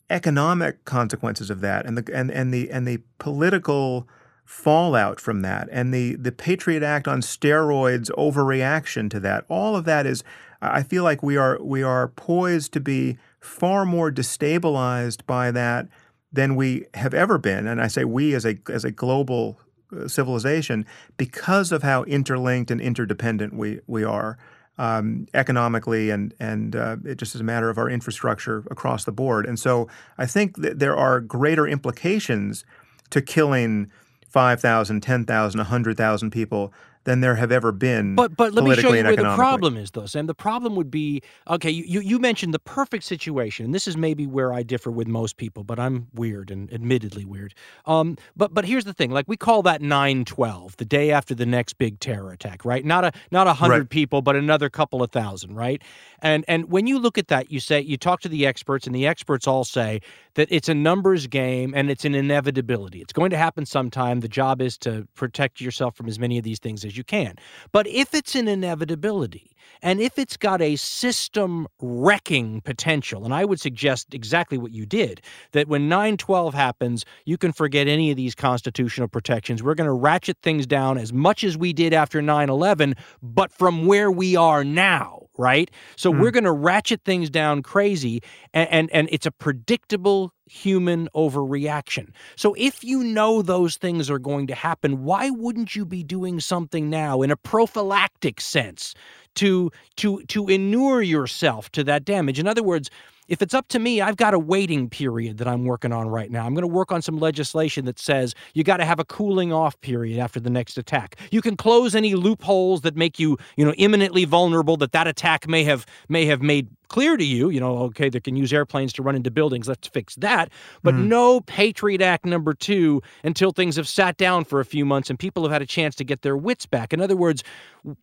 economic consequences of that, and the and and the and the political fallout from that and the, the Patriot Act on steroids overreaction to that. All of that is I feel like we are we are poised to be far more destabilized by that than we have ever been. And I say we as a as a global uh, civilization because of how interlinked and interdependent we we are. Um, economically and and uh, it just is a matter of our infrastructure across the board. And so I think that there are greater implications to killing 5,000, 10,000, 100,000 people than there have ever been. But but let me show you where the problem is, though, Sam. The problem would be okay. You you mentioned the perfect situation, and this is maybe where I differ with most people, but I'm weird and admittedly weird. Um, but but here's the thing: like we call that nine twelve, the day after the next big terror attack, right? Not a not a hundred right. people, but another couple of thousand, right? And and when you look at that, you say you talk to the experts, and the experts all say that it's a numbers game and it's an inevitability. It's going to happen sometime. The job is to protect yourself from as many of these things as you can. But if it's an inevitability and if it's got a system wrecking potential, and I would suggest exactly what you did, that when 912 happens, you can forget any of these constitutional protections. We're going to ratchet things down as much as we did after 9 11, but from where we are now right? So mm. we're going to ratchet things down crazy, and, and and it's a predictable human overreaction. So if you know those things are going to happen, why wouldn't you be doing something now in a prophylactic sense to to to inure yourself to that damage? In other words, if it's up to me, I've got a waiting period that I'm working on right now. I'm going to work on some legislation that says you got to have a cooling off period after the next attack. You can close any loopholes that make you, you know, imminently vulnerable that that attack may have may have made clear to you, you know, okay, they can use airplanes to run into buildings. Let's fix that. But mm-hmm. no Patriot Act number two until things have sat down for a few months and people have had a chance to get their wits back. In other words,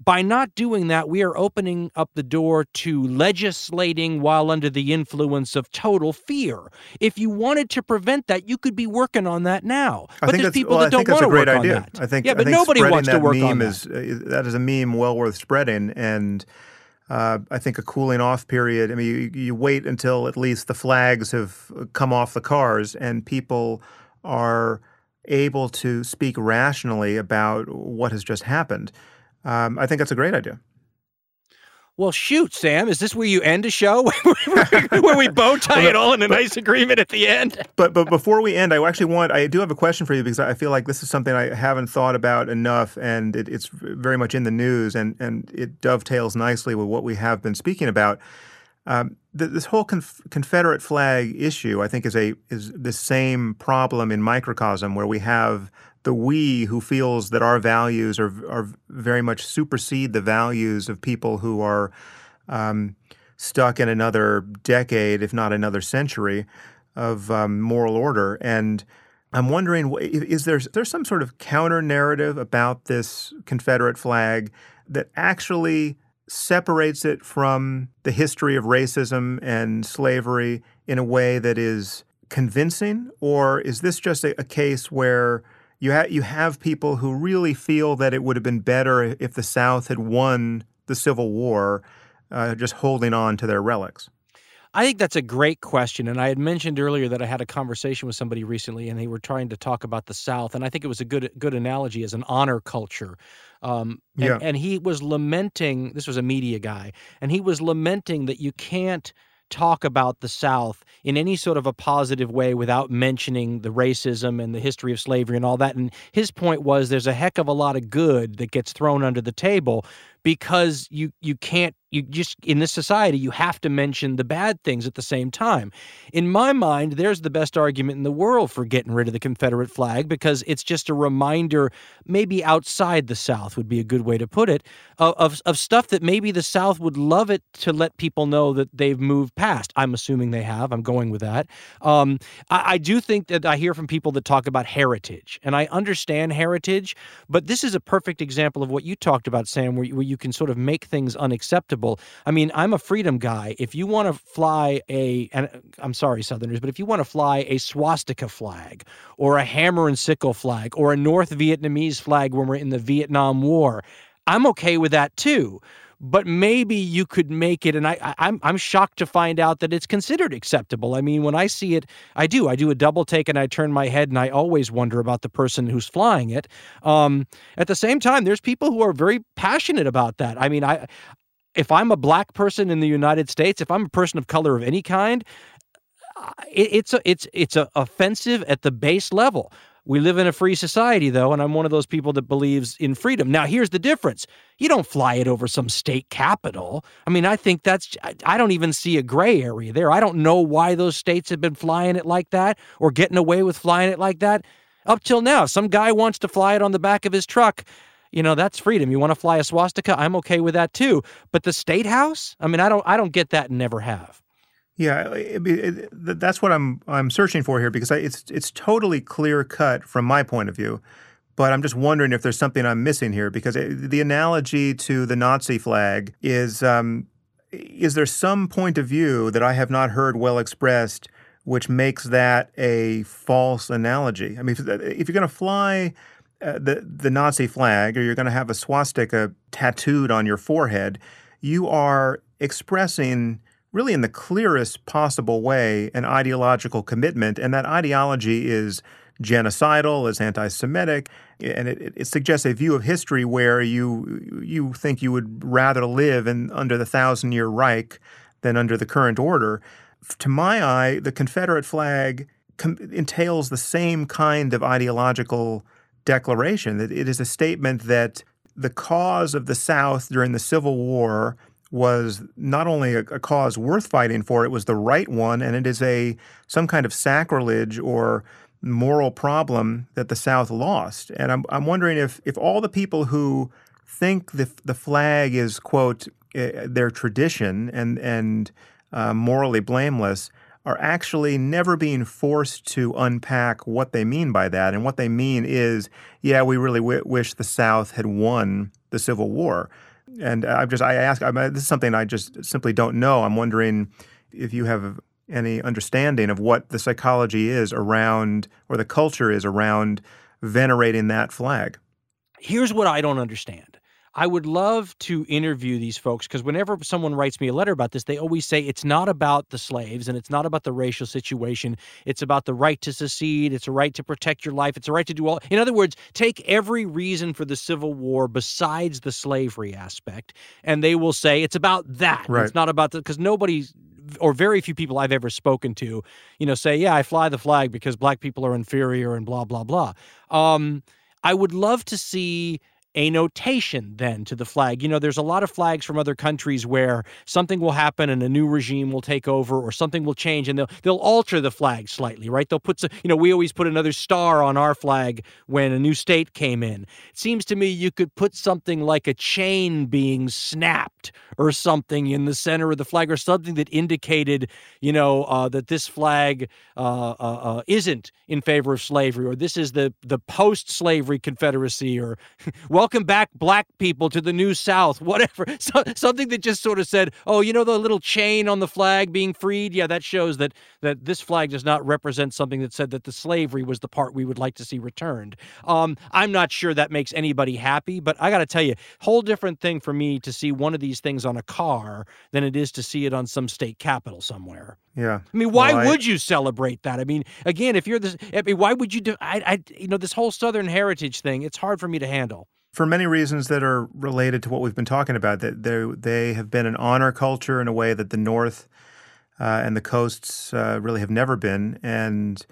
by not doing that, we are opening up the door to legislating while under the influence of total fear. If you wanted to prevent that, you could be working on that now. But there's people well, that don't want to work idea. on that. I think, yeah, but think nobody wants to work on that. Is, uh, that is a meme well worth spreading. And uh, I think a cooling off period. I mean, you, you, wait until at least the flags have come off the cars and people are able to speak rationally about what has just happened. Um, I think that's a great idea. Well, shoot, Sam, is this where you end a show? where we bow tie it all in a nice agreement at the end? But but before we end, I actually want I do have a question for you because I feel like this is something I haven't thought about enough, and it, it's very much in the news, and and it dovetails nicely with what we have been speaking about. Um, this whole conf- Confederate flag issue, I think, is a is the same problem in microcosm where we have the we who feels that our values are are very much supersede the values of people who are um, stuck in another decade, if not another century, of um, moral order. And I'm wondering, is there is there some sort of counter narrative about this Confederate flag that actually separates it from the history of racism and slavery in a way that is convincing, or is this just a, a case where you ha- you have people who really feel that it would have been better if the South had won the Civil War, uh, just holding on to their relics. I think that's a great question. And I had mentioned earlier that I had a conversation with somebody recently and they were trying to talk about the South. And I think it was a good good analogy as an honor culture. Um, and, Yeah. and he was lamenting, this was a media guy, and he was lamenting that you can't talk about the South in any sort of a positive way without mentioning the racism and the history of slavery and all that. And his point was there's a heck of a lot of good that gets thrown under the table because you you can't you just in this society you have to mention the bad things at the same time. In my mind, there's the best argument in the world for getting rid of the Confederate flag because it's just a reminder, maybe outside the South would be a good way to put it, of, of, stuff that maybe the South would love it to let people know that they've moved past. I'm assuming they have. I'm going with that. Um, I, I do think that I hear from people that talk about heritage, and I understand heritage, but this is a perfect example of what you talked about, Sam, where, where you can sort of make things unacceptable. I mean, I'm a freedom guy. If you want to fly a, and I'm sorry, Southerners, but if you want to fly a swastika flag or a hammer and sickle flag or a North Vietnamese flag when we're in the Vietnam War, I'm okay with that too. But maybe you could make it, and I, I, I'm I'm shocked to find out that it's considered acceptable. I mean, when I see it, I do. I do a double take, and I turn my head, and I always wonder about the person who's flying it. Um, at the same time, there's people who are very passionate about that. I mean, I if I'm a black person in the United States, if I'm a person of color of any kind, it, it's a, it's it's a offensive at the base level. We live in a free society, though, and I'm one of those people that believes in freedom. Now, here's the difference: you don't fly it over some state capital. I mean, I think that's I don't even see a gray area there. I don't know why those states have been flying it like that or getting away with flying it like that up till now. Some guy wants to fly it on the back of his truck you know that's freedom. You want to fly a swastika? I'm okay with that too. But the state house? I mean i don't i don't get that and never have. Yeah, it, it, that's what I'm I'm searching for here because I, it's it's totally clear cut from my point of view, but I'm just wondering if there's something I'm missing here because it, the analogy to the Nazi flag is um, is there some point of view that I have not heard well expressed which makes that a false analogy? I mean, if, if you're going to fly uh, the the Nazi flag or you're going to have a swastika tattooed on your forehead, you are expressing really in the clearest possible way an ideological commitment, and that ideology is genocidal, is anti-Semitic, and it, it suggests a view of history where you you think you would rather live in under the thousand-year Reich than under the current order. To my eye, the Confederate flag com- entails the same kind of ideological declaration. That it is a statement that the cause of the South during the Civil War was not only a, a cause worth fighting for, it was the right one, and it is a some kind of sacrilege or moral problem that the South lost. And I'm, I'm wondering if if all the people who think the the flag is quote eh, their tradition and and uh, morally blameless are actually never being forced to unpack what they mean by that. And what they mean is, yeah, we really w- wish the South had won the Civil War. And I'm just, I ask, I mean, this is something I just simply don't know. I'm wondering if you have any understanding of what the psychology is around, or the culture is around venerating that flag. here's what I don't understand. I would love to interview these folks because whenever someone writes me a letter about this, they always say it's not about the slaves and it's not about the racial situation. It's about the right to secede. It's a right to protect your life. It's a right to do all. In other words, take every reason for the Civil War besides the slavery aspect, and they will say it's about that. Right. It's not about that because nobody or very few people I've ever spoken to, you know, say, yeah, I fly the flag because black people are inferior and blah blah blah. Um, I would love to see a notation then to the flag. You know, there's a lot of flags from other countries where something will happen and a new regime will take over or something will change and they'll they'll alter the flag slightly, right? They'll put some, you know, we always put another star on our flag when a new state came in. It seems to me you could put something like a chain being snapped or something in the center of the flag or something that indicated, you know, uh, that this flag uh, uh, uh, isn't in favor of slavery or this is the the post-slavery Confederacy or welcome back black people to the new South, whatever. So, something that just sort of said, oh, you know, the little chain on the flag being freed. Yeah, that shows that that this flag does not represent something that said that the slavery was the part we would like to see returned. Um, I'm not sure that makes anybody happy, but I got to tell you, whole different thing for me to see one of these things on a car than it is to see it on some state capitol somewhere. Yeah. I mean, why Well, I- would you celebrate that? I mean, again, if you're this, I mean, why would you do? I, I, you know, this whole Southern heritage thing. It's hard for me to handle. for many reasons that are related to what we've been talking about. That they they have been an honor culture in a way that the North uh, and the coasts uh, really have never been, and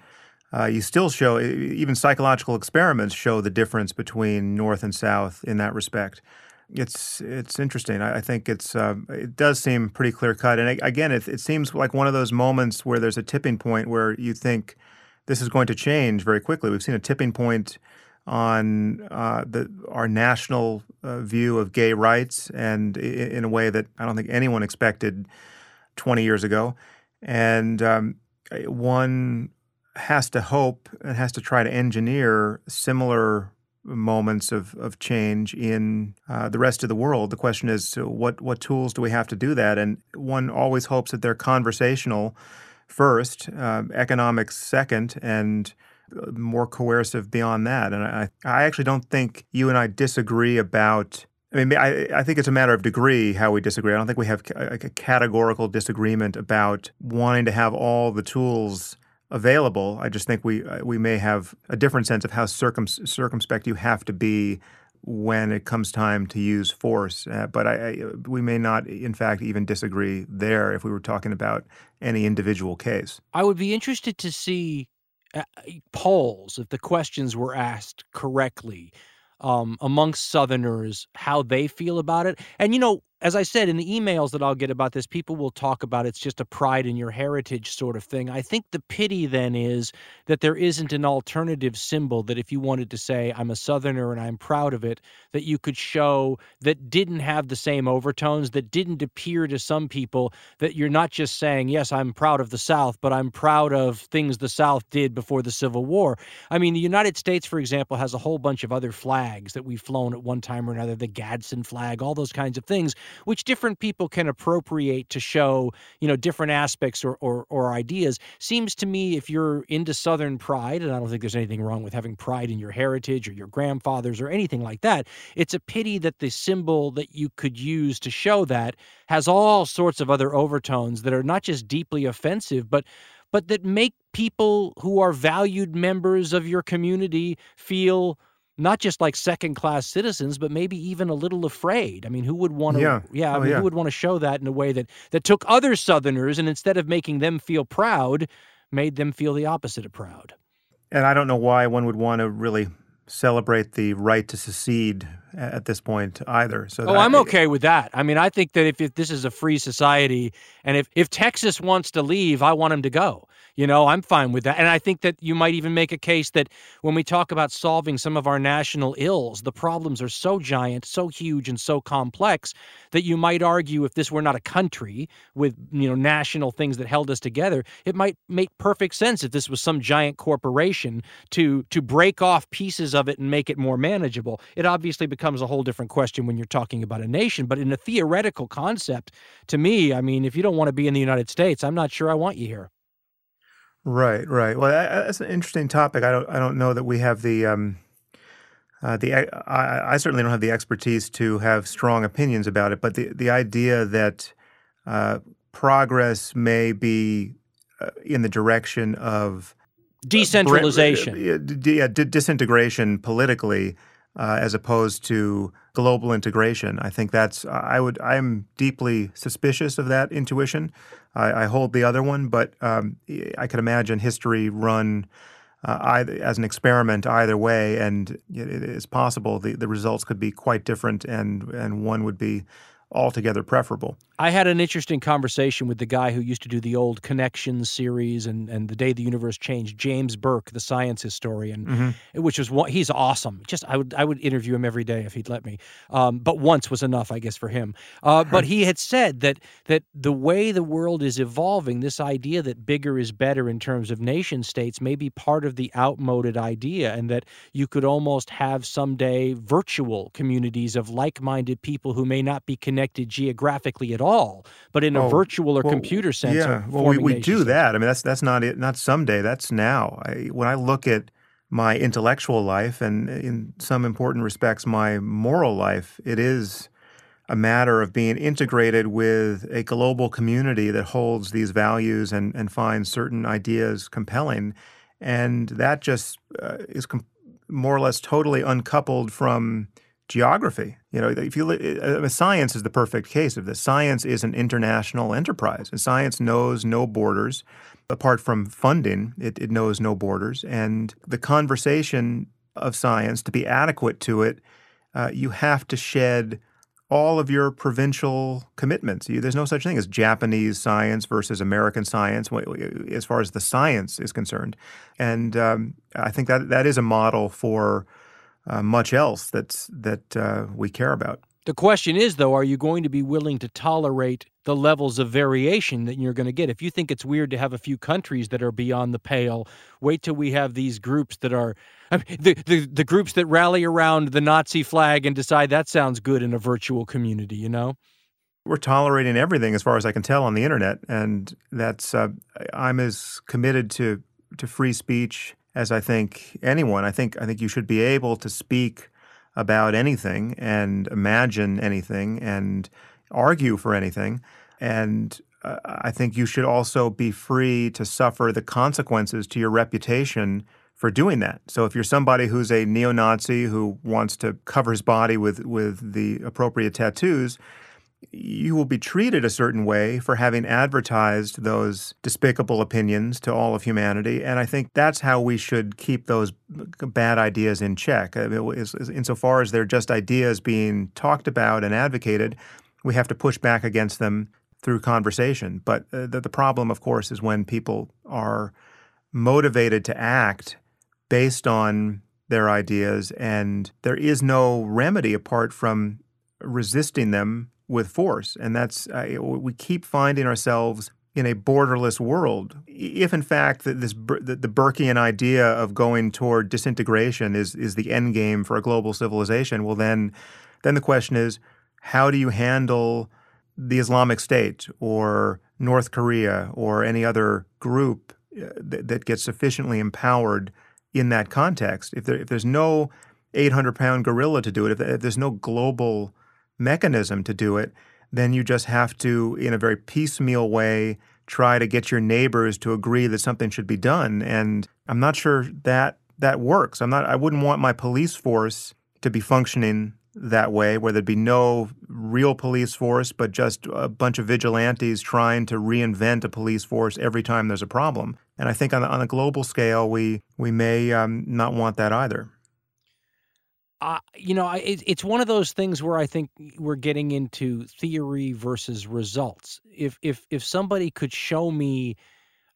uh, you still show even psychological experiments show the difference between North and South in that respect. It's it's interesting. I, I think it's uh, it does seem pretty clear cut, and again, it, it seems like one of those moments where there's a tipping point where you think this is going to change very quickly. We've seen a tipping point on uh, the our national uh, view of gay rights, and i- in a way that I don't think anyone expected 20 years ago. And um, one has to hope and has to try to engineer similar moments of, of change in uh, the rest of the world. The question is, so what what tools do we have to do that? And one always hopes that they're conversational first, um, economics second, and uh, more coercive beyond that. And I, I actually don't think you and I disagree about. I mean, I, I think it's a matter of degree how we disagree. I don't think we have a categorical disagreement about wanting to have all the tools available. I just think we uh, we may have a different sense of how circum, circumspect you have to be when it comes time to use force. Uh, but I, I, we may not, in fact, even disagree there if we were talking about any individual case. I would be interested to see uh, polls if the questions were asked correctly um, amongst Southerners, how they feel about it. And, you know, as I said in the emails that I'll get about this, people will talk about it's just a pride in your heritage sort of thing. I think the pity then is that there isn't an alternative symbol that if you wanted to say, I'm a Southerner and I'm proud of it, that you could show that didn't have the same overtones, that didn't appear to some people that you're not just saying, yes, I'm proud of the South, but I'm proud of things the South did before the Civil War. I mean, the United States, for example, has a whole bunch of other flags that we've flown at one time or another, the Gadsden flag, all those kinds of things, which different people can appropriate to show, you know, different aspects or, or, or ideas. Seems to me if you're into Southern pride, and I don't think there's anything wrong with having pride in your heritage or your grandfathers or anything like that, it's a pity that the symbol that you could use to show that has all sorts of other overtones that are not just deeply offensive, but but that make people who are valued members of your community feel not just like second class citizens, but maybe even a little afraid. I mean, who would want to? Yeah. yeah I Oh, mean, yeah. who would want to show that in a way that that took other Southerners and instead of making them feel proud, made them feel the opposite of proud. And I don't know why one would want to really celebrate the right to secede at this point either. So Oh, that- I'm okay with that. I mean, I think that if, if this is a free society and if, if Texas wants to leave, I want him to go. You know, I'm fine with that. And I think that you might even make a case that when we talk about solving some of our national ills, the problems are so giant, so huge, and so complex that you might argue if this were not a country with, you know, national things that held us together, it might make perfect sense if this was some giant corporation to to break off pieces of it and make it more manageable. It obviously becomes a whole different question when you're talking about a nation, but in a theoretical concept, to me, I mean, if you don't want to be in the United States, I'm not sure I want you here. Right, right. Well, that's an interesting topic. I don't, I don't know that we have the, um, uh, the. I, I certainly don't have the expertise to have strong opinions about it. But the, the idea that uh, progress may be uh, in the direction of Decentralization. yeah, yeah, d- disintegration politically, uh, as opposed to global integration. I think that's. I would. I'm deeply suspicious of that intuition. I, I hold the other one, but um, I could imagine history run uh, either as an experiment either way, and it it is possible the, the results could be quite different, and and one would be altogether preferable. I had an interesting conversation with the guy who used to do the old Connections series and, and the day the universe changed, James Burke, the science historian, mm-hmm. which was one, he's awesome. Just I would I would interview him every day if he'd let me, um, but once was enough, I guess, for him. Uh, but he had said that that the way the world is evolving, this idea that bigger is better in terms of nation states may be part of the outmoded idea, and that you could almost have someday virtual communities of like-minded people who may not be connected geographically at all all, but in a oh, virtual or well, computer sense. Yeah, well, we, we do that. I mean, that's that's not it. Not someday. That's now. I, when I look at my intellectual life and in some important respects my moral life, it is a matter of being integrated with a global community that holds these values and, and finds certain ideas compelling. And that just uh, is com- more or less totally uncoupled from geography. You know, if you uh, science is the perfect case of this. Science is an international enterprise, and science knows no borders. Apart from funding, it, it knows no borders. And the conversation of science, to be adequate to it, uh, you have to shed all of your provincial commitments. You, there's no such thing as Japanese science versus American science as far as the science is concerned. And um, I think that that is a model for uh, much else that's that uh, we care about. The question is, though, are you going to be willing to tolerate the levels of variation that you're going to get? If you think it's weird to have a few countries that are beyond the pale, wait till we have these groups that are I mean, the, the the groups that rally around the Nazi flag and decide that sounds good in a virtual community. You know we're tolerating everything as far as I can tell on the internet, and that's uh, I'm as committed to to free speech as I think anyone. I think I think you should be able to speak about anything and imagine anything and argue for anything. And uh, I think you should also be free to suffer the consequences to your reputation for doing that. So if you're somebody who's a neo-Nazi who wants to cover his body with with the appropriate tattoos, you will be treated a certain way for having advertised those despicable opinions to all of humanity. And I think that's how we should keep those bad ideas in check. Insofar as they're just ideas being talked about and advocated, we have to push back against them through conversation. But uh, the problem, of course, is when people are motivated to act based on their ideas and there is no remedy apart from resisting them with force. And that's, uh, we keep finding ourselves in a borderless world. If in fact that this the, the Burkean idea of going toward disintegration is is the end game for a global civilization, well then then the question is how do you handle the Islamic State or North Korea or any other group uh, that, that gets sufficiently empowered in that context? If there if there's no 800 pound gorilla to do it, if, if there's no global mechanism to do it, then you just have to, in a very piecemeal way, try to get your neighbors to agree that something should be done. And I'm not sure that that works. I'm not. I wouldn't want my police force to be functioning that way, where there'd be no real police force, but just a bunch of vigilantes trying to reinvent a police force every time there's a problem. And I think on, on a global scale, we we may um, not want that either. You know, it, it's one of those things where I think we're getting into theory versus results. If if if somebody could show me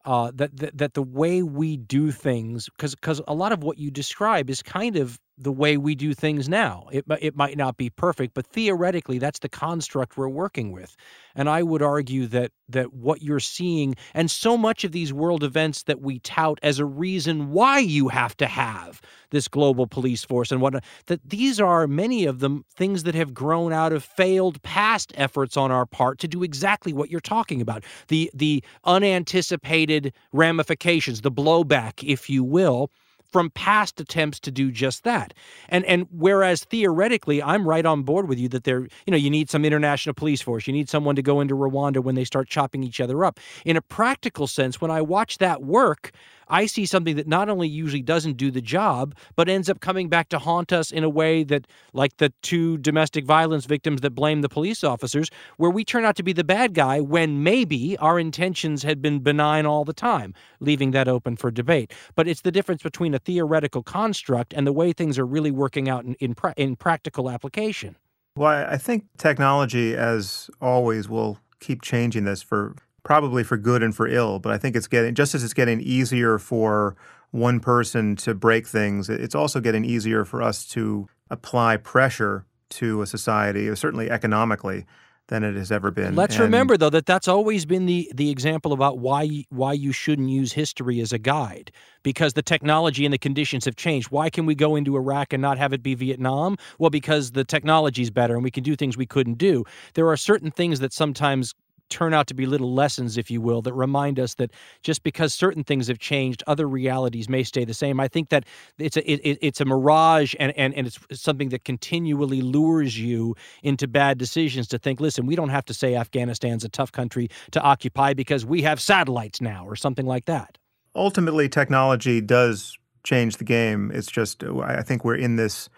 uh, that, that that the way we do things, because because a lot of what you describe is kind of the way we do things now. It it might not be perfect, but theoretically, that's the construct we're working with. And I would argue that that what you're seeing, and so much of these world events that we tout as a reason why you have to have this global police force and whatnot, that these are many of them things that have grown out of failed past efforts on our part to do exactly what you're talking about. The the unanticipated ramifications, the blowback, if you will from past attempts to do just that. And and whereas theoretically I'm right on board with you that there you know you need some international police force, you need someone to go into Rwanda when they start chopping each other up. In a practical sense when I watch that work, I see something that not only usually doesn't do the job, but ends up coming back to haunt us in a way that, like the two domestic violence victims that blame the police officers, where we turn out to be the bad guy when maybe our intentions had been benign all the time, leaving that open for debate. But it's the difference between a theoretical construct and the way things are really working out in, in, pra- in practical application. Well, I think technology, as always, will keep changing this for probably for good and for ill. But I think it's getting just as it's getting easier for one person to break things, it's also getting easier for us to apply pressure to a society, certainly economically, than it has ever been. Let's And- remember though that that's always been the the example about why why you shouldn't use history as a guide because the technology and the conditions have changed. Why can we go into Iraq and not have it be Vietnam? Well, because the technology is better and we can do things we couldn't do. There are certain things that sometimes turn out to be little lessons if you will that remind us that just because certain things have changed other realities may stay the same i think that it's a it, it's a mirage and, and and it's something that continually lures you into bad decisions to think listen we don't have to say afghanistan's a tough country to occupy because we have satellites now or something like that ultimately technology does change the game. It's just I think we're in this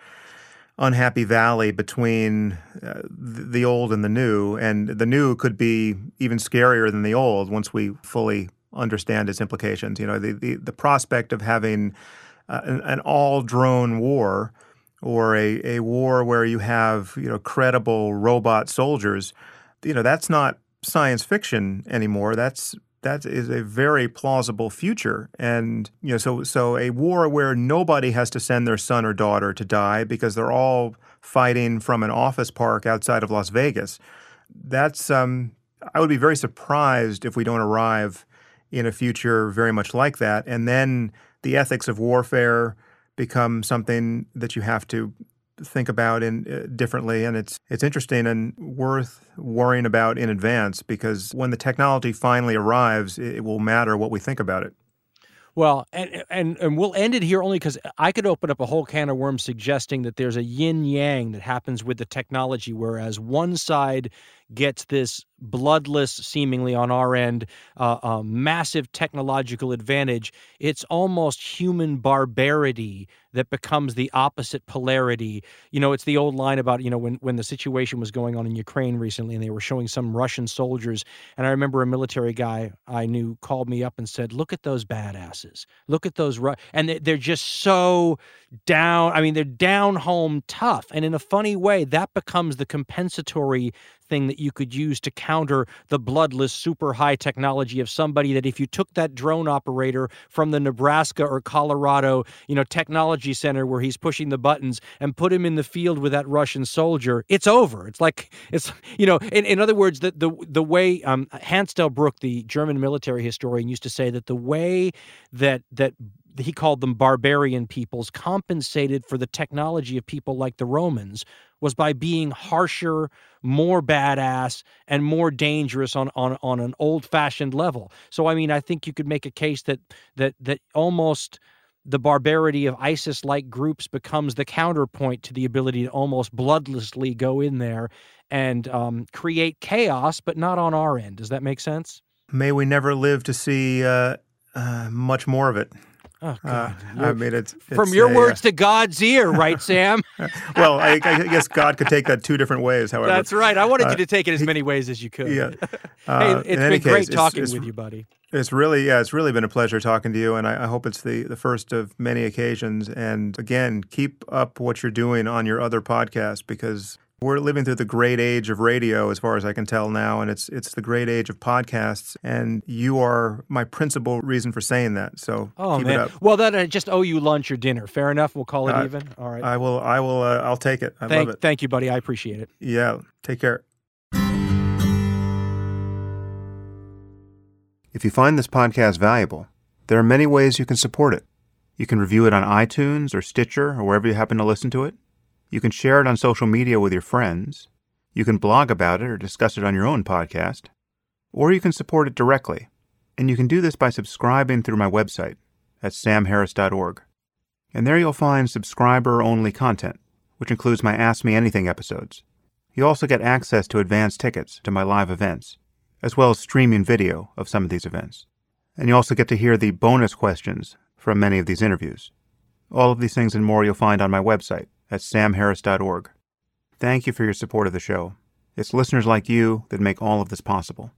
unhappy valley between uh, the old and the new, and the new could be even scarier than the old once we fully understand its implications. You know, the the, the prospect of having uh, an, an all drone war or a, a war where you have you know credible robot soldiers, you know that's not science fiction anymore. That's that is a very plausible future. And you know, so so a war where nobody has to send their son or daughter to die because they're all fighting from an office park outside of Las Vegas. That's um, I would be very surprised if we don't arrive in a future very much like that. And then the ethics of warfare become something that you have to think about in uh, differently and it's it's interesting and worth worrying about in advance because when the technology finally arrives it will matter what we think about it. Well, and and and we'll end it here only because I could open up a whole can of worms suggesting that there's a yin yang that happens with the technology, whereas one side gets this bloodless, seemingly on our end, uh, uh, massive technological advantage. It's almost human barbarity that becomes the opposite polarity. You know, it's the old line about you know when when the situation was going on in Ukraine recently, and they were showing some Russian soldiers, and I remember a military guy I knew called me up and said, "Look at those badasses. Look at those," Ru-. and they're just so down. I mean, they're down home tough, and in a funny way, that becomes the compensatory thing that you could use to counter the bloodless super high technology of somebody that if you took that drone operator from the Nebraska or Colorado, you know, technology center where he's pushing the buttons and put him in the field with that Russian soldier, it's over. It's like it's you know, in, in other words, the the the way um, Hans Delbrück, the German military historian, used to say that the way that that he called them barbarian peoples compensated for the technology of people like the Romans was by being harsher, more badass, and more dangerous on on on an old fashioned level. So I mean, I think you could make a case that that that almost the barbarity of ISIS like groups becomes the counterpoint to the ability to almost bloodlessly go in there and um, create chaos, but not on our end. Does that make sense? May we never live to see uh, uh, much more of it. Oh, Uh, I mean, it's, From it's your a, words to God's ear, right, Sam? uh, well, I, I guess God could take that two different ways. However, That's right. I wanted Uh, you to take it as many ways as you could. yeah. hey, Uh, it's been any great case, it's- talking it's- with you, buddy. It's really, yeah, it's really been a pleasure talking to you, and I, I hope it's the, the first of many occasions. And again, keep up what you're doing on your other podcast because we're living through the great age of radio, as far as I can tell now, and it's it's the great age of podcasts. And you are my principal reason for saying that. So Oh keep man. it up. Well, then I just owe you lunch or dinner. Fair enough. We'll call it Uh, even. All right. I will, I will, uh, I'll take it. I thank, love it. thank you, buddy. I appreciate it. Yeah. Take care. If you find this podcast valuable, there are many ways you can support it. You can review it on iTunes or Stitcher or wherever you happen to listen to it. You can share it on social media with your friends. You can blog about it or discuss it on your own podcast. Or you can support it directly. And you can do this by subscribing through my website at samharris.org. And there you'll find subscriber only content, which includes my Ask Me Anything episodes. You also get access to advance tickets to my live events, as well as streaming video of some of these events. And you also get to hear the bonus questions from many of these interviews. All of these things and more you'll find on my website at samharris.org. Thank you for your support of the show. It's listeners like you that make all of this possible.